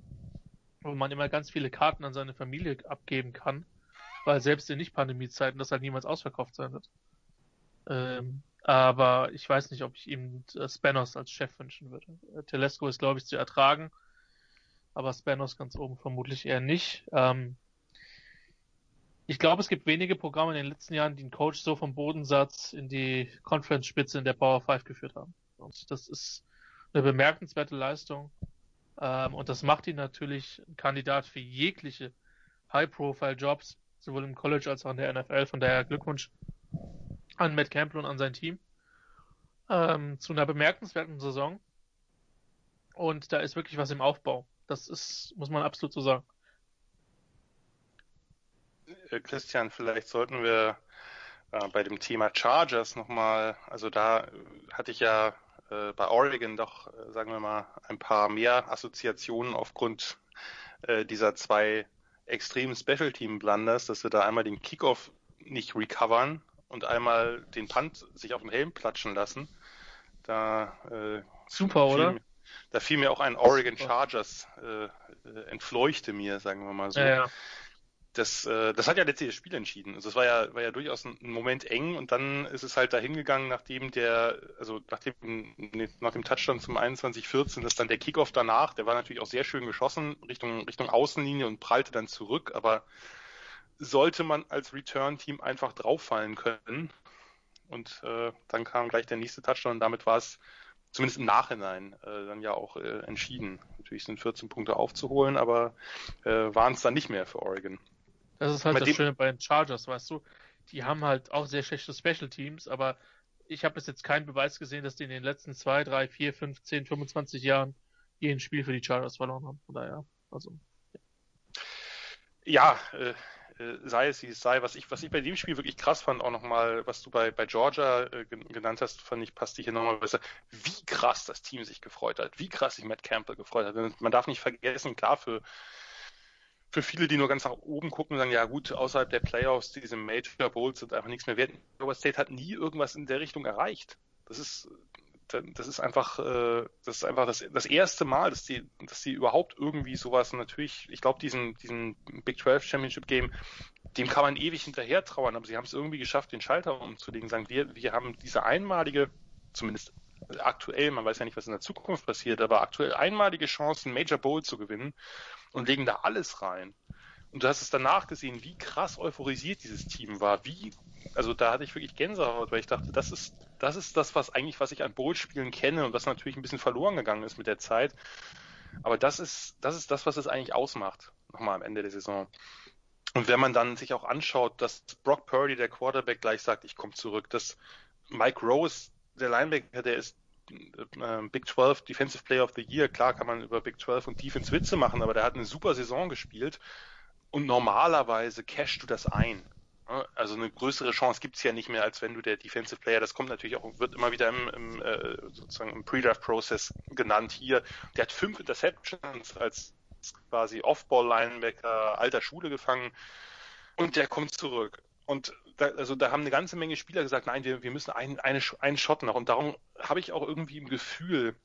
wo man immer ganz viele Karten an seine Familie abgeben kann weil selbst in Nicht-Pandemie-Zeiten das halt niemals ausverkauft sein wird. Ähm, aber ich weiß nicht, ob ich ihm äh, Spanos als Chef wünschen würde. Äh, Telesco ist, glaube ich, zu ertragen, aber Spanos ganz oben vermutlich eher nicht. Ähm, ich glaube, es gibt wenige Programme in den letzten Jahren, die einen Coach so vom Bodensatz in die Conference-Spitze in der Power 5 geführt haben. Und das ist eine bemerkenswerte Leistung. Ähm, und das macht ihn natürlich ein Kandidat für jegliche High-Profile-Jobs, sowohl im College als auch in der NFL. Von daher Glückwunsch an Matt Campbell und an sein Team ähm, zu einer bemerkenswerten Saison. Und da ist wirklich was im Aufbau. Das ist, muss man absolut so sagen. äh, Christian, vielleicht sollten wir äh, bei dem Thema Chargers nochmal, also da hatte ich ja äh, bei Oregon doch, äh, sagen wir mal, ein paar mehr Assoziationen aufgrund äh, dieser zwei extremen Special Team Blunders, dass sie da einmal den Kickoff nicht recovern und einmal den Punt sich auf dem Helm platschen lassen. Da äh, super, fiel, oder? Da fiel mir auch ein Oregon Chargers äh, äh, entfleuchte mir, sagen wir mal so. Ja, ja das, äh, das hat ja letztlich das Spiel entschieden. Also es war ja, war ja durchaus ein, Moment eng und dann ist es halt dahin gegangen, nachdem der, also nach dem, nach dem Touchdown zum 21-14, dass dann der Kickoff danach, der war natürlich auch sehr schön geschossen Richtung, Richtung Außenlinie und prallte dann zurück, aber sollte man als Return-Team einfach drauffallen können. Und äh, dann kam gleich der nächste Touchdown und damit war es zumindest im Nachhinein äh, dann ja auch äh, entschieden. Natürlich sind 14 Punkte aufzuholen, aber äh, waren es dann nicht mehr für Oregon. Das ist halt Bei das Schöne bei den Chargers, weißt du. Die haben halt auch sehr schlechte Special Teams, aber ich habe bis jetzt keinen Beweis gesehen, dass die in den letzten 2, 3, 4, 5, 10, 25 Jahren je ein Spiel für die Chargers verloren haben. Von daher, also. Ja, ja äh, äh, sei es wie es sei. Was ich, was ich bei dem Spiel wirklich krass fand, auch nochmal, was du bei, bei Georgia äh, genannt hast, fand ich, passt hier nochmal besser, wie krass das Team sich gefreut hat, wie krass sich Matt Campbell gefreut hat. Man darf nicht vergessen, klar, für, für viele, die nur ganz nach oben gucken, sagen, ja gut, außerhalb der Playoffs, diese Major Bowls sind einfach nichts mehr wert. Iowa State hat nie irgendwas in der Richtung erreicht. Das ist, das ist einfach, äh, das ist einfach das, das erste Mal, dass die, dass die überhaupt irgendwie sowas natürlich, ich glaube, diesen, diesen Big 12 Championship Game, dem kann man ewig hinterher trauern, aber sie haben es irgendwie geschafft, den Schalter umzulegen, sagen wir, wir haben diese einmalige, zumindest aktuell, man weiß ja nicht, was in der Zukunft passiert, aber aktuell einmalige Chance, einen Major Bowl zu gewinnen und legen da alles rein. Und du hast es danach gesehen, wie krass euphorisiert dieses Team war, wie, also da hatte ich wirklich Gänsehaut, weil ich dachte, das ist, das ist das, was eigentlich, was ich an Bowl-Spielen kenne und was natürlich ein bisschen verloren gegangen ist mit der Zeit. Aber das ist, das ist das, was es eigentlich ausmacht, nochmal am Ende der Saison. Und wenn man dann sich auch anschaut, dass Brock Purdy, der Quarterback, gleich sagt, ich komme zurück, dass Mike Rose, der Linebacker, der ist äh, Big 12 Defensive Player of the Year, klar kann man über Big 12 und Defense Witze machen, aber der hat eine super Saison gespielt und normalerweise cashst du das ein. Also eine größere Chance gibt's ja nicht mehr, als wenn du der Defensive Player, das kommt natürlich auch, wird immer wieder im, im äh, sozusagen im Pre-Draft-Prozess genannt hier. Der hat fünf Interceptions als quasi Off-Ball-Linebacker alter Schule gefangen und der kommt zurück. Und da, also da haben eine ganze Menge Spieler gesagt, nein, wir, wir müssen einen, eine, einen Shot noch. Und darum habe ich auch irgendwie im Gefühl,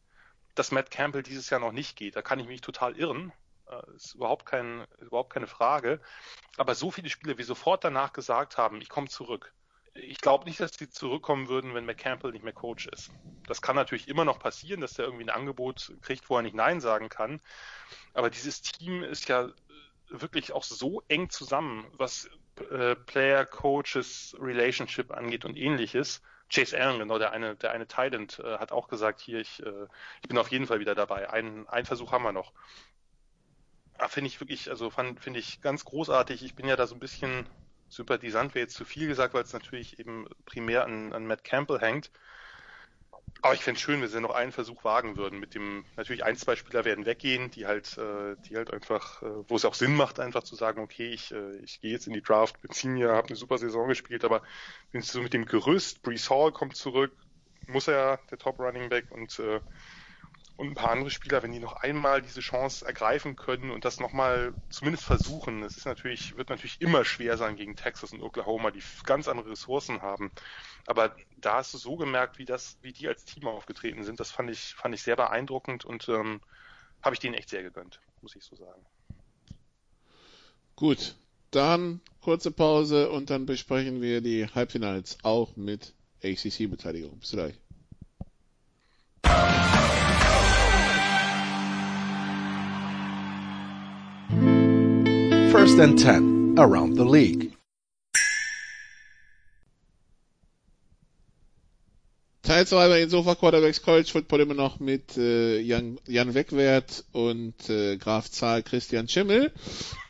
dass Matt Campbell dieses Jahr noch nicht geht. Da kann ich mich total irren. Äh, ist überhaupt, kein, überhaupt keine Frage. Aber so viele Spieler, wie sofort danach gesagt haben, ich komme zurück. Ich glaube nicht, dass sie zurückkommen würden, wenn McCampbell nicht mehr Coach ist. Das kann natürlich immer noch passieren, dass er irgendwie ein Angebot kriegt, wo er nicht Nein sagen kann. Aber dieses Team ist ja wirklich auch so eng zusammen, was äh, Player, Coaches, Relationship angeht und ähnliches. Chase Allen, genau, der eine, der eine Thailand, äh, hat auch gesagt, hier, ich, äh, ich bin auf jeden Fall wieder dabei. Einen, einen Versuch haben wir noch. Ah, finde ich wirklich, also finde ich ganz großartig. Ich bin ja da so ein bisschen sympathisant, wäre jetzt zu viel gesagt, weil es natürlich eben primär an, an Matt Campbell hängt. Aber ich fände es schön, wenn sie noch einen Versuch wagen würden. Mit dem, natürlich ein, zwei Spieler werden weggehen, die halt, äh, die halt einfach, äh, wo es auch Sinn macht, einfach zu sagen, okay, ich, äh, ich gehe jetzt in die Draft, bin Senior, habe eine super Saison gespielt, aber wenn sie so mit dem Gerüst, Brees Hall kommt zurück, muss er der Top Running Back und äh, und ein paar andere Spieler, wenn die noch einmal diese Chance ergreifen können und das nochmal zumindest versuchen, es ist natürlich, wird natürlich immer schwer sein gegen Texas und Oklahoma, die ganz andere Ressourcen haben. Aber da hast du so gemerkt, wie das, wie die als Team aufgetreten sind, das fand ich, fand ich sehr beeindruckend und ähm, habe ich denen echt sehr gegönnt, muss ich so sagen. Gut, dann kurze Pause und dann besprechen wir die Halbfinals auch mit ACC-Beteiligung. Bis gleich. First and 10 around the league. Teil 2 bei den Sofa Quarterbacks College Football immer noch mit äh, Jan, Jan Wegwert und äh, Graf Zahl Christian Schimmel.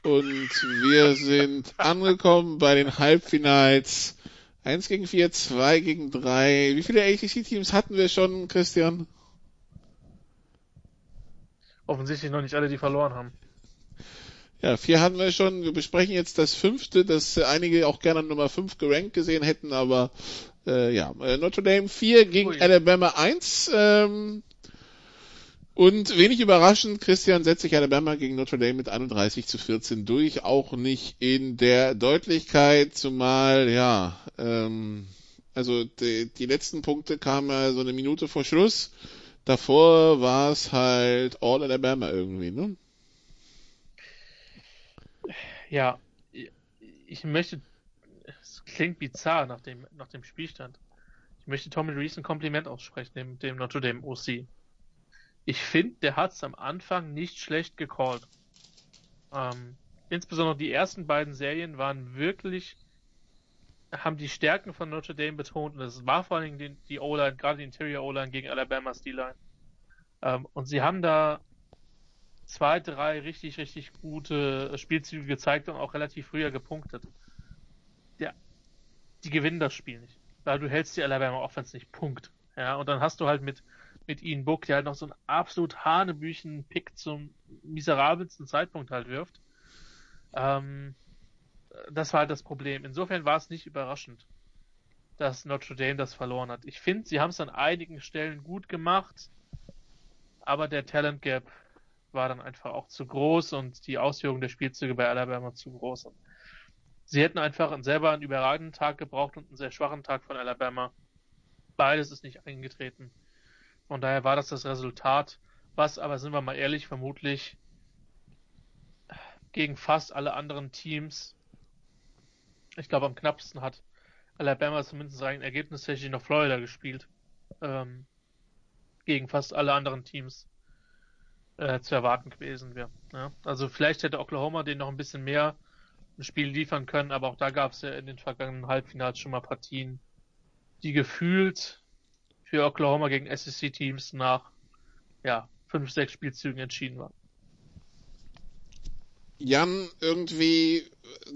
Und wir sind angekommen bei den Halbfinals 1 gegen 4, 2 gegen 3. Wie viele ACC-Teams hatten wir schon, Christian? Offensichtlich noch nicht alle, die verloren haben. Ja, vier hatten wir schon. Wir besprechen jetzt das fünfte, das einige auch gerne Nummer fünf gerankt gesehen hätten, aber äh, ja, äh, Notre Dame 4 gegen Ui. Alabama 1. Ähm, und wenig überraschend, Christian setzt sich Alabama gegen Notre Dame mit 31 zu 14 durch, auch nicht in der Deutlichkeit, zumal, ja, ähm, also die, die letzten Punkte kamen ja so eine Minute vor Schluss. Davor war es halt All Alabama irgendwie, ne? Ja, ich möchte, es klingt bizarr nach dem, nach dem Spielstand. Ich möchte Tommy Reese ein Kompliment aussprechen, dem, dem Notre Dame OC. Ich finde, der hat es am Anfang nicht schlecht gecallt. Ähm, insbesondere die ersten beiden Serien waren wirklich, haben die Stärken von Notre Dame betont und das war vor allen Dingen die, die O-Line, gerade die Interior O-Line gegen Alabama's D-Line. Ähm, und sie haben da zwei, drei richtig, richtig gute Spielzüge gezeigt und auch relativ früher gepunktet. Der, die gewinnen das Spiel nicht, weil du hältst die Alabama Offense nicht Punkt. Ja, und dann hast du halt mit, mit Ian Book, der halt noch so einen absolut hanebüchen Pick zum miserabelsten Zeitpunkt halt wirft. Ähm, das war halt das Problem. Insofern war es nicht überraschend, dass Notre Dame das verloren hat. Ich finde, sie haben es an einigen Stellen gut gemacht, aber der Talent Gap war dann einfach auch zu groß und die Ausführung der Spielzüge bei Alabama zu groß. Und sie hätten einfach selber einen überragenden Tag gebraucht und einen sehr schwachen Tag von Alabama. Beides ist nicht eingetreten. Von daher war das das Resultat, was aber, sind wir mal ehrlich, vermutlich gegen fast alle anderen Teams, ich glaube am knappsten hat Alabama zumindest rein ergebnistechnisch noch Florida gespielt. Ähm, gegen fast alle anderen Teams äh, zu erwarten gewesen wäre. Ja? Also vielleicht hätte Oklahoma den noch ein bisschen mehr ein Spiel liefern können, aber auch da gab es ja in den vergangenen Halbfinals schon mal Partien, die gefühlt für Oklahoma gegen SEC-Teams nach ja, fünf, sechs Spielzügen entschieden waren. Jan, irgendwie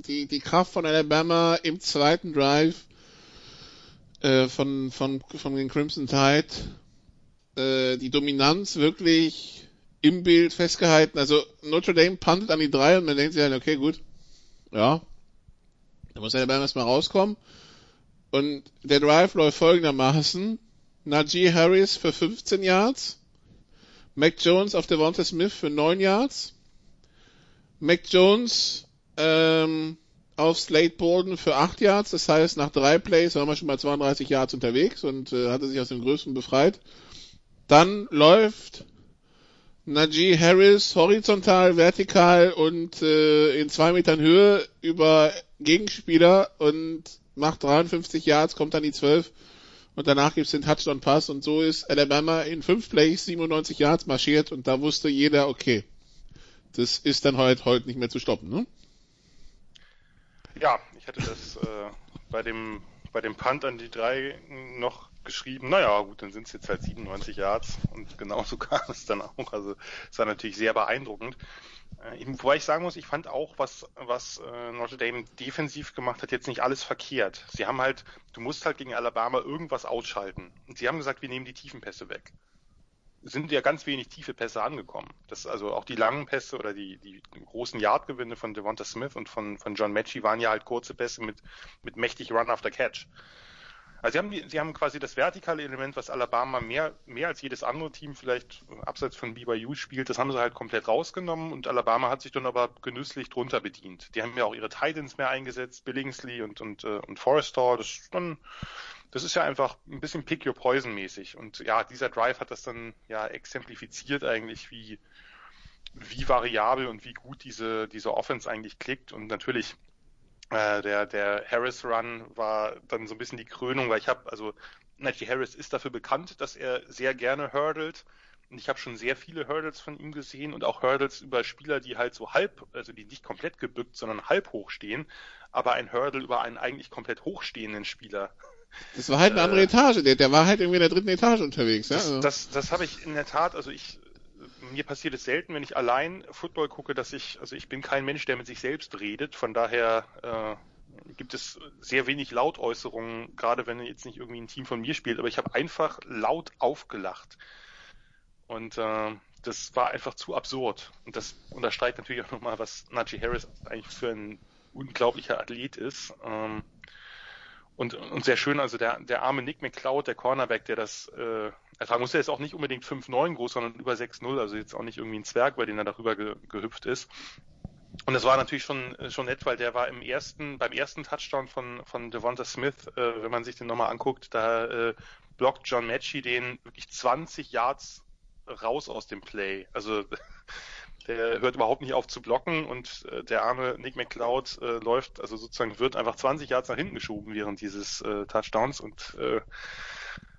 die, die Kraft von Alabama im zweiten Drive äh, von, von, von den Crimson Tide, äh, die Dominanz wirklich im Bild festgehalten. Also Notre Dame puntet an die drei und man denkt sich halt, okay, gut, ja, da muss Alabama erstmal rauskommen. Und der Drive läuft folgendermaßen. Najee Harris für 15 Yards, Mac Jones auf Devonta Smith für 9 Yards, Mac Jones ähm, auf Slate Bolden für 8 Yards, das heißt nach drei Plays waren wir schon mal 32 Yards unterwegs und äh, hatte sich aus dem Größten befreit. Dann läuft Najee Harris horizontal, vertikal und äh, in zwei Metern Höhe über Gegenspieler und macht 53 Yards, kommt an die 12 und danach gibt's den Touchdown-Pass. Und so ist Alabama in fünf Plays 97 Yards marschiert. Und da wusste jeder, okay, das ist dann heute, heute nicht mehr zu stoppen, ne? Ja, ich hatte das äh, bei dem bei dem Punt an die drei noch geschrieben, naja, gut, dann sind es jetzt halt 97 Yards und genauso [laughs] kam es dann auch. Also es war natürlich sehr beeindruckend. Äh, wobei ich sagen muss, ich fand auch, was, was äh, Notre Dame defensiv gemacht hat, jetzt nicht alles verkehrt. Sie haben halt, du musst halt gegen Alabama irgendwas ausschalten. Und sie haben gesagt, wir nehmen die tiefen Pässe weg. Sind ja ganz wenig tiefe Pässe angekommen. Das also auch die langen Pässe oder die, die großen Yardgewinne von Devonta Smith und von, von John Matchy waren ja halt kurze Pässe mit, mit mächtig Run after Catch. Also sie haben, die, sie haben quasi das vertikale Element, was Alabama mehr, mehr als jedes andere Team vielleicht abseits von BYU spielt, das haben sie halt komplett rausgenommen und Alabama hat sich dann aber genüsslich drunter bedient. Die haben ja auch ihre Titans mehr eingesetzt, Billingsley und, und, äh, und Forrestor. Das ist dann, das ist ja einfach ein bisschen Pick Your Poison mäßig. Und ja, dieser Drive hat das dann ja exemplifiziert eigentlich, wie, wie variabel und wie gut diese, diese Offense eigentlich klickt. Und natürlich äh, der, der Harris Run war dann so ein bisschen die Krönung, weil ich habe, also Najee Harris ist dafür bekannt, dass er sehr gerne hurdelt. Und ich habe schon sehr viele Hurdles von ihm gesehen und auch Hurdles über Spieler, die halt so halb, also die nicht komplett gebückt, sondern halb hoch stehen, aber ein Hurdle über einen eigentlich komplett hochstehenden Spieler. Das war halt eine andere äh, Etage, der, der war halt irgendwie in der dritten Etage unterwegs. Das, ja? Also. das, das habe ich in der Tat, also ich mir passiert es selten, wenn ich allein Football gucke, dass ich, also ich bin kein Mensch, der mit sich selbst redet. Von daher äh, gibt es sehr wenig Lautäußerungen, gerade wenn jetzt nicht irgendwie ein Team von mir spielt. Aber ich habe einfach laut aufgelacht. Und äh, das war einfach zu absurd. Und das unterstreicht natürlich auch nochmal, was Najee Harris eigentlich für ein unglaublicher Athlet ist. Ähm, und, und sehr schön, also der, der arme Nick McCloud, der Cornerback, der das, äh, er muss ja jetzt auch nicht unbedingt 5-9 groß, sondern über 6-0, also jetzt auch nicht irgendwie ein Zwerg, bei dem er darüber ge, gehüpft ist. Und das war natürlich schon, schon nett, weil der war im ersten, beim ersten Touchdown von, von Devonta Smith, äh, wenn man sich den nochmal anguckt, da äh, blockt John Matchy den wirklich 20 Yards raus aus dem Play. Also der hört überhaupt nicht auf zu blocken und äh, der arme Nick McCloud äh, läuft, also sozusagen wird einfach 20 Yards nach hinten geschoben während dieses äh, Touchdowns und äh,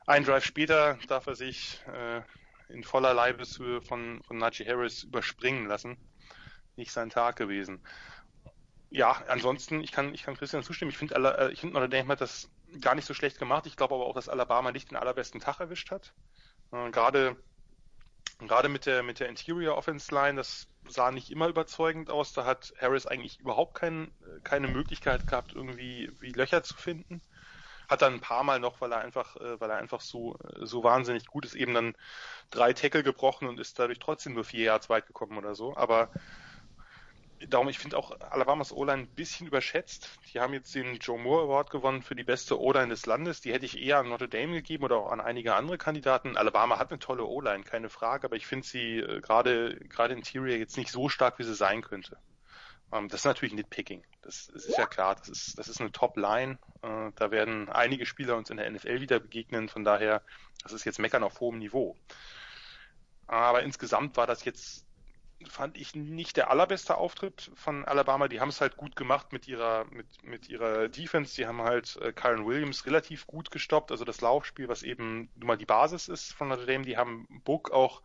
ein Drive später darf er sich äh, in voller Leibeshöhe von, von Najee Harris überspringen lassen. Nicht sein Tag gewesen. Ja, ansonsten, ich kann, ich kann Christian zustimmen. Ich finde, äh, ich finde Notre Dame hat das gar nicht so schlecht gemacht. Ich glaube aber auch, dass Alabama nicht den allerbesten Tag erwischt hat. Äh, gerade Gerade mit der, mit der Interior Offense Line, das sah nicht immer überzeugend aus. Da hat Harris eigentlich überhaupt kein, keine Möglichkeit gehabt, irgendwie wie Löcher zu finden. Hat dann ein paar Mal noch, weil er einfach, äh, weil er einfach so, so wahnsinnig gut ist, eben dann drei Tackle gebrochen und ist dadurch trotzdem nur vier Yards weit gekommen oder so. Aber darum, ich finde auch Alabamas O-Line ein bisschen überschätzt. Die haben jetzt den Joe Moore Award gewonnen für die beste O-Line des Landes. Die hätte ich eher an Notre Dame gegeben oder auch an einige andere Kandidaten. Alabama hat eine tolle O-Line, keine Frage, aber ich finde sie äh, gerade gerade Interior jetzt nicht so stark, wie sie sein könnte. Ähm, das ist natürlich Nitpicking. Das, das ist ja klar. Das ist das ist eine Top-Line. Äh, da werden einige Spieler uns in der NFL wieder begegnen. Von daher, das ist jetzt Meckern auf hohem Niveau. Aber insgesamt war das jetzt fand ich nicht der allerbeste Auftritt von Alabama. Die haben es halt gut gemacht mit ihrer mit mit ihrer Defense. Die haben halt äh, Kyron Williams relativ gut gestoppt. Also das Laufspiel, was eben nun mal die Basis ist von Notre Dame. Die haben Book auch,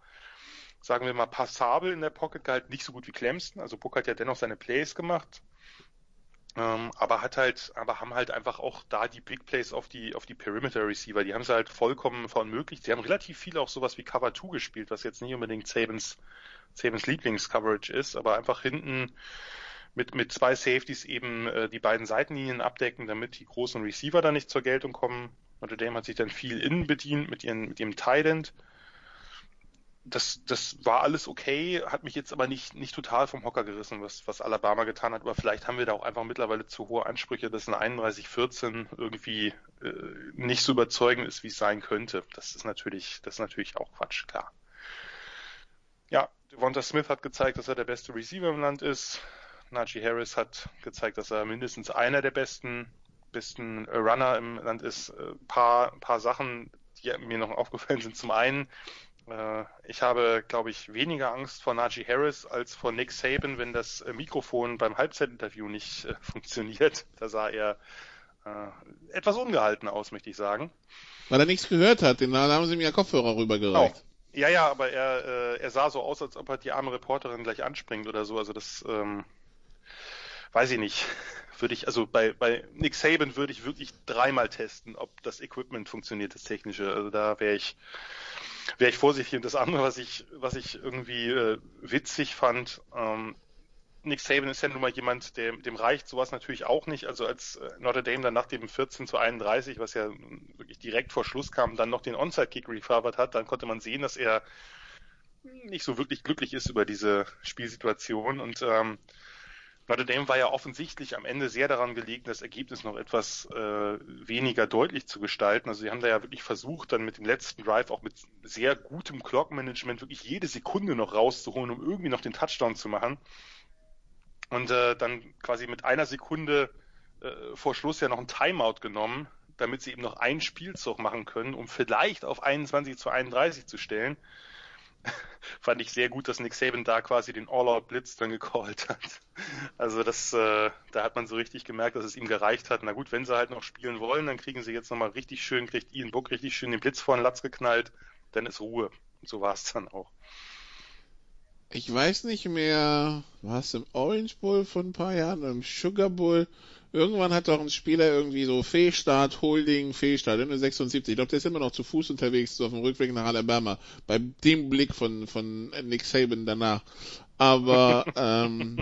sagen wir mal, passabel in der Pocket gehalten. Nicht so gut wie Clemson. Also Book hat ja dennoch seine Plays gemacht. Ähm, aber hat halt, aber haben halt einfach auch da die Big Plays auf die, auf die Perimeter Receiver. Die haben sie halt vollkommen verunmöglicht. Sie haben relativ viel auch sowas wie Cover 2 gespielt, was jetzt nicht unbedingt Sabens, Sabens Lieblingscoverage ist, aber einfach hinten mit, mit zwei Safeties eben äh, die beiden Seitenlinien abdecken, damit die großen Receiver da nicht zur Geltung kommen. Notre Dame hat sich dann viel innen bedient mit ihren, mit ihrem Tight End das, das war alles okay, hat mich jetzt aber nicht, nicht total vom Hocker gerissen, was, was Alabama getan hat. Aber vielleicht haben wir da auch einfach mittlerweile zu hohe Ansprüche, dass ein 31-14 irgendwie äh, nicht so überzeugend ist, wie es sein könnte. Das ist natürlich, das ist natürlich auch Quatsch, klar. Ja, Devonta Smith hat gezeigt, dass er der beste Receiver im Land ist. Najee Harris hat gezeigt, dass er mindestens einer der besten, besten Runner im Land ist. Ein äh, paar, paar Sachen, die mir noch aufgefallen sind. Zum einen, äh, ich habe, glaube ich, weniger Angst vor Najee Harris als vor Nick Saban, wenn das äh, Mikrofon beim Halbzeitinterview nicht äh, [laughs] funktioniert. Da sah er äh, etwas ungehalten aus, möchte ich sagen. Weil er nichts gehört hat, den haben sie mir ja Kopfhörer rübergereicht. Oh. Ja, ja, aber er, äh, er sah so aus, als ob er die arme Reporterin gleich anspringt oder so. Also das ähm, weiß ich nicht. [laughs] Würde ich, also bei, bei Nick Saban würde ich wirklich dreimal testen, ob das Equipment funktioniert, das technische. Also da wäre ich wäre ich vorsichtig. Und das andere, was ich, was ich irgendwie äh, witzig fand, ähm, Nick Saban ist ja nun mal jemand, der, dem reicht sowas natürlich auch nicht. Also als äh, Notre Dame dann nach dem 14 zu 31, was ja wirklich direkt vor Schluss kam, dann noch den Onside-Kick recovered hat, dann konnte man sehen, dass er nicht so wirklich glücklich ist über diese Spielsituation. Und ähm, Notre Dame war ja offensichtlich am Ende sehr daran gelegen, das Ergebnis noch etwas äh, weniger deutlich zu gestalten. Also sie haben da ja wirklich versucht, dann mit dem letzten Drive auch mit sehr gutem Clock-Management wirklich jede Sekunde noch rauszuholen, um irgendwie noch den Touchdown zu machen. Und äh, dann quasi mit einer Sekunde äh, vor Schluss ja noch ein Timeout genommen, damit sie eben noch einen Spielzug machen können, um vielleicht auf 21 zu 31 zu stellen. [laughs] fand ich sehr gut, dass Nick Saban da quasi den All-Out-Blitz dann gecallt hat. Also das, äh, da hat man so richtig gemerkt, dass es ihm gereicht hat. Na gut, wenn sie halt noch spielen wollen, dann kriegen sie jetzt nochmal richtig schön, kriegt Ian Book richtig schön den Blitz vor den Latz geknallt, dann ist Ruhe. Und so war es dann auch. Ich weiß nicht mehr, war es im Orange Bowl von ein paar Jahren, im Sugar Bowl, Irgendwann hat doch ein Spieler irgendwie so Fehlstart, Holding, Fehlstart, in 76. Ich glaube, der ist immer noch zu Fuß unterwegs, so auf dem Rückweg nach Alabama. Bei dem Blick von, von Nick Saban danach. Aber, [laughs] ähm,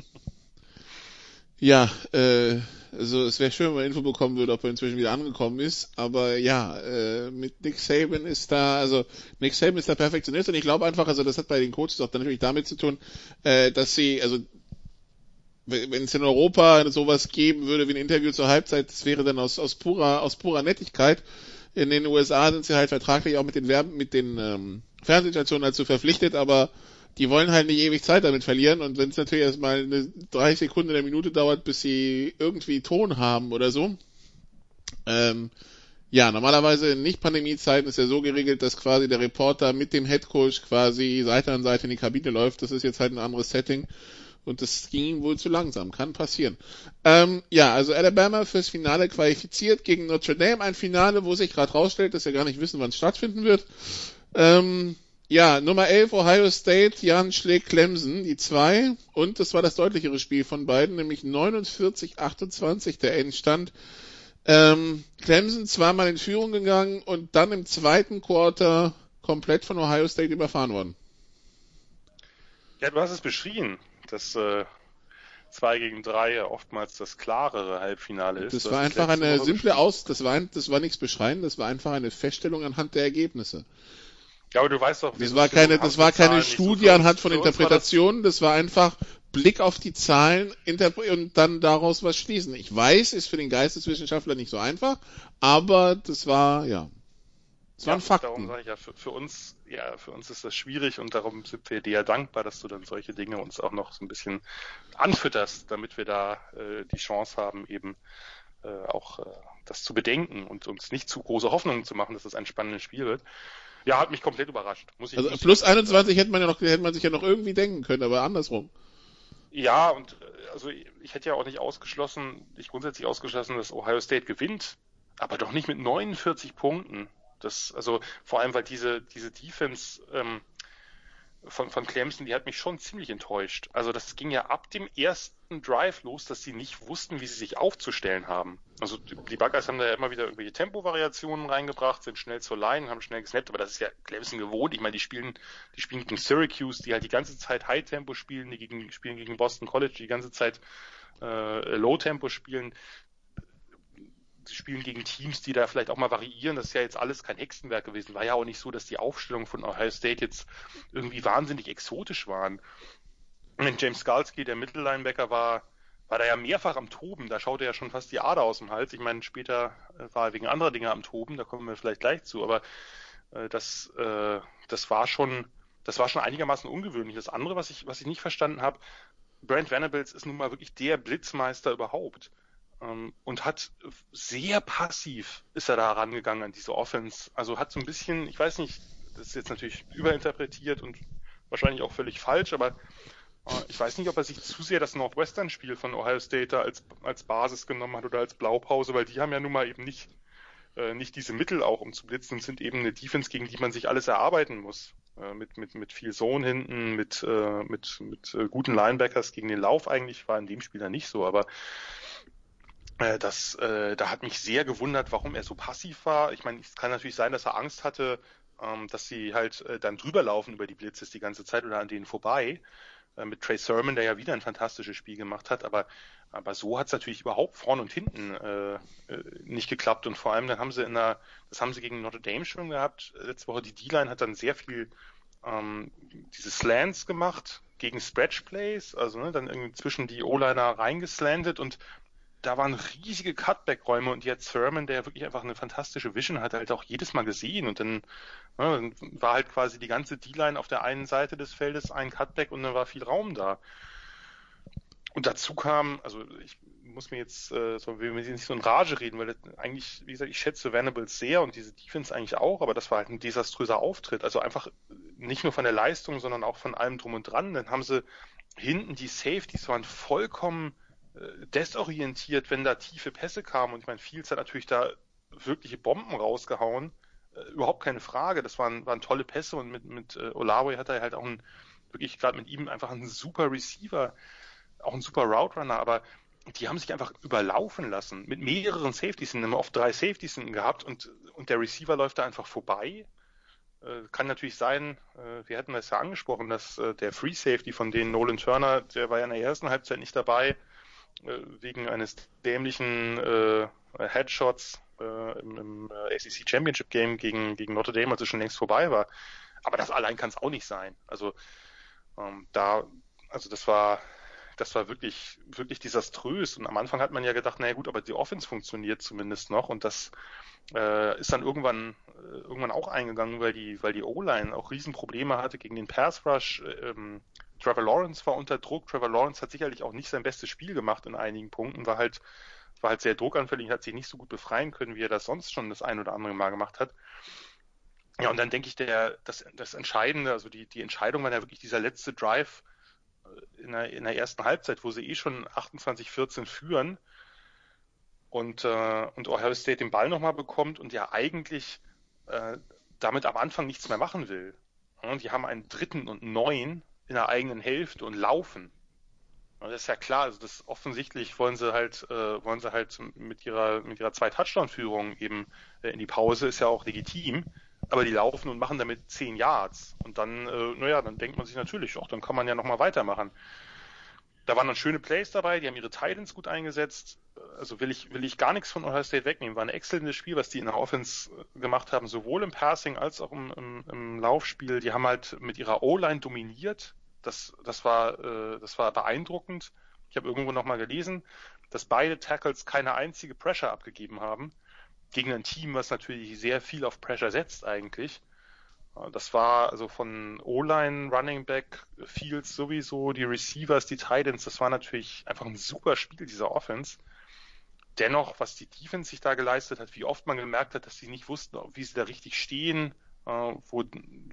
ja, äh, Also es wäre schön, wenn man Info bekommen würde, ob er inzwischen wieder angekommen ist. Aber ja, äh, mit Nick Saban ist da, also Nick Saban ist da Perfektionist und ich glaube einfach, also das hat bei den Coaches auch dann natürlich damit zu tun, äh, dass sie, also wenn es in Europa sowas geben würde wie ein Interview zur Halbzeit, das wäre dann aus, aus purer, aus purer Nettigkeit. In den USA sind sie halt vertraglich auch mit den Werben, mit den ähm, Fernsehstationen dazu verpflichtet, aber die wollen halt nicht ewig Zeit damit verlieren und wenn es natürlich erstmal eine 30 Sekunden der Minute dauert, bis sie irgendwie Ton haben oder so. Ähm, ja, normalerweise in Nicht-Pandemie-Zeiten ist ja so geregelt, dass quasi der Reporter mit dem Headcoach quasi Seite an Seite in die Kabine läuft. Das ist jetzt halt ein anderes Setting. Und das ging ihm wohl zu langsam. Kann passieren. Ähm, ja, also Alabama fürs Finale qualifiziert gegen Notre Dame. Ein Finale, wo sich gerade rausstellt, dass wir gar nicht wissen, wann es stattfinden wird. Ähm, ja, Nummer 11 Ohio State, Jan schlägt Clemson, die zwei. Und das war das deutlichere Spiel von beiden, nämlich 49-28 der Endstand. Ähm, Clemson zweimal in Führung gegangen und dann im zweiten Quarter komplett von Ohio State überfahren worden. Ja, du hast es beschrieben, dass äh, 2 gegen 3 ja oftmals das klarere Halbfinale ist. Das war einfach eine simple Aus, das war, das war nichts beschreien, das war einfach eine Feststellung anhand der Ergebnisse. Ja, aber du weißt doch, das war keine, das war keine Studie so anhand von Interpretationen, das, das, war einfach Blick auf die Zahlen und dann daraus was schließen. Ich weiß, ist für den Geisteswissenschaftler nicht so einfach, aber das war, ja. Das ja, waren Fakten. Darum sage ich ja, für, für, uns, ja, für uns ist das schwierig und darum sind wir dir ja dankbar, dass du dann solche Dinge uns auch noch so ein bisschen anfütterst, damit wir da äh, die Chance haben, eben äh, auch äh, das zu bedenken und uns nicht zu große Hoffnungen zu machen, dass das ein spannendes Spiel wird. Ja, hat mich komplett überrascht. Muss ich, also plus 21 hätte man ja noch, hätte man sich ja noch irgendwie denken können, aber andersrum. Ja, und äh, also ich hätte ja auch nicht ausgeschlossen, nicht grundsätzlich ausgeschlossen, dass Ohio State gewinnt, aber doch nicht mit 49 Punkten. Das, also vor allem, weil diese, diese Defense ähm, von, von Clemson, die hat mich schon ziemlich enttäuscht. Also das ging ja ab dem ersten Drive los, dass sie nicht wussten, wie sie sich aufzustellen haben. Also die Buckeyes haben da ja immer wieder irgendwelche Tempovariationen reingebracht, sind schnell zur Line, haben schnell gesnappt, aber das ist ja Clemson gewohnt. Ich meine, die spielen, die spielen gegen Syracuse, die halt die ganze Zeit High-Tempo spielen, die gegen, spielen gegen Boston College, die ganze Zeit äh, Low-Tempo spielen sie spielen gegen Teams, die da vielleicht auch mal variieren. Das ist ja jetzt alles kein Hexenwerk gewesen. War ja auch nicht so, dass die Aufstellungen von Ohio State jetzt irgendwie wahnsinnig exotisch waren. Und James Skalski, der Mittellinebacker, war, war da ja mehrfach am Toben. Da schaute ja schon fast die Ader aus dem Hals. Ich meine, später äh, war er wegen anderer Dinge am Toben. Da kommen wir vielleicht gleich zu. Aber äh, das, äh, das war schon, das war schon einigermaßen ungewöhnlich. Das andere, was ich, was ich nicht verstanden habe, Brent Venables ist nun mal wirklich der Blitzmeister überhaupt. Ähm, und hat sehr passiv ist er da rangegangen an diese Offense. Also hat so ein bisschen, ich weiß nicht, das ist jetzt natürlich überinterpretiert und wahrscheinlich auch völlig falsch, aber ich weiß nicht, ob er sich zu sehr das Northwestern-Spiel von Ohio State als, als Basis genommen hat oder als Blaupause, weil die haben ja nun mal eben nicht, äh, nicht diese Mittel auch, um zu blitzen und sind eben eine Defense, gegen die man sich alles erarbeiten muss. Äh, mit, mit, mit viel Zone hinten, mit, äh, mit, mit äh, guten Linebackers gegen den Lauf eigentlich, war in dem Spiel dann nicht so, aber äh, das, äh, da hat mich sehr gewundert, warum er so passiv war. Ich meine, es kann natürlich sein, dass er Angst hatte, ähm, dass sie halt äh, dann drüber laufen über die Blitzes die ganze Zeit oder an denen vorbei. Äh, mit Trey Sermon, der ja wieder ein fantastisches Spiel gemacht hat, aber aber so hat es natürlich überhaupt vorn und hinten äh, äh, nicht geklappt. Und vor allem dann haben sie in der, das haben sie gegen Notre Dame schon gehabt. Letzte Woche. Die D-Line hat dann sehr viel ähm, diese Slants gemacht gegen Stretch Plays, also ne, dann irgendwie zwischen die O-Liner reingeslantet. Und da waren riesige Cutback-Räume und jetzt Thurman, der wirklich einfach eine fantastische Vision hat, halt auch jedes Mal gesehen und dann, dann war halt quasi die ganze D-Line auf der einen Seite des Feldes ein Cutback und dann war viel Raum da. Und dazu kam, also ich muss mir jetzt, äh, so, wir müssen nicht so in Rage reden, weil eigentlich, wie gesagt, ich schätze Venables sehr und diese Defense eigentlich auch, aber das war halt ein desaströser Auftritt. Also einfach nicht nur von der Leistung, sondern auch von allem drum und dran. Dann haben sie hinten die Safeties waren vollkommen desorientiert, wenn da tiefe Pässe kamen. Und ich meine, Fields hat natürlich da wirkliche Bomben rausgehauen. Äh, überhaupt keine Frage. Das waren, waren tolle Pässe und mit, mit äh, Olawe hat er halt auch ein, wirklich gerade mit ihm einfach einen super Receiver, auch ein super Route Runner, aber die haben sich einfach überlaufen lassen. Mit mehreren Safeties, sind immer oft drei Safeties gehabt und, und der Receiver läuft da einfach vorbei. Äh, kann natürlich sein, äh, wir hatten das ja angesprochen, dass äh, der Free Safety von denen, Nolan Turner, der war ja in der ersten Halbzeit nicht dabei, wegen eines dämlichen äh, Headshots äh, im, im äh, ACC Championship Game gegen, gegen Notre Dame, als es schon längst vorbei war. Aber das allein kann es auch nicht sein. Also ähm, da, also das war, das war wirklich, wirklich desaströs. Und am Anfang hat man ja gedacht, naja gut, aber die Offense funktioniert zumindest noch und das äh, ist dann irgendwann, äh, irgendwann auch eingegangen, weil die, weil die O-Line auch Riesenprobleme hatte gegen den Pass Rush. Ähm, Trevor Lawrence war unter Druck. Trevor Lawrence hat sicherlich auch nicht sein bestes Spiel gemacht in einigen Punkten, war halt, war halt sehr druckanfällig, hat sich nicht so gut befreien können, wie er das sonst schon das ein oder andere Mal gemacht hat. Ja, und dann denke ich, der, das, das Entscheidende, also die, die Entscheidung war ja wirklich dieser letzte Drive äh, in der, in der ersten Halbzeit, wo sie eh schon 28-14 führen und, äh, und Ohio State den Ball nochmal bekommt und ja eigentlich äh, damit am Anfang nichts mehr machen will. Und die haben einen dritten und neun in der eigenen Hälfte und laufen. Und das ist ja klar, also das offensichtlich wollen sie halt, äh, wollen sie halt mit ihrer, mit ihrer zwei Touchdown-Führung eben äh, in die Pause, ist ja auch legitim, aber die laufen und machen damit zehn Yards. Und dann, äh, naja, dann denkt man sich natürlich, auch dann kann man ja nochmal weitermachen. Da waren dann schöne Plays dabei, die haben ihre Titans gut eingesetzt. Also will ich, will ich gar nichts von Ohio State wegnehmen. War ein exzellentes Spiel, was die in der Offense gemacht haben, sowohl im Passing als auch im, im, im Laufspiel. Die haben halt mit ihrer O-Line dominiert das, das, war, äh, das war beeindruckend. Ich habe irgendwo nochmal gelesen, dass beide Tackles keine einzige Pressure abgegeben haben. Gegen ein Team, was natürlich sehr viel auf Pressure setzt eigentlich. Das war also von O-Line, Running Back, Fields sowieso, die Receivers, die Titans, das war natürlich einfach ein super Spiel dieser Offense. Dennoch, was die Defense sich da geleistet hat, wie oft man gemerkt hat, dass sie nicht wussten, wie sie da richtig stehen, wo,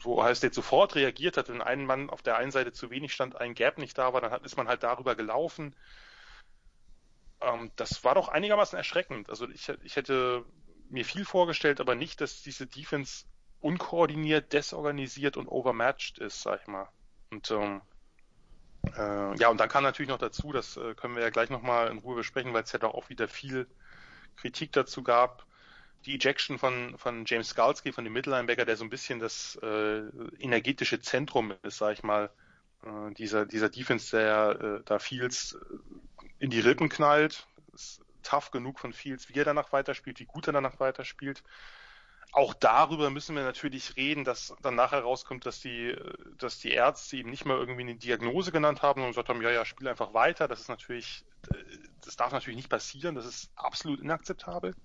wo Ohio State sofort reagiert hat, wenn ein Mann auf der einen Seite zu wenig stand, ein Gap nicht da war, dann hat, ist man halt darüber gelaufen. Ähm, das war doch einigermaßen erschreckend. Also ich, ich hätte mir viel vorgestellt, aber nicht, dass diese Defense unkoordiniert, desorganisiert und overmatched ist, sag ich mal. Und ähm, äh, ja, und dann kam natürlich noch dazu, das äh, können wir ja gleich nochmal in Ruhe besprechen, weil es ja doch auch wieder viel Kritik dazu gab, die Ejection von, von James Skalski, von dem Mittellinebacker, der so ein bisschen das äh, energetische Zentrum ist, sag ich mal, äh, dieser, dieser Defense, der äh, da Fields äh, in die Rippen knallt. Ist tough genug von Fields, wie er danach weiterspielt, wie gut er danach weiterspielt. Auch darüber müssen wir natürlich reden, dass dann nachher rauskommt, dass die, dass die Ärzte ihm nicht mal irgendwie eine Diagnose genannt haben und gesagt haben, ja, ja, spiel einfach weiter. Das ist natürlich, das darf natürlich nicht passieren. Das ist absolut inakzeptabel.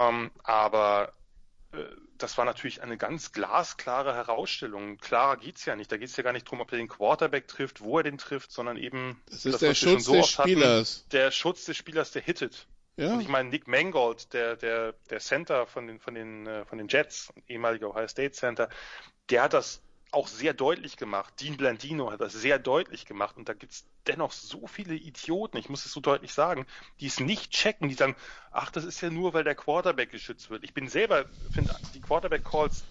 Ähm, aber äh, das war natürlich eine ganz glasklare Herausstellung. Klarer geht's ja nicht. Da geht's ja gar nicht drum, ob er den Quarterback trifft, wo er den trifft, sondern eben das ist das, der Schutz so des Spielers. Hatten, der Schutz des Spielers, der hittet. Ja. Und ich meine, Nick Mangold, der, der, der Center von den, von den, äh, von den Jets, ehemaliger Ohio State Center, der hat das auch sehr deutlich gemacht. Dean Blandino hat das sehr deutlich gemacht und da gibt's dennoch so viele Idioten, ich muss es so deutlich sagen, die es nicht checken, die sagen, ach, das ist ja nur, weil der Quarterback geschützt wird. Ich bin selber, finde die Quarterback-Calls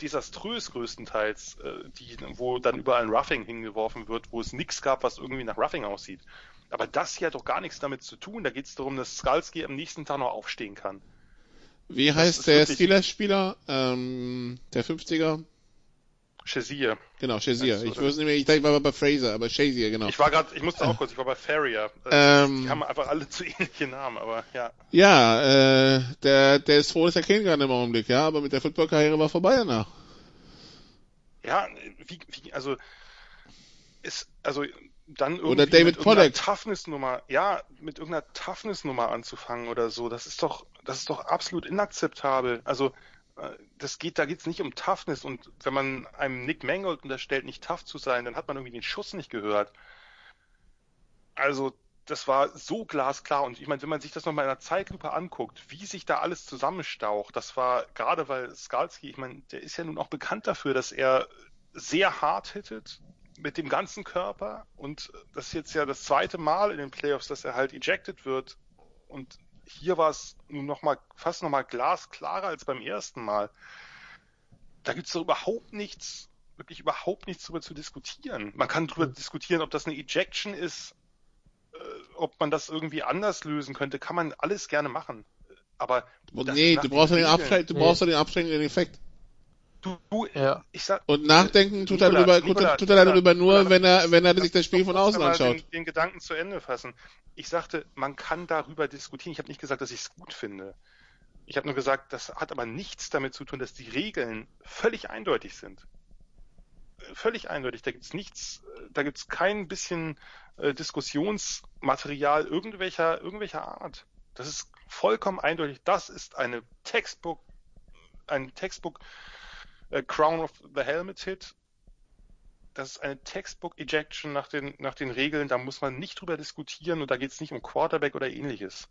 desaströs größtenteils, äh, die, wo dann überall ein Roughing hingeworfen wird, wo es nichts gab, was irgendwie nach Roughing aussieht. Aber das hier hat doch gar nichts damit zu tun. Da geht es darum, dass Skalski am nächsten Tag noch aufstehen kann. Wie heißt der Steelers-Spieler? Ähm, der 50er? Shazier. Genau, Shazier. Ich wusste nicht mehr, ich dachte, ich war bei Fraser, aber Shazier, genau. Ich war gerade, ich musste auch kurz, ich war bei Farrier. Ähm, die haben einfach alle [laughs] zu ähnliche Namen, aber ja. Ja, äh, der, der ist froh, dass er kennen kann im Augenblick, ja, aber mit der Football-Karriere war vorbei danach. Ja, wie, wie, also, ist, also, dann irgendwie oder David mit Pollack. Toughness-Nummer, ja, mit irgendeiner Toughness-Nummer anzufangen oder so, das ist doch, das ist doch absolut inakzeptabel. Also, das geht, da geht es nicht um Toughness und wenn man einem Nick Mangold unterstellt, nicht tough zu sein, dann hat man irgendwie den Schuss nicht gehört. Also, das war so glasklar und ich meine, wenn man sich das nochmal in einer Zeitlupe anguckt, wie sich da alles zusammenstaucht, das war gerade weil Skalski, ich meine, der ist ja nun auch bekannt dafür, dass er sehr hart hittet mit dem ganzen Körper und das ist jetzt ja das zweite Mal in den Playoffs, dass er halt ejected wird und hier war es nun noch mal, fast nochmal glasklarer als beim ersten Mal. Da gibt es doch überhaupt nichts, wirklich überhaupt nichts darüber zu diskutieren. Man kann darüber diskutieren, ob das eine Ejection ist, äh, ob man das irgendwie anders lösen könnte, kann man alles gerne machen. Aber nee, du brauchst, den Abschreck, du brauchst ja den abschreckenden Effekt. Du, du Ja. ich sag, Und nachdenken tut er Nikola, darüber, Nikola, tut, tut er darüber Nikola, nur, wenn er, wenn er sich das Spiel von außen anschaut. Den, den Gedanken zu Ende fassen. Ich sagte, man kann darüber diskutieren. Ich habe nicht gesagt, dass ich es gut finde. Ich habe nur gesagt, das hat aber nichts damit zu tun, dass die Regeln völlig eindeutig sind. Äh, Völlig eindeutig. Da gibt's nichts, äh, da gibt's kein bisschen äh, Diskussionsmaterial irgendwelcher, irgendwelcher Art. Das ist vollkommen eindeutig. Das ist eine Textbook, ein Textbook äh, Crown of the Helmet Hit. Das ist eine Textbook Ejection nach den, nach den Regeln. Da muss man nicht drüber diskutieren und da geht's nicht um Quarterback oder ähnliches.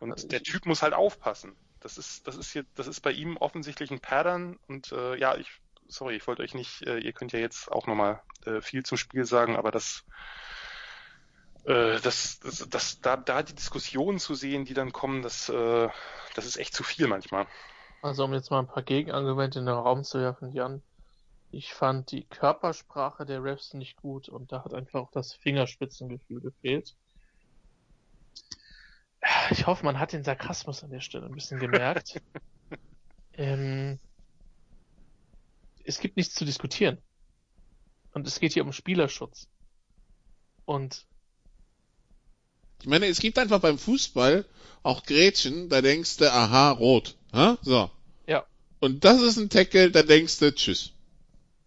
Und Also der Typ muss halt aufpassen. Das ist, das ist hier, das ist bei ihm offensichtlich ein Pattern und äh, ja, ich, sorry, ich wollte euch nicht, äh, ihr könnt ja jetzt auch nochmal äh, viel zum Spiel sagen, aber das, äh, das, das, das, da, da die Diskussionen zu sehen, die dann kommen, das, äh, das ist echt zu viel manchmal. Also um jetzt mal ein paar Gegenargumente in den Raum zu werfen, Jan. Ich fand die Körpersprache der Refs nicht gut und da hat einfach auch das Fingerspitzengefühl gefehlt. Ich hoffe, man hat den Sarkasmus an der Stelle ein bisschen gemerkt. [laughs] ähm, es gibt nichts zu diskutieren. Und es geht hier um Spielerschutz. Und Ich meine, es gibt einfach beim Fußball auch Grätschen, da denkst du, aha, rot. Ha? So. ja, Und das ist ein Tackle, da denkst du, tschüss.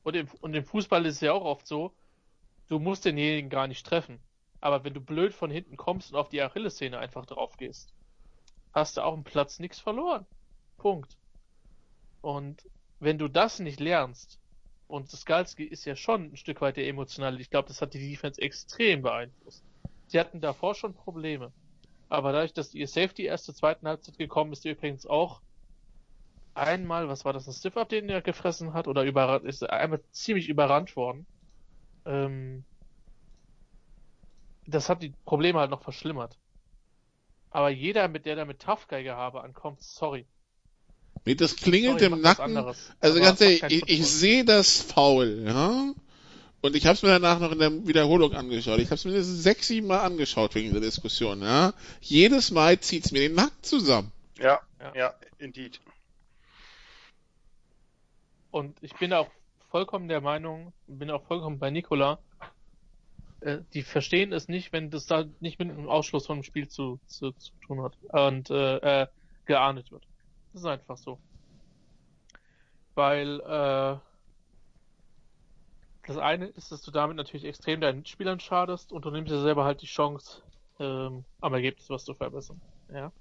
Und im, und im Fußball ist es ja auch oft so, du musst denjenigen gar nicht treffen. Aber wenn du blöd von hinten kommst und auf die Achillessehne einfach drauf gehst, hast du auch im Platz nichts verloren. Punkt. Und wenn du das nicht lernst, und Skalski ist ja schon ein Stück weit der emotionale, ich glaube, das hat die Defense extrem beeinflusst. Sie hatten davor schon Probleme. Aber dadurch, dass ihr Safety erst zur zweiten Halbzeit gekommen ist, übrigens auch einmal, was war das, ein Stiff-Up, den er gefressen hat, oder überrannt, ist einmal ziemlich überrannt worden. Ähm, das hat die Probleme halt noch verschlimmert. Aber jeder, mit der da mit Tough Guy Gehabe ankommt, sorry. Nee, das klingelt Sorry, im Nacken. Also Aber ganz ehrlich, ich, ich sehe das faul, ja. Und ich habe es mir danach noch in der Wiederholung angeschaut. Ich habe es mir mindestens sechs, sieben Mal angeschaut wegen der Diskussion, ja. Jedes Mal zieht's mir den Nacken zusammen. Ja, Ja. ja, indeed. Und ich bin auch vollkommen der Meinung, bin auch vollkommen bei Nikola, äh, die verstehen es nicht, wenn das da nicht mit einem Ausschluss von einem Spiel zu, zu, zu tun hat und äh, äh, geahndet wird. Das ist einfach so. Weil äh, das eine ist, dass du damit natürlich extrem deinen Spielern schadest und du nimmst dir selber halt die Chance, ähm, am Ergebnis was zu verbessern. Ja.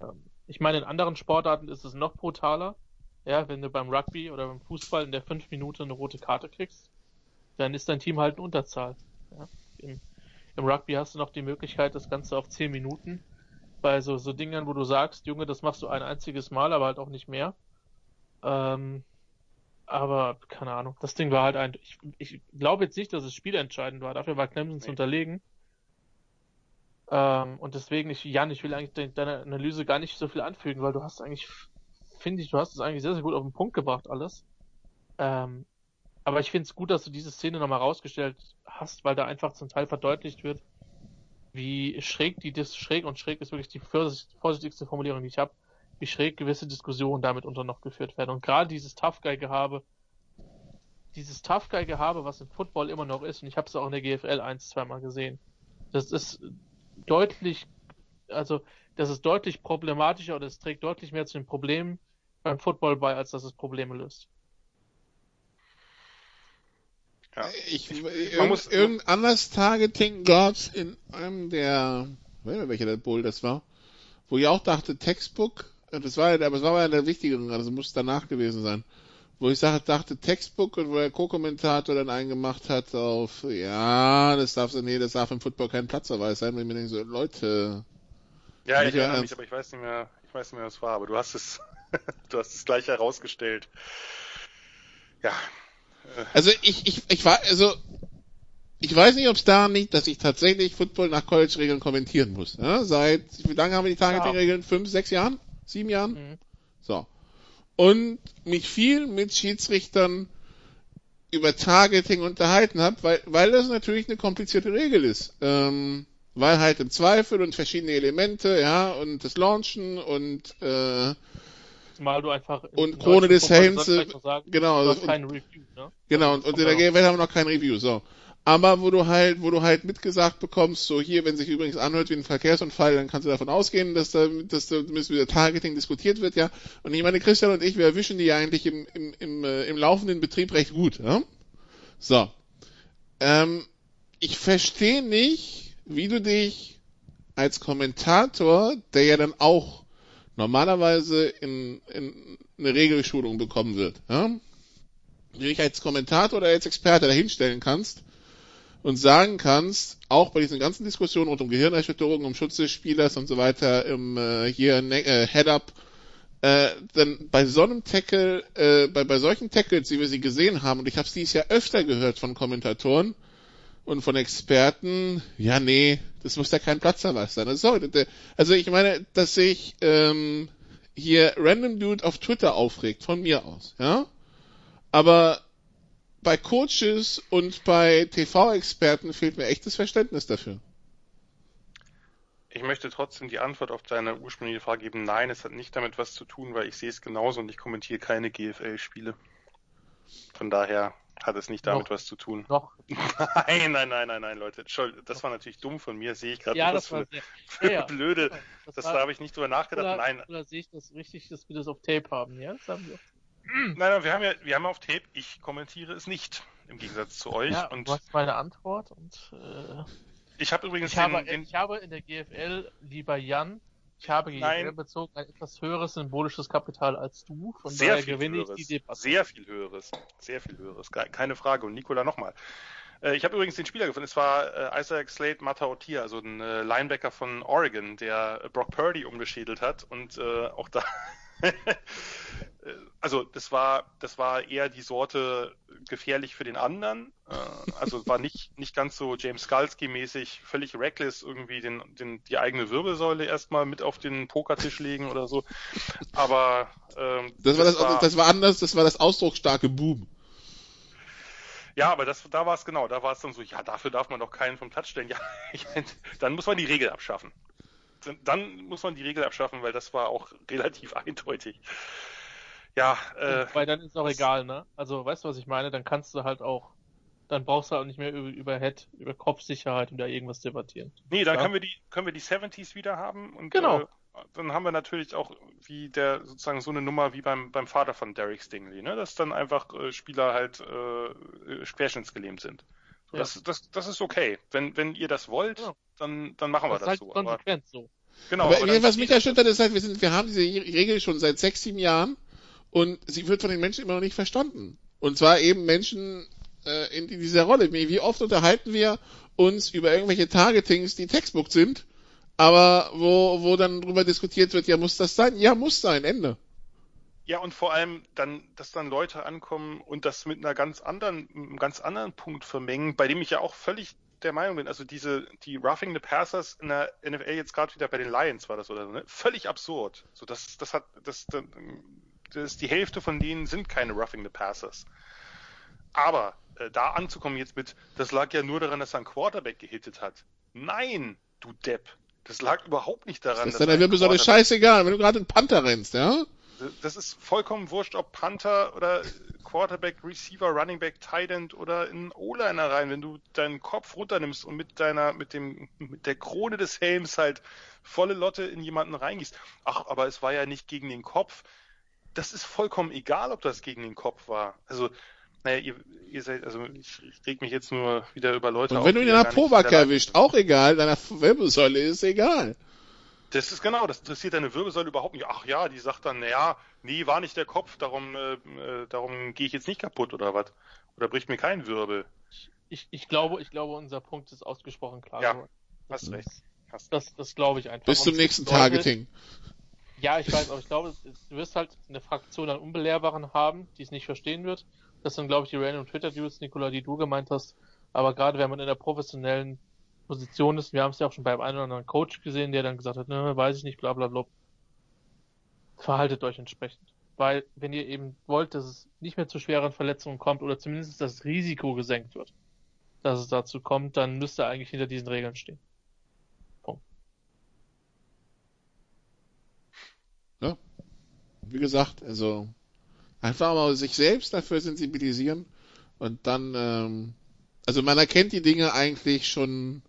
Ähm, ich meine, in anderen Sportarten ist es noch brutaler. Ja, wenn du beim Rugby oder beim Fußball in der fünf Minute eine rote Karte kriegst, dann ist dein Team halt in Unterzahl. Ja. Im, Im Rugby hast du noch die Möglichkeit, das Ganze auf zehn Minuten bei so, so Dingern, wo du sagst, Junge, das machst du ein einziges Mal, aber halt auch nicht mehr. Ähm, aber keine Ahnung, das Ding war halt ein. Ich, ich glaube jetzt nicht, dass es spielentscheidend war. Dafür war Clemson zu Nee. unterlegen. Ähm, und deswegen, ich, Jan, ich will eigentlich de deine Analyse gar nicht so viel anfügen, weil du hast eigentlich, finde ich, du hast es eigentlich sehr, sehr gut auf den Punkt gebracht, alles. Ähm, aber ich finde es gut, dass du diese Szene nochmal rausgestellt hast, weil da einfach zum Teil verdeutlicht wird, wie schräg die Dis schräg und schräg ist wirklich die vorsicht- vorsichtigste Formulierung, die ich habe, wie schräg gewisse Diskussionen damit unter noch geführt werden. Und gerade dieses Tough Guy Gehabe, dieses Tough Guy Gehabe, was im Football immer noch ist, und ich habe es auch in der GFL ein, zweimal gesehen, das ist deutlich, also das ist deutlich problematischer oder es trägt deutlich mehr zu den Problemen beim Football bei, als dass es Probleme löst. Ja. Ich, man irgend, muss- irgendein anderes Targeting gab's in einem der, ich weiß nicht, welcher der Bull das war, wo ich auch dachte, Textbook, das war, aber es war einer der wichtigeren, also muss danach gewesen sein, wo ich sag, dachte Textbook und wo der Co-Kommentator dann eingemacht hat auf, ja, das darf, nee, das darf im Football kein Platzverweis sein, wenn ich mir denke so, Leute, Ja, ich erinnere mich, aber ich weiß nicht mehr, ich weiß nicht mehr, was es war, aber du hast es, [laughs] du hast es gleich herausgestellt. Ja, Also ich, ich, ich war, also ich weiß nicht, ob es daran liegt, dass ich tatsächlich Football nach College-Regeln kommentieren muss. Ja? Seit, wie lange haben wir die Targeting-Regeln? Fünf, sechs Jahren? Sieben Jahren? Mhm. So. Und mich viel mit Schiedsrichtern über Targeting unterhalten habe, weil, weil das natürlich eine komplizierte Regel ist. Ähm, weil halt im Zweifel und verschiedene Elemente, ja, und das Launchen und äh, Zumal du einfach. Und Krone des Helms, sagen, genau. Du hast kein Review, ne? Genau, und, und in der GFL haben wir noch kein Review, so. Aber wo du halt, wo du halt mitgesagt bekommst, so hier, wenn sich übrigens anhört wie ein Verkehrsunfall, dann kannst du davon ausgehen, dass da, dass da zumindest wieder Targeting diskutiert wird, ja. Und ich meine, Christian und ich, wir erwischen die ja eigentlich im, im, im, äh, im laufenden Betrieb recht gut, ja. So. Ähm, ich verstehe nicht, wie du dich als Kommentator, der ja dann auch normalerweise in, in eine Regelschulung bekommen wird, ja, du dich als Kommentator oder als Experte dahinstellen kannst und sagen kannst, auch bei diesen ganzen Diskussionen rund um Gehirnerschütterungen, um Schutz des Spielers und so weiter, im äh, hier ne äh, Head-Up, äh, denn bei so einem Tackle, äh, bei, bei solchen Tackles, wie wir sie gesehen haben, und ich habe es dieses Jahr öfter gehört von Kommentatoren und von Experten, ja nee, das muss ja kein Platzverweis sein. Also, also ich meine, dass sich ähm, hier Random Dude auf Twitter aufregt, von mir aus, ja. Aber bei Coaches und bei TV-Experten fehlt mir echtes Verständnis dafür. Ich möchte trotzdem die Antwort auf deine ursprüngliche Frage geben. Nein, es hat nicht damit was zu tun, weil ich sehe es genauso und ich kommentiere keine GFL-Spiele. Von daher hat es nicht damit Noch. was zu tun. Noch. [laughs] Nein, nein, nein, nein, nein, Leute. Entschuldigung, das war natürlich dumm von mir, sehe ich gerade. Ja, was das für sehr. für Ja, blöde. Das, Das, war, da habe ich nicht drüber nachgedacht. oder, Nein, oder sehe ich das richtig, dass wir das auf Tape haben, ja? Das haben wir. nein, nein, wir haben ja, wir haben auf Tape. Ich kommentiere es nicht im Gegensatz zu euch. Ja, und du hast meine Antwort und äh, ich habe übrigens ich, habe, den, den ich habe in der GFL, lieber Jan, ich habe Nein. bezogen ein etwas höheres symbolisches Kapital als du, von sehr daher viel gewinne höheres, ich die Debatte. sehr viel höheres, sehr viel höheres, Ke- keine Frage. Und Nikola nochmal. Äh, Ich habe übrigens den Spieler gefunden. Es war äh, Isaac Slade Mataotia, also ein äh, Linebacker von Oregon, der Brock Purdy umgeschädelt hat und auch da. [laughs] Also das war das war eher die Sorte gefährlich für den anderen. Äh, also war nicht nicht ganz so James Skalski mäßig völlig reckless irgendwie den, den die eigene Wirbelsäule erstmal mit auf den Pokertisch legen oder so. Aber ähm, Das war das, das war anders, das war das ausdrucksstarke Boom. Ja, aber das, da war es genau, da war es dann so, ja, dafür darf man doch keinen vom Platz stellen. Ja, ich, [laughs] dann muss man die Regel abschaffen. Dann- muss man die Regel abschaffen, weil das war auch [laughs] relativ eindeutig. Ja, äh, Weil dann ist auch egal, ne? Also, weißt du, was ich meine? Dann kannst du halt auch, dann brauchst du halt nicht mehr über, über Head, über Kopfsicherheit oder irgendwas debattieren. nee, dann Ja. können wir die, können wir die 70s wieder haben und Genau. äh, dann haben wir natürlich auch wie der sozusagen so eine Nummer wie beim beim Vater von Derek Stingley, ne, dass dann einfach äh, Spieler halt äh, querschnittsgelähmt sind. So, Ja. das, das, das ist okay. Wenn, wenn ihr das wollt, Ja. dann, dann machen wir Das ist das halt so. Konsequent so. Genau, aber was mich erschüttert ist halt, wir sind, wir haben diese Regel schon seit sechs, sieben Jahren und sie wird von den Menschen immer noch nicht verstanden. Und zwar eben Menschen äh, in dieser Rolle. Wie wie oft unterhalten wir uns über irgendwelche Targetings, die Textbook sind, aber wo, wo dann drüber diskutiert wird, ja, muss das sein? Ja, muss sein, Ende. Ja, und vor allem dann, dass dann Leute ankommen und das mit einer ganz anderen, einem ganz anderen Punkt vermengen, bei dem ich ja auch völlig der Meinung bin, also diese, die Roughing the Passers in der NFL jetzt gerade wieder bei den Lions war das oder so, ne? Völlig absurd. So, das, das hat, das, das, das die Hälfte von denen sind keine Roughing the Passers. Aber äh, da anzukommen jetzt mit, das lag ja nur daran, dass er einen Quarterback gehittet hat. Nein, du Depp. Das lag überhaupt nicht daran, Das ist einen Wirbelsäule Quarterback- scheißegal, wenn du gerade einen Panther rennst, ja? Das ist vollkommen wurscht, ob Panther oder Quarterback, Receiver, Running Back, Tight End oder in O-Liner rein, wenn du deinen Kopf runternimmst und mit deiner, mit dem, mit der Krone des Helms halt volle Lotte in jemanden reingießt. Ach, aber es war ja nicht gegen den Kopf. Das ist vollkommen egal, ob das gegen den Kopf war. Also, naja, ihr, ihr seid, also ich, reg mich jetzt nur wieder über Leute Und auf. wenn du ihn in der Lage erwischt, auch egal, deiner Wirbelsäule ist egal. Das ist genau, das interessiert deine Wirbelsäule überhaupt nicht. Ach ja, die sagt dann, naja, nee, war nicht der Kopf, darum, äh, äh, darum gehe ich jetzt nicht kaputt oder was. Oder bricht mir kein Wirbel. Ich, ich glaube, ich glaube, unser Punkt ist ausgesprochen klar. Ja, geworden. Hast recht. Hast Das, das glaube ich einfach. Bis zum nächsten Targeting. Ja, ich weiß, aber ich glaube, es- du wirst halt eine Fraktion an Unbelehrbaren haben, die es nicht verstehen wird. Das sind, glaube ich, die random Twitter-Dudes, Nikola, die du gemeint hast. Aber gerade wenn man in der professionellen Position ist, wir haben es ja auch schon beim einen oder anderen Coach gesehen, der dann gesagt hat, ne, weiß ich nicht, bla bla bla. Verhaltet euch entsprechend. Weil, wenn ihr eben wollt, dass es nicht mehr zu schweren Verletzungen kommt oder zumindest das Risiko gesenkt wird, dass es dazu kommt, dann müsst ihr eigentlich hinter diesen Regeln stehen. wie gesagt, also einfach mal sich selbst dafür sensibilisieren und dann, ähm, also man erkennt die Dinge eigentlich schon,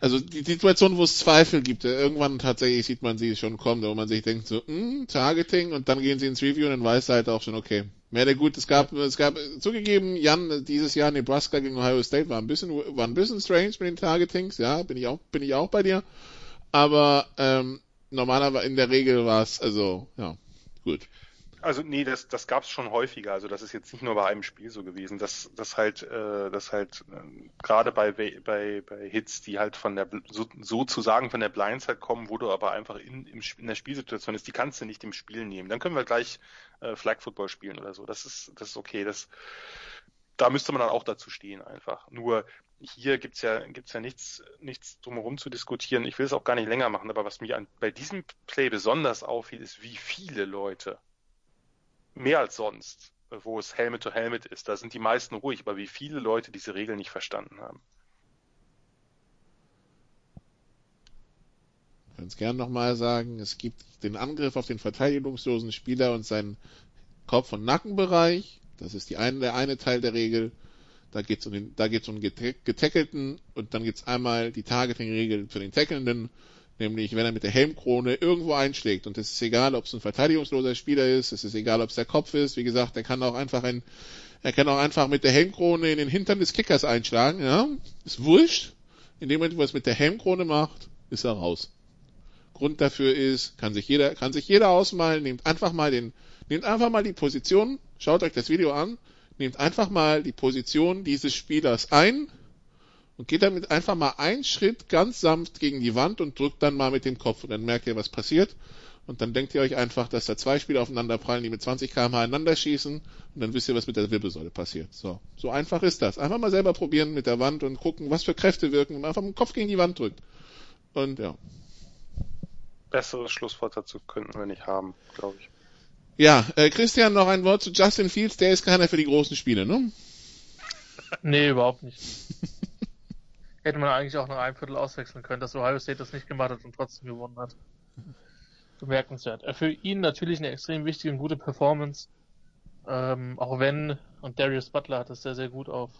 also die Situation, wo es Zweifel gibt, äh, irgendwann tatsächlich sieht man sie schon kommen, wo man sich denkt so, hm, Targeting und dann gehen sie ins Review und dann weiß er halt auch schon, okay, mehr der gut, es gab, es gab, zugegeben, Jan, dieses Jahr Nebraska gegen Ohio State war ein bisschen, war ein bisschen strange mit den Targetings, ja, bin ich auch, bin ich auch bei dir, aber, ähm, normalerweise, in der Regel war es, also, ja, gut. Also nee, das, das gab es schon häufiger. Also das ist jetzt nicht nur bei einem Spiel so gewesen. dass das halt, äh, das halt äh, gerade bei, bei bei Hits, die halt von der so, sozusagen von der Blindside kommen, wo du aber einfach in, im, in der Spielsituation ist, die kannst du nicht im Spiel nehmen. Dann können wir gleich äh, Flag Football spielen oder so. Das ist das ist okay. Das da müsste man dann auch dazu stehen einfach. Nur hier gibt's ja gibt's ja nichts nichts drumherum zu diskutieren. Ich will es auch gar nicht länger machen, aber was mir an, bei diesem Play besonders auffiel, ist, wie viele Leute mehr als sonst, wo es Helmet to Helmet ist. Da sind die meisten ruhig, aber wie viele Leute diese Regeln nicht verstanden haben. Ich kann es gerne nochmal sagen, es gibt den Angriff auf den verteidigungslosen Spieler und seinen Kopf- und Nackenbereich. Das ist eine, der eine Teil der Regel. Da geht es um den, da geht's um getackelten und dann gibt es einmal die Targeting-Regel für den Tackelnden Nämlich, wenn er mit der Helmkrone irgendwo einschlägt. Und es ist egal, ob es ein verteidigungsloser Spieler ist, es ist egal, ob es der Kopf ist. Wie gesagt, er kann auch einfach ein, er kann auch einfach mit der Helmkrone in den Hintern des Kickers einschlagen, ja. Ist wurscht. In dem Moment, wo er es mit der Helmkrone macht, ist er raus. Grund dafür ist, kann sich jeder, kann sich jeder ausmalen, nehmt einfach mal den, nehmt einfach mal die Position, schaut euch das Video an, nehmt einfach mal die Position dieses Spielers ein, und geht damit einfach mal einen Schritt ganz sanft gegen die Wand und drückt dann mal mit dem Kopf und dann merkt ihr, was passiert. Und dann denkt ihr euch einfach, dass da zwei Spieler aufeinander prallen, die mit 20 km einander schießen und dann wisst ihr, was mit der Wirbelsäule passiert. So, so einfach ist das. Einfach mal selber probieren mit der Wand und gucken, was für Kräfte wirken und einfach mit dem Kopf gegen die Wand drückt. Und ja. Besseres Schlusswort dazu könnten wir nicht haben, glaube ich. Ja, äh, Christian, noch ein Wort zu Justin Fields, der ist keiner für die großen Spiele, ne? Nee, überhaupt nicht. [laughs] hätte man eigentlich auch nach einem Viertel auswechseln können, dass Ohio State das nicht gemacht hat und trotzdem gewonnen hat. [laughs] Bemerkenswert. Äh, für ihn natürlich eine extrem wichtige und gute Performance. Ähm, auch wenn, und Darius Butler hat das sehr, sehr gut auf,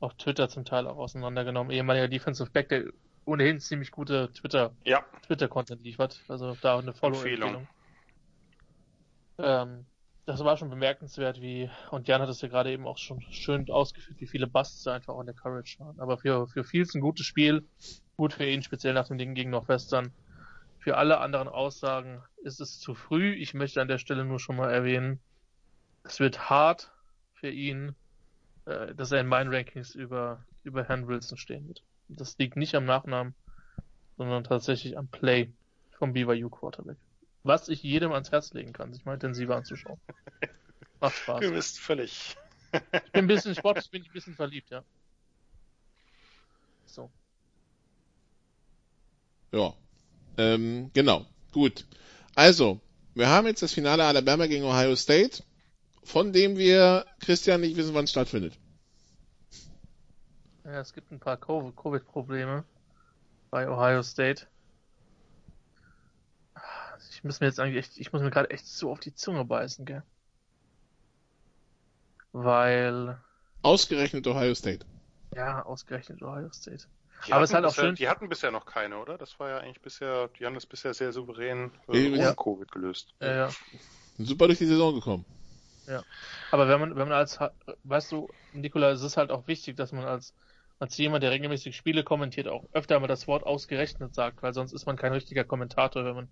auf Twitter zum Teil auch auseinandergenommen, ehemaliger Defensive Back, der ohnehin ziemlich gute Twitter, ja. Twitter-Content liefert. Also da eine Follow-Empfehlung. Ähm, das war schon bemerkenswert, wie, und Jan hat es ja gerade eben auch schon schön ausgeführt, wie viele Busts einfach auch in der Courage waren. Aber für, für Fields ein gutes Spiel, gut für ihn, speziell nach dem Ding gegen Northwestern. Für alle anderen Aussagen ist es zu früh. Ich möchte an der Stelle nur schon mal erwähnen, es wird hart für ihn, äh, dass er in meinen Rankings über, über Herrn Wilson stehen wird. Das liegt nicht am Nachnamen, sondern tatsächlich am Play vom BYU Quarterback was ich jedem ans Herz legen kann, sich mal intensiver anzuschauen. [laughs] Macht Spaß. Du bist völlig. ich bin ein bisschen Sport, bin ich ein bisschen verliebt, ja. So. Ja. Ähm, genau. Gut. Also, wir haben jetzt das Finale Alabama gegen Ohio State, von dem wir, Christian, nicht wissen, wann es stattfindet. Ja, es gibt ein paar Covid-Probleme bei Ohio State ich muss mir jetzt eigentlich echt, ich muss mir gerade echt so auf die Zunge beißen, gell? Weil. Ausgerechnet Ohio State. Ja, ausgerechnet Ohio State. Die Aber es ist halt auch schön. Die hatten bisher noch keine, oder? Das war ja eigentlich bisher, die haben das bisher sehr souverän äh, ohne ja. Covid gelöst. Ja, ja. Super durch die Saison gekommen. Ja. Aber wenn man, wenn man als, weißt du, Nikola, es ist halt auch wichtig, dass man als, als jemand, der regelmäßig Spiele kommentiert, auch öfter mal das Wort ausgerechnet sagt, weil sonst ist man kein richtiger Kommentator, wenn man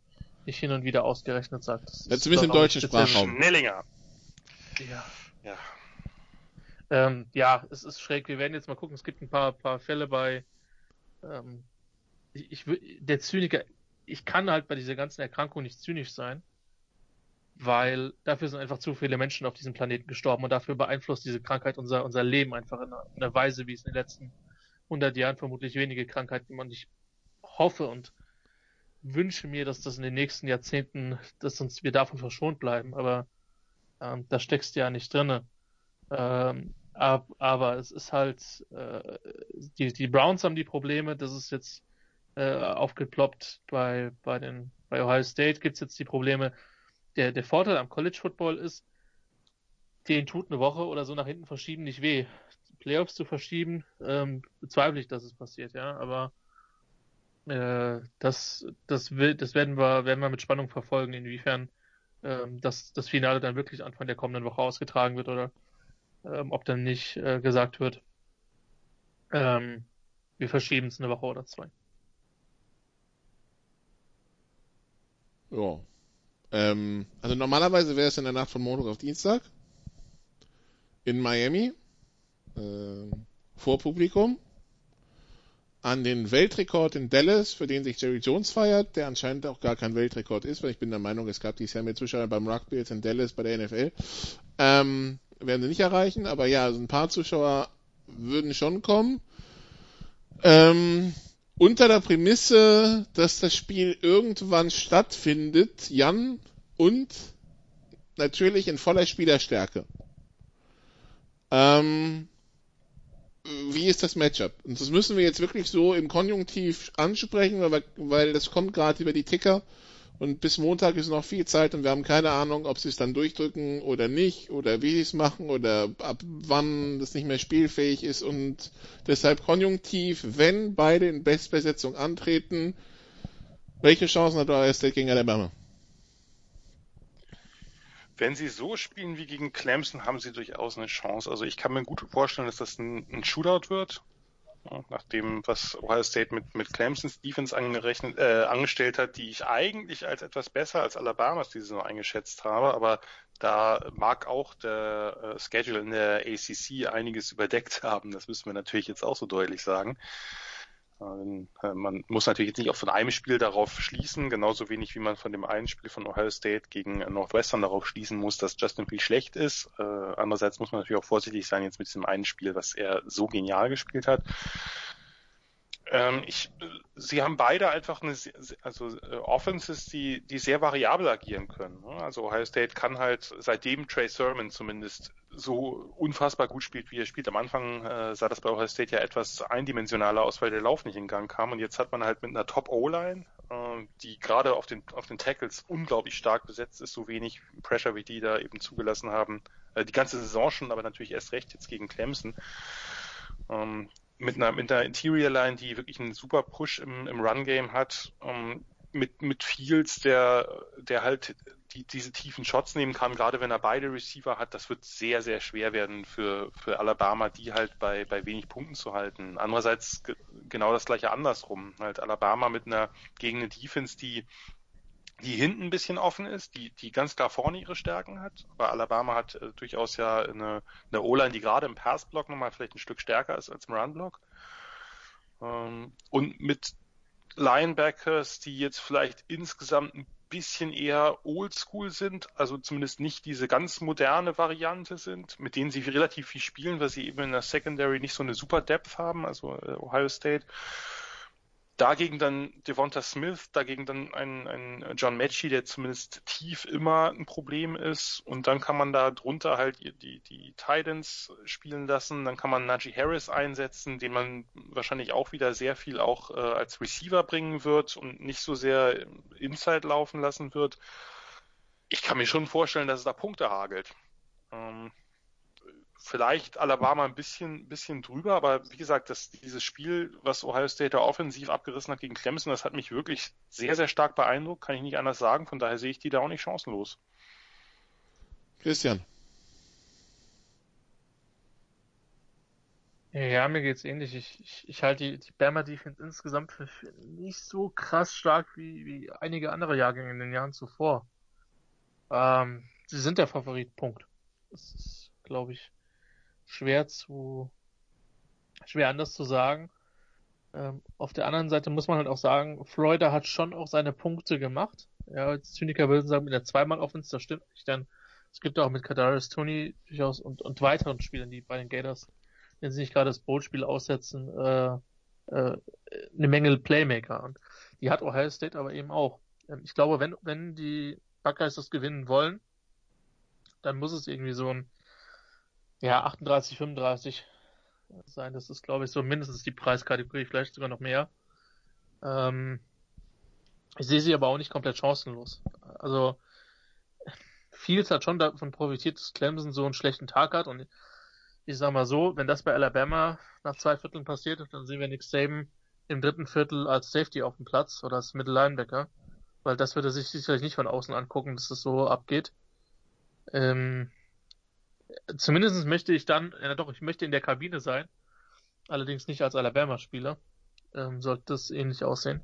nicht hin und wieder ausgerechnet sagt. Ja, zumindest im deutschen Sprachraum. Schnellinger. Ja. Ja. Ähm, ja, es ist schräg. Wir werden jetzt mal gucken. Es gibt ein paar, paar Fälle bei. Ähm, ich, ich, der Zyniker. Ich kann halt bei dieser ganzen Erkrankung nicht zynisch sein, weil dafür sind einfach zu viele Menschen auf diesem Planeten gestorben und dafür beeinflusst diese Krankheit unser, unser Leben einfach in einer, in einer Weise, wie es in den letzten 100 Jahren vermutlich wenige Krankheiten man nicht hoffe und wünsche mir, dass das in den nächsten Jahrzehnten, dass uns wir davon verschont bleiben, aber ähm, da steckst du ja nicht drinne. Ähm, ab, aber es ist halt, äh, die, die Browns haben die Probleme, das ist jetzt äh, aufgeploppt bei, bei den, bei Ohio State gibt's jetzt die Probleme. der, der Vorteil am College Football ist, den tut eine Woche oder so nach hinten verschieben nicht weh. Playoffs zu verschieben, ähm, bezweifle ich, dass es passiert, ja, aber äh, das, das, das werden wir, werden wir mit Spannung verfolgen, inwiefern ähm, das, das Finale dann wirklich Anfang der kommenden Woche ausgetragen wird oder ähm, ob dann nicht äh, gesagt wird, ähm, wir verschieben es eine Woche oder zwei. Ja. Ähm, also normalerweise wäre es in der Nacht von Montag auf Dienstag in Miami äh, vor Publikum an den Weltrekord in Dallas, für den sich Jerry Jones feiert, der anscheinend auch gar kein Weltrekord ist, weil ich bin der Meinung, es gab dieses Jahr mehr Zuschauer beim Rugby jetzt in Dallas bei der NFL. Ähm, werden sie nicht erreichen, aber ja, also ein paar Zuschauer würden schon kommen. Ähm, unter der Prämisse, dass das Spiel irgendwann stattfindet, Jan, und natürlich in voller Spielerstärke. Ähm, wie ist das Matchup? Und das müssen wir jetzt wirklich so im Konjunktiv ansprechen, weil, weil das kommt gerade über die Ticker und bis Montag ist noch viel Zeit und wir haben keine Ahnung, ob sie es dann durchdrücken oder nicht oder wie sie es machen oder ab wann das nicht mehr spielfähig ist und deshalb Konjunktiv, wenn beide in Bestbesetzung antreten, welche Chancen hat Ohio State gegen Alabama? Wenn sie so spielen wie gegen Clemson, haben sie durchaus eine Chance. Also ich kann mir gut vorstellen, dass das ein, ein Shootout wird. Nach dem, was Ohio State mit, mit Clemsons Defense angerechnet, äh, angestellt hat, die ich eigentlich als etwas besser als Alabamas diese Saison eingeschätzt habe, aber da mag auch der äh, Schedule in der ACC einiges überdeckt [laughs] haben. Das müssen wir natürlich jetzt auch so deutlich sagen. Äh, man muss natürlich jetzt nicht auch von einem Spiel darauf schließen, genauso wenig wie man von dem einen Spiel von Ohio State gegen Northwestern darauf schließen muss, dass Justin Field schlecht ist. Äh, andererseits muss man natürlich auch vorsichtig sein jetzt mit diesem einen Spiel, was er so genial gespielt hat. Ähm, ich, sie haben beide einfach eine, also äh, Offenses, die, die sehr variabel agieren können. Ne? Also Ohio State kann halt, seitdem Trey Sermon zumindest so unfassbar gut spielt, wie er spielt. Am Anfang äh, sah das bei Ohio State ja etwas eindimensionaler aus, weil der Lauf nicht in Gang kam. Und jetzt hat man halt mit einer Top-O-Line, äh, die gerade auf den, auf den Tackles unglaublich stark besetzt ist, so wenig Pressure, wie die da eben zugelassen haben. Äh, die ganze Saison schon, aber natürlich erst recht jetzt gegen Clemson. Ähm, mit einer, mit einer Interior Line, die wirklich einen super Push im, im Run-Game hat, ähm, mit, mit Fields, der, der halt die, diese tiefen Shots nehmen kann, gerade wenn er beide Receiver hat, das wird sehr, sehr schwer werden für, für Alabama, die halt bei, bei wenig Punkten zu halten. Andererseits genau das gleiche andersrum. Halt Alabama mit einer, gegen eine Defense, die die hinten ein bisschen offen ist, die, die ganz klar vorne ihre Stärken hat. Aber Alabama hat äh, durchaus ja eine, eine O-Line, die gerade im Pass-Block nochmal vielleicht ein Stück stärker ist als im Run-Block. Ähm, und mit Linebackers, die jetzt vielleicht insgesamt ein bisschen eher oldschool sind, also zumindest nicht diese ganz moderne Variante sind, mit denen sie relativ viel spielen, weil sie eben in der Secondary nicht so eine super Depth haben, also äh, Ohio State dagegen dann Devonta Smith, dagegen dann ein, ein John Matchy, der zumindest tief immer ein Problem ist. Und dann kann man da drunter halt die, die Titans spielen lassen. Dann kann man Najee Harris einsetzen, den man wahrscheinlich auch wieder sehr viel auch äh, als Receiver bringen wird und nicht so sehr Inside laufen lassen wird. Ich kann mir schon vorstellen, dass es da Punkte hagelt. Ähm, vielleicht Alabama ein bisschen, bisschen drüber, aber wie gesagt, das, dieses Spiel, was Ohio State da offensiv abgerissen hat gegen Clemson, das hat mich wirklich sehr, sehr stark beeindruckt, kann ich nicht anders sagen, von daher sehe ich die da auch nicht chancenlos. Christian. Ja, mir geht's ähnlich. Ich, ich, ich halte die, die Bama Defense insgesamt für, für nicht so krass stark wie, wie einige andere Jahrgänge in den Jahren zuvor. Ähm, sie sind der Favorit, Punkt. Das ist, glaube ich, schwer zu, schwer anders zu sagen. Ähm, auf der anderen Seite muss man halt auch sagen, Florida hat schon auch seine Punkte gemacht. Ja, Zyniker würden sagen, mit der zweimal Offense, das stimmt nicht, denn es gibt auch mit Kadarius Tony durchaus und, und weiteren Spielern, die bei den Gators, wenn sie nicht gerade das Bowl-Spiel aussetzen, äh, äh, eine Menge Playmaker. Und die hat Ohio State aber eben auch. Ähm, ich glaube, wenn, wenn die Buckeyes das gewinnen wollen, dann muss es irgendwie so ein ja, 38, 35 sein. Das ist, glaube ich, so mindestens die Preiskategorie, vielleicht sogar noch mehr. Ähm, ich sehe sie aber auch nicht komplett chancenlos. Also, Fields hat schon davon profitiert, dass Clemson so einen schlechten Tag hat und ich sag mal so, wenn das bei Alabama nach zwei Vierteln passiert, dann sehen wir Nick Saban im dritten Viertel als Safety auf dem Platz oder als Middle Linebacker, weil das wird er sich sicherlich nicht von außen angucken, dass das so abgeht. Ähm, zumindest möchte ich dann, ja doch, ich möchte in der Kabine sein, allerdings nicht als Alabama-Spieler, ähm, sollte das ähnlich aussehen.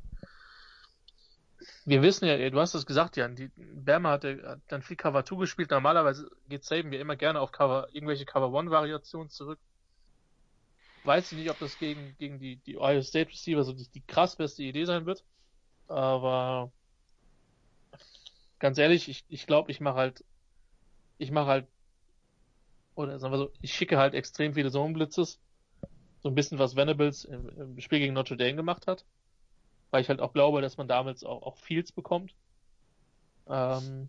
Wir wissen ja, du hast es gesagt, Jan, die Bama hat, hat dann viel Cover 2 gespielt. Normalerweise geht Saban ja immer gerne auf Cover, irgendwelche Cover 1 Variationen zurück. Weiß ich nicht, ob das gegen, gegen die, die Ohio State Receiver so die, die krass beste Idee sein wird. Aber ganz ehrlich, ich, ich glaube, ich mache halt, ich mache halt, oder sagen wir so, ich schicke halt extrem viele Zone Blitzes. So ein bisschen was Venables im, im Spiel gegen Notre Dame gemacht hat weil ich halt auch glaube, dass man damals auch, auch Fields bekommt. Ähm,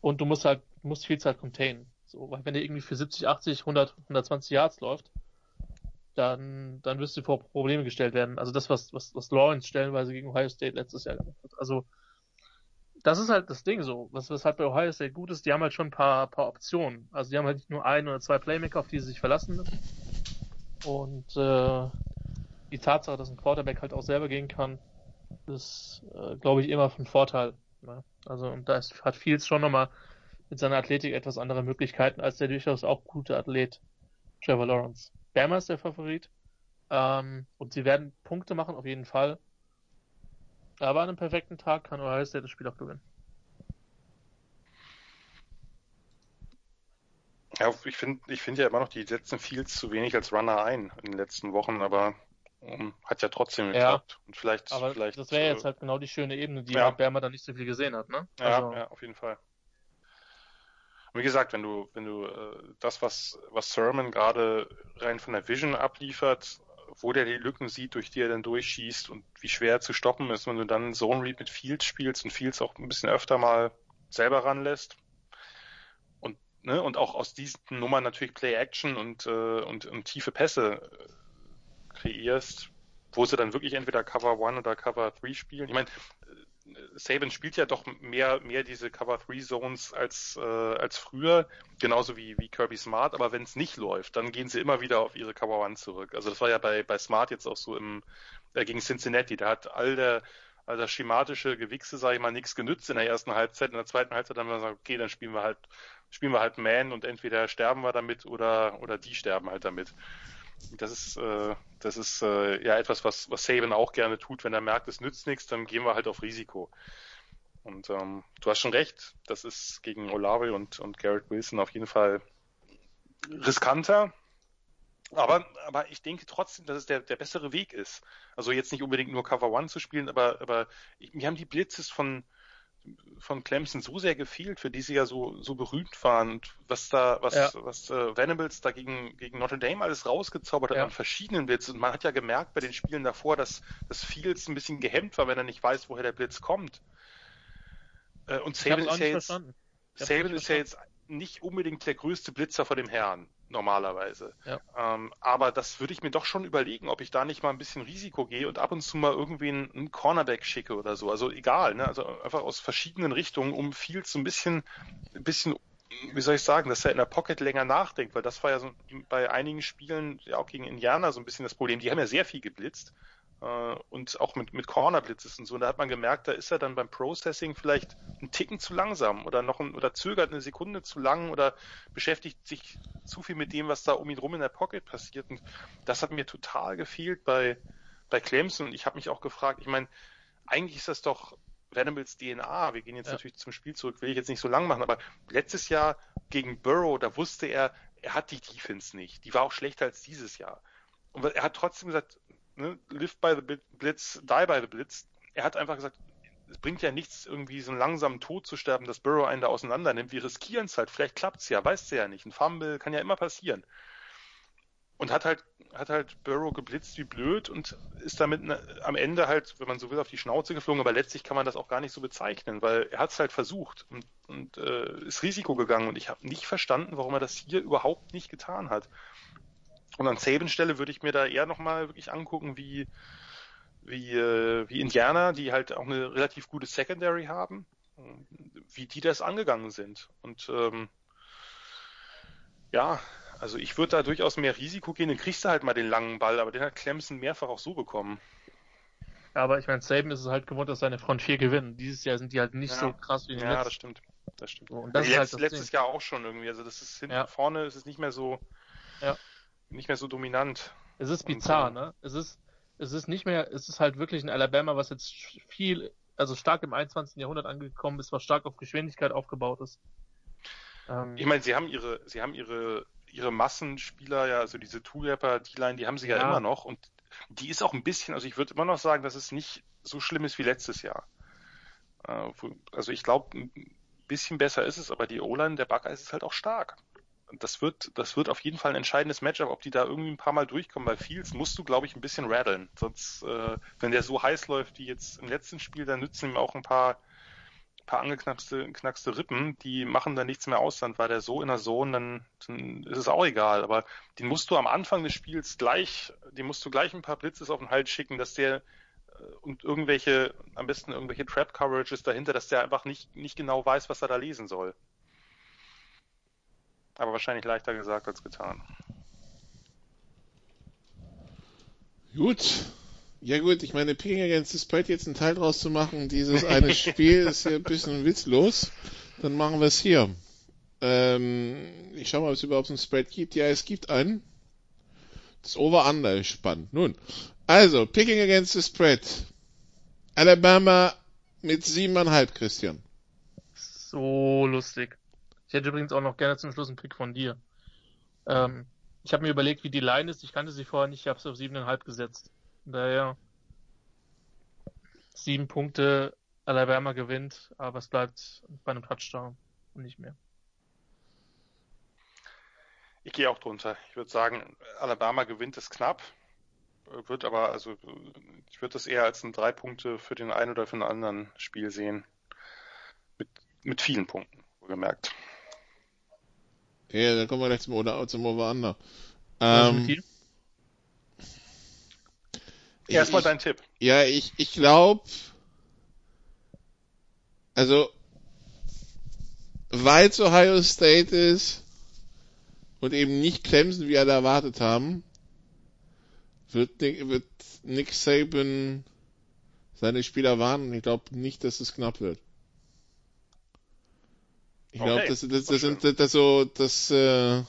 und du musst halt, du musst Fields halt containen. So, weil wenn der irgendwie für 70, 80, 100, 120 Yards läuft, dann, dann wirst du vor Probleme gestellt werden. Also das, was, was, was Lawrence stellenweise gegen Ohio State letztes Jahr gemacht hat. Also, das ist halt das Ding so. Was, was halt bei Ohio State gut ist, die haben halt schon ein paar, paar Optionen. Also die haben halt nicht nur ein oder zwei Playmaker, auf die sie sich verlassen müssen. Und äh, die Tatsache, dass ein Quarterback halt auch selber gehen kann, ist, äh, glaube ich, immer von Vorteil. Ne? Also, und da ist, hat Fields schon nochmal mit seiner Athletik etwas andere Möglichkeiten als der durchaus auch gute Athlet Trevor Lawrence. Bama ist der Favorit. Ähm, und sie werden Punkte machen, auf jeden Fall. Aber an einem perfekten Tag kann Ohio State das Spiel auch gewinnen. Ja, ich finde ich finde ja immer noch, die setzen Fields zu wenig als Runner ein in den letzten Wochen, aber um, hat ja trotzdem geklappt. Ja, und vielleicht, aber vielleicht. Das wäre jetzt halt genau die schöne Ebene, die ja. Bermer dann nicht so viel gesehen hat, ne? Ja, Also, ja, auf jeden Fall. Und wie gesagt, wenn du, wenn du äh, das, was, was Sermon gerade rein von der Vision abliefert, wo der die Lücken sieht, durch die er dann durchschießt und wie schwer zu stoppen ist, wenn du dann Zone Read mit Fields spielst und Fields auch ein bisschen öfter mal selber ranlässt. Und, ne, und auch aus diesen Nummern natürlich Play Action und, äh, und, und tiefe Pässe äh, kreierst, wo sie dann wirklich entweder Cover 1 oder Cover 3 spielen. Ich meine, Saban spielt ja doch mehr, mehr diese Cover 3 Zones als, äh, als früher, genauso wie, wie Kirby Smart, aber wenn es nicht läuft, dann gehen sie immer wieder auf ihre Cover 1 zurück. Also das war ja bei, bei Smart jetzt auch so im, äh, gegen Cincinnati, da hat all der, all das schematische Gewichse, sage ich mal, nichts genützt in der ersten Halbzeit. In der zweiten Halbzeit haben wir gesagt, okay, dann spielen wir halt, spielen wir halt Man und entweder sterben wir damit oder, oder die sterben halt damit. Das ist, äh, das ist äh, ja etwas, was, was Saban auch gerne tut, wenn er merkt, es nützt nichts, dann gehen wir halt auf Risiko. Und ähm, du hast schon recht, das ist gegen Olave und, und Garrett Wilson auf jeden Fall riskanter. Aber, aber ich denke trotzdem, dass es der, der bessere Weg ist. Also jetzt nicht unbedingt nur Cover One zu spielen, aber, aber mir haben die Blitzes von, von Clemson so sehr gefehlt, für die sie ja so, so berühmt waren und was da, was, Ja. was äh, Venables da gegen, gegen Notre Dame alles rausgezaubert hat Ja. an verschiedenen Blitzen. Und man hat ja gemerkt bei den Spielen davor, dass, dass Fields ein bisschen gehemmt war, wenn er nicht weiß, woher der Blitz kommt. Äh, und Saban ist ja jetzt, Saban ist ja jetzt nicht unbedingt der größte Blitzer vor dem Herrn, normalerweise. Ja. Ähm, aber das würde ich mir doch schon überlegen, ob ich da nicht mal ein bisschen Risiko gehe und ab und zu mal irgendwie einen, einen Cornerback schicke oder so. Also egal, ne? Also einfach aus verschiedenen Richtungen, um viel so ein bisschen, ein bisschen, wie soll ich sagen, dass er in der Pocket länger nachdenkt, weil das war ja so bei einigen Spielen, ja auch gegen Indianer so ein bisschen das Problem. Die haben ja sehr viel geblitzt und auch mit, mit Cornerblitzes und so. Und da hat man gemerkt, da ist er dann beim Processing vielleicht einen Ticken zu langsam oder noch ein, oder zögert eine Sekunde zu lang oder beschäftigt sich zu viel mit dem, was da um ihn rum in der Pocket passiert. Und das hat mir total gefehlt bei, bei Clemson. Und ich habe mich auch gefragt, ich meine, eigentlich ist das doch Venables DNA. Wir gehen jetzt Ja. natürlich zum Spiel zurück, will ich jetzt nicht so lang machen, aber letztes Jahr gegen Burrow, da wusste er, er hat die Defense nicht. Die war auch schlechter als dieses Jahr. Und er hat trotzdem gesagt, ne, live by the Blitz, die by the Blitz. Er hat einfach gesagt, es bringt ja nichts, irgendwie so einen langsamen Tod zu sterben, dass Burrow einen da auseinander nimmt. Wir riskieren es halt. Vielleicht klappt's ja, weißt du ja nicht. Ein Fumble kann ja immer passieren. Und hat halt, hat halt Burrow geblitzt wie blöd und ist damit ne, am Ende halt, wenn man so will, auf die Schnauze geflogen. Aber letztlich kann man das auch gar nicht so bezeichnen, weil er es halt versucht und, und äh, ist Risiko gegangen. Und ich habe nicht verstanden, warum er das hier überhaupt nicht getan hat. Und an Sabens Stelle würde ich mir da eher nochmal wirklich angucken, wie, wie, äh, wie Indiana, die halt auch eine relativ gute Secondary haben. wie die das angegangen sind. Und ähm, ja, also ich würde da durchaus mehr Risiko gehen, dann kriegst du halt mal den langen Ball, aber den hat Clemson mehrfach auch so bekommen. Aber ich meine, Saban ist es halt gewohnt, dass seine Front 4 gewinnen. Dieses Jahr sind die halt nicht Ja. so krass wie die Ja, letzten. das stimmt. Das stimmt. Und das Letzt, ist halt das letztes Ding. Jahr auch schon irgendwie. Also das ist hinten Ja. vorne ist es nicht mehr so Ja. Nicht mehr so dominant. Es ist Und, bizarr, äh, ne? Es ist, es ist nicht mehr, es ist halt wirklich ein Alabama, was jetzt viel, also stark im 21. Jahrhundert angekommen ist, was stark auf Geschwindigkeit aufgebaut ist. Ähm, Ich meine, sie haben ihre, sie haben ihre, ihre Massenspieler, ja, also diese Two-Rapper, die Line, die haben sie ja, Ja. immer noch und die ist auch ein bisschen, also ich würde immer noch sagen, dass es nicht so schlimm ist wie letztes Jahr. Äh, Also ich glaube, ein bisschen besser ist es, aber die O-Line der Buckeyes ist halt auch stark. Das wird, das wird auf jeden Fall ein entscheidendes Matchup, ob die da irgendwie ein paar Mal durchkommen. Bei Fields musst du, glaube ich, ein bisschen rattlen. Sonst, äh, wenn der so heiß läuft wie jetzt im letzten Spiel, dann nützen ihm auch ein paar, paar angeknackste knackste Rippen, die machen dann nichts mehr aus, dann war der so in der Zone, dann, dann ist es auch egal. Aber den musst du am Anfang des Spiels gleich, dem musst du gleich ein paar Blitzes auf den Hals schicken, dass der äh, und irgendwelche, am besten irgendwelche Trap Coverages dahinter, dass der einfach nicht, nicht genau weiß, was er da lesen soll. Aber wahrscheinlich leichter gesagt als getan. Gut. Ja gut, ich meine, Picking Against the Spread jetzt einen Teil draus zu machen, dieses eine [laughs] Spiel ist ja ein bisschen witzlos. Dann machen wir es hier. Ähm, ich schau mal, ob es überhaupt einen Spread gibt. Ja, es gibt einen. Das Over-Under ist spannend. Nun, also, Picking Against the Spread. Alabama mit siebeneinhalb, Christian. So lustig. Ich hätte übrigens auch noch gerne zum Schluss einen Pick von dir. Ähm, ich habe mir überlegt, wie die Line ist. Ich kannte sie vorher nicht. Ich habe sie auf siebeneinhalb gesetzt. Daher sieben Punkte. Alabama gewinnt, aber es bleibt bei einem Touchdown und nicht mehr. Ich gehe auch drunter. Ich würde sagen, Alabama gewinnt es knapp. Wird aber, also, ich würde das eher als ein drei Punkte für den einen oder für den anderen Spiel sehen. Mit, mit vielen Punkten, wohlgemerkt. Ja, dann kommen wir gleich zum, Oder zum Over-Under. Mit Ähm, Erstmal dein Tipp. Ja, ich, ich glaube, also, weil es Ohio State ist und eben nicht Clemson, wie alle erwartet haben, wird Nick, wird Nick Saban seine Spieler warnen. Ich glaube nicht, dass es knapp wird. Ich glaube, Okay, das, das, das das, sind das so, das, äh,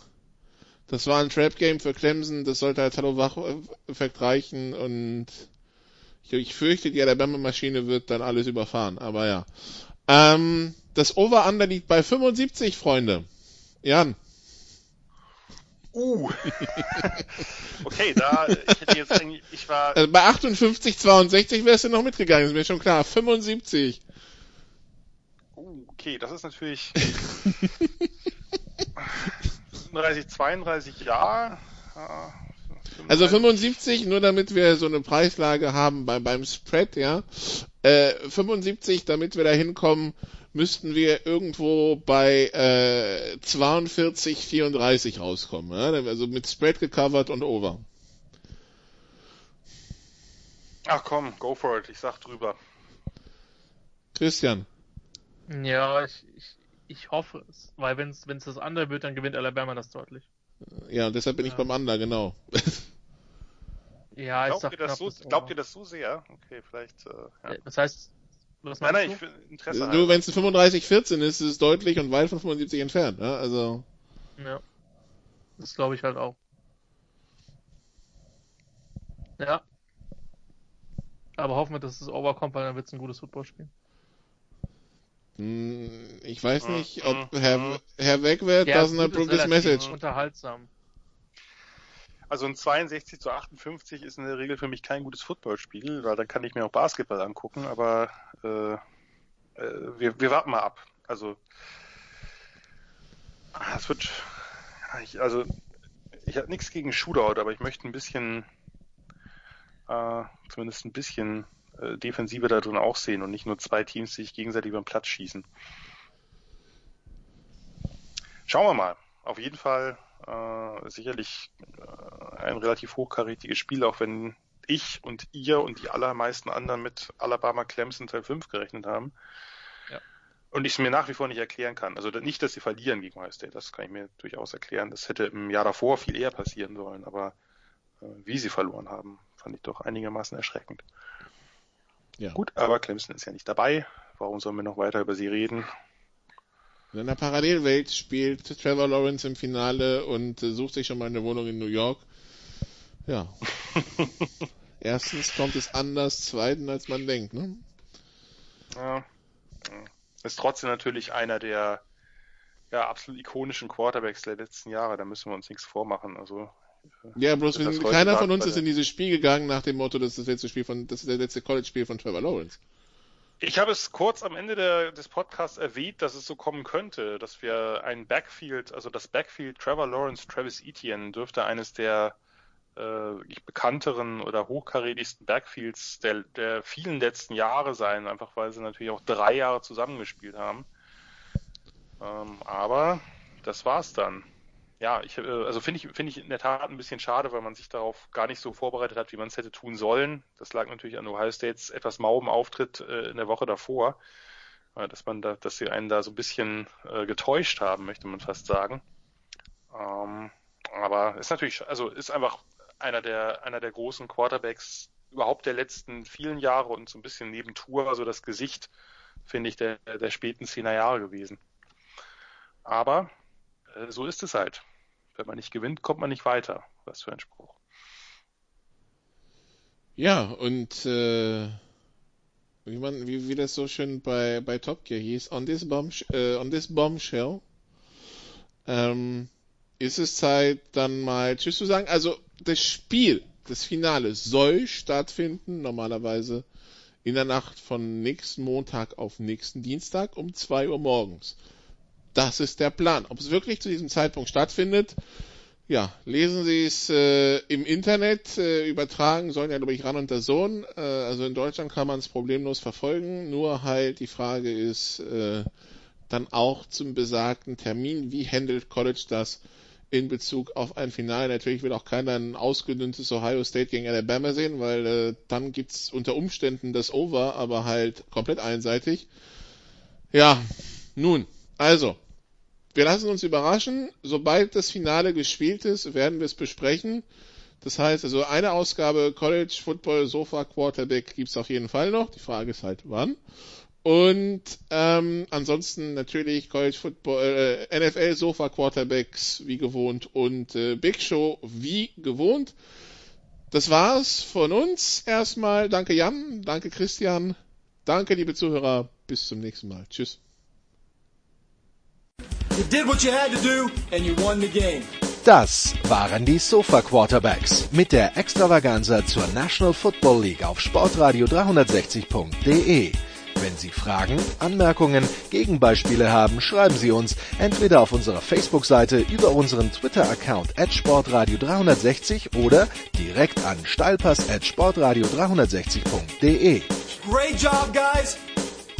das war ein Trap Game für Clemson. Das sollte als Hallo-Wach-Effekt reichen und ich, ich fürchte, die Alabama-Maschine wird dann alles überfahren, aber ja. Ähm, das Over-Under liegt bei 75, Freunde. Jan. Uh. [laughs] okay, da, ich hätte jetzt eigentlich, ich war, Also bei 58, 62 wärst du noch mitgegangen, ist mir schon klar. 75. uh, okay, das ist natürlich [laughs] 35, 32 ja. ja, Also 35. 75, nur damit wir so eine Preislage haben bei, beim Spread, ja. Äh, 75, damit wir da hinkommen, müssten wir irgendwo bei äh, 42, 34 rauskommen. Ja? Also mit Spread gecovert und over. Ach komm, go for it, ich sag drüber. Christian. Ja, ich, ich, ich hoffe es. Weil wenn es das andere wird, dann gewinnt Alabama das deutlich. Ja, und deshalb bin ich Ja. beim Under, genau. Ja, ich Glaubt sag ihr, das so, glaubt ihr das so sehr? Okay, vielleicht, äh, ja. Äh, Das heißt, was Nein, meinst nein, ich du? will Interesse halber. wenn es 35, 14 ist, ist es deutlich und weit von 75 entfernt. Ja? Also Ja. Das glaube ich halt auch. Ja. Aber hoffen wir, dass es overkommt, weil dann wird es ein gutes Footballspiel. Mh, ich weiß Mhm, nicht, ob mhm, Herr. Herr Wegwert Ja, doesn't gut, approve ist this relativ message. Unterhaltsam. Also ein 62 zu 58 ist in der Regel für mich kein gutes Footballspiel, weil dann kann ich mir auch Basketball angucken, aber äh, äh, wir, wir warten mal ab. Also ah, es wird ich, also ich habe nichts gegen Shootout, aber ich möchte ein bisschen äh, zumindest ein bisschen äh, Defensive da drin auch sehen und nicht nur zwei Teams, die sich gegenseitig über den Platz schießen. Schauen wir mal. Auf jeden Fall äh, sicherlich äh, ein relativ hochkarätiges Spiel, auch wenn ich und ihr und die allermeisten anderen mit Alabama Clemson Teil 5 gerechnet haben. Ja. Und ich es mir nach wie vor nicht erklären kann. Also nicht, dass sie verlieren gegen Ohio State, das kann ich mir durchaus erklären. Das hätte im Jahr davor viel eher passieren sollen, aber äh, wie sie verloren haben, fand ich doch einigermaßen erschreckend. Ja. Gut, aber Clemson ist ja nicht dabei. Warum sollen wir noch weiter über sie reden? In einer Parallelwelt spielt Trevor Lawrence im Finale und äh, sucht sich schon mal eine Wohnung in New York. Ja. [laughs] Erstens kommt es anders, zweitens als man denkt, ne? Ja. Ist trotzdem natürlich einer der ja, absolut ikonischen Quarterbacks der letzten Jahre, da müssen wir uns nichts vormachen. Also ja, bloß wir keiner von uns ist in dieses Spiel gegangen nach dem Motto, das ist das letzte Spiel von, das ist der letzte College-Spiel von Trevor Lawrence. Ich habe es kurz am Ende der, des Podcasts erwähnt, dass es so kommen könnte, dass wir ein Backfield, also das Backfield Trevor Lawrence, Travis Etienne dürfte eines der äh, bekannteren oder hochkarätigsten Backfields der, der vielen letzten Jahre sein, einfach weil sie natürlich auch drei Jahre zusammengespielt haben. Ähm, aber das war's dann. Ja, ich, äh, also finde ich, finde ich in der Tat ein bisschen schade, weil man sich darauf gar nicht so vorbereitet hat, wie man es hätte tun sollen. Das lag natürlich an Ohio States etwas mauben Auftritt äh, in der Woche davor, dass man da, dass sie einen da so ein bisschen äh, getäuscht haben, möchte man fast sagen. Ähm, aber ist natürlich, also ist einfach einer der, einer der großen Quarterbacks überhaupt der letzten vielen Jahre und so ein bisschen neben Tour, also das Gesicht, finde ich, der, der späten Zehner Jahre gewesen. Aber so ist es halt. Wenn man nicht gewinnt, kommt man nicht weiter. Was für ein Spruch. Ja, und äh, wie man, wie, wie das so schön bei, bei Top Gear hieß, on this, bomb, äh, on this bombshell, ähm, ist es Zeit, dann mal Tschüss zu sagen. Also das Spiel, das Finale soll stattfinden, normalerweise in der Nacht von nächsten Montag auf nächsten Dienstag um 2 Uhr morgens. Das ist der Plan. Ob es wirklich zu diesem Zeitpunkt stattfindet, ja, lesen Sie es äh, im Internet, äh, übertragen sollen ja, glaube ich, ran und der Sohn. Äh, also in Deutschland kann man es problemlos verfolgen, nur halt die Frage ist äh, dann auch zum besagten Termin, wie handelt College das? in Bezug auf ein Finale. Natürlich will auch keiner ein ausgedünntes Ohio State gegen Alabama sehen, weil äh, dann gibt's unter Umständen das Over, aber halt komplett einseitig. Ja, nun, also, wir lassen uns überraschen. Sobald das Finale gespielt ist, werden wir es besprechen. Das heißt, also eine Ausgabe College Football Sofa Quarterback gibt's auf jeden Fall noch. Die Frage ist halt, wann. Und ähm, ansonsten natürlich College Football, äh, NFL Sofa Quarterbacks wie gewohnt und äh, Big Show wie gewohnt. Das war's von uns erstmal. Danke Jan, danke Christian, danke liebe Zuhörer. Bis zum nächsten Mal. Tschüss. Das waren die Sofa Quarterbacks mit der Extravaganza zur National Football League auf Sportradio 360.de. Wenn Sie Fragen, Anmerkungen, Gegenbeispiele haben, schreiben Sie uns entweder auf unserer Facebook-Seite über unseren Twitter-Account at sportradio360 oder direkt an steilpass at sportradio360.de. Great job, guys!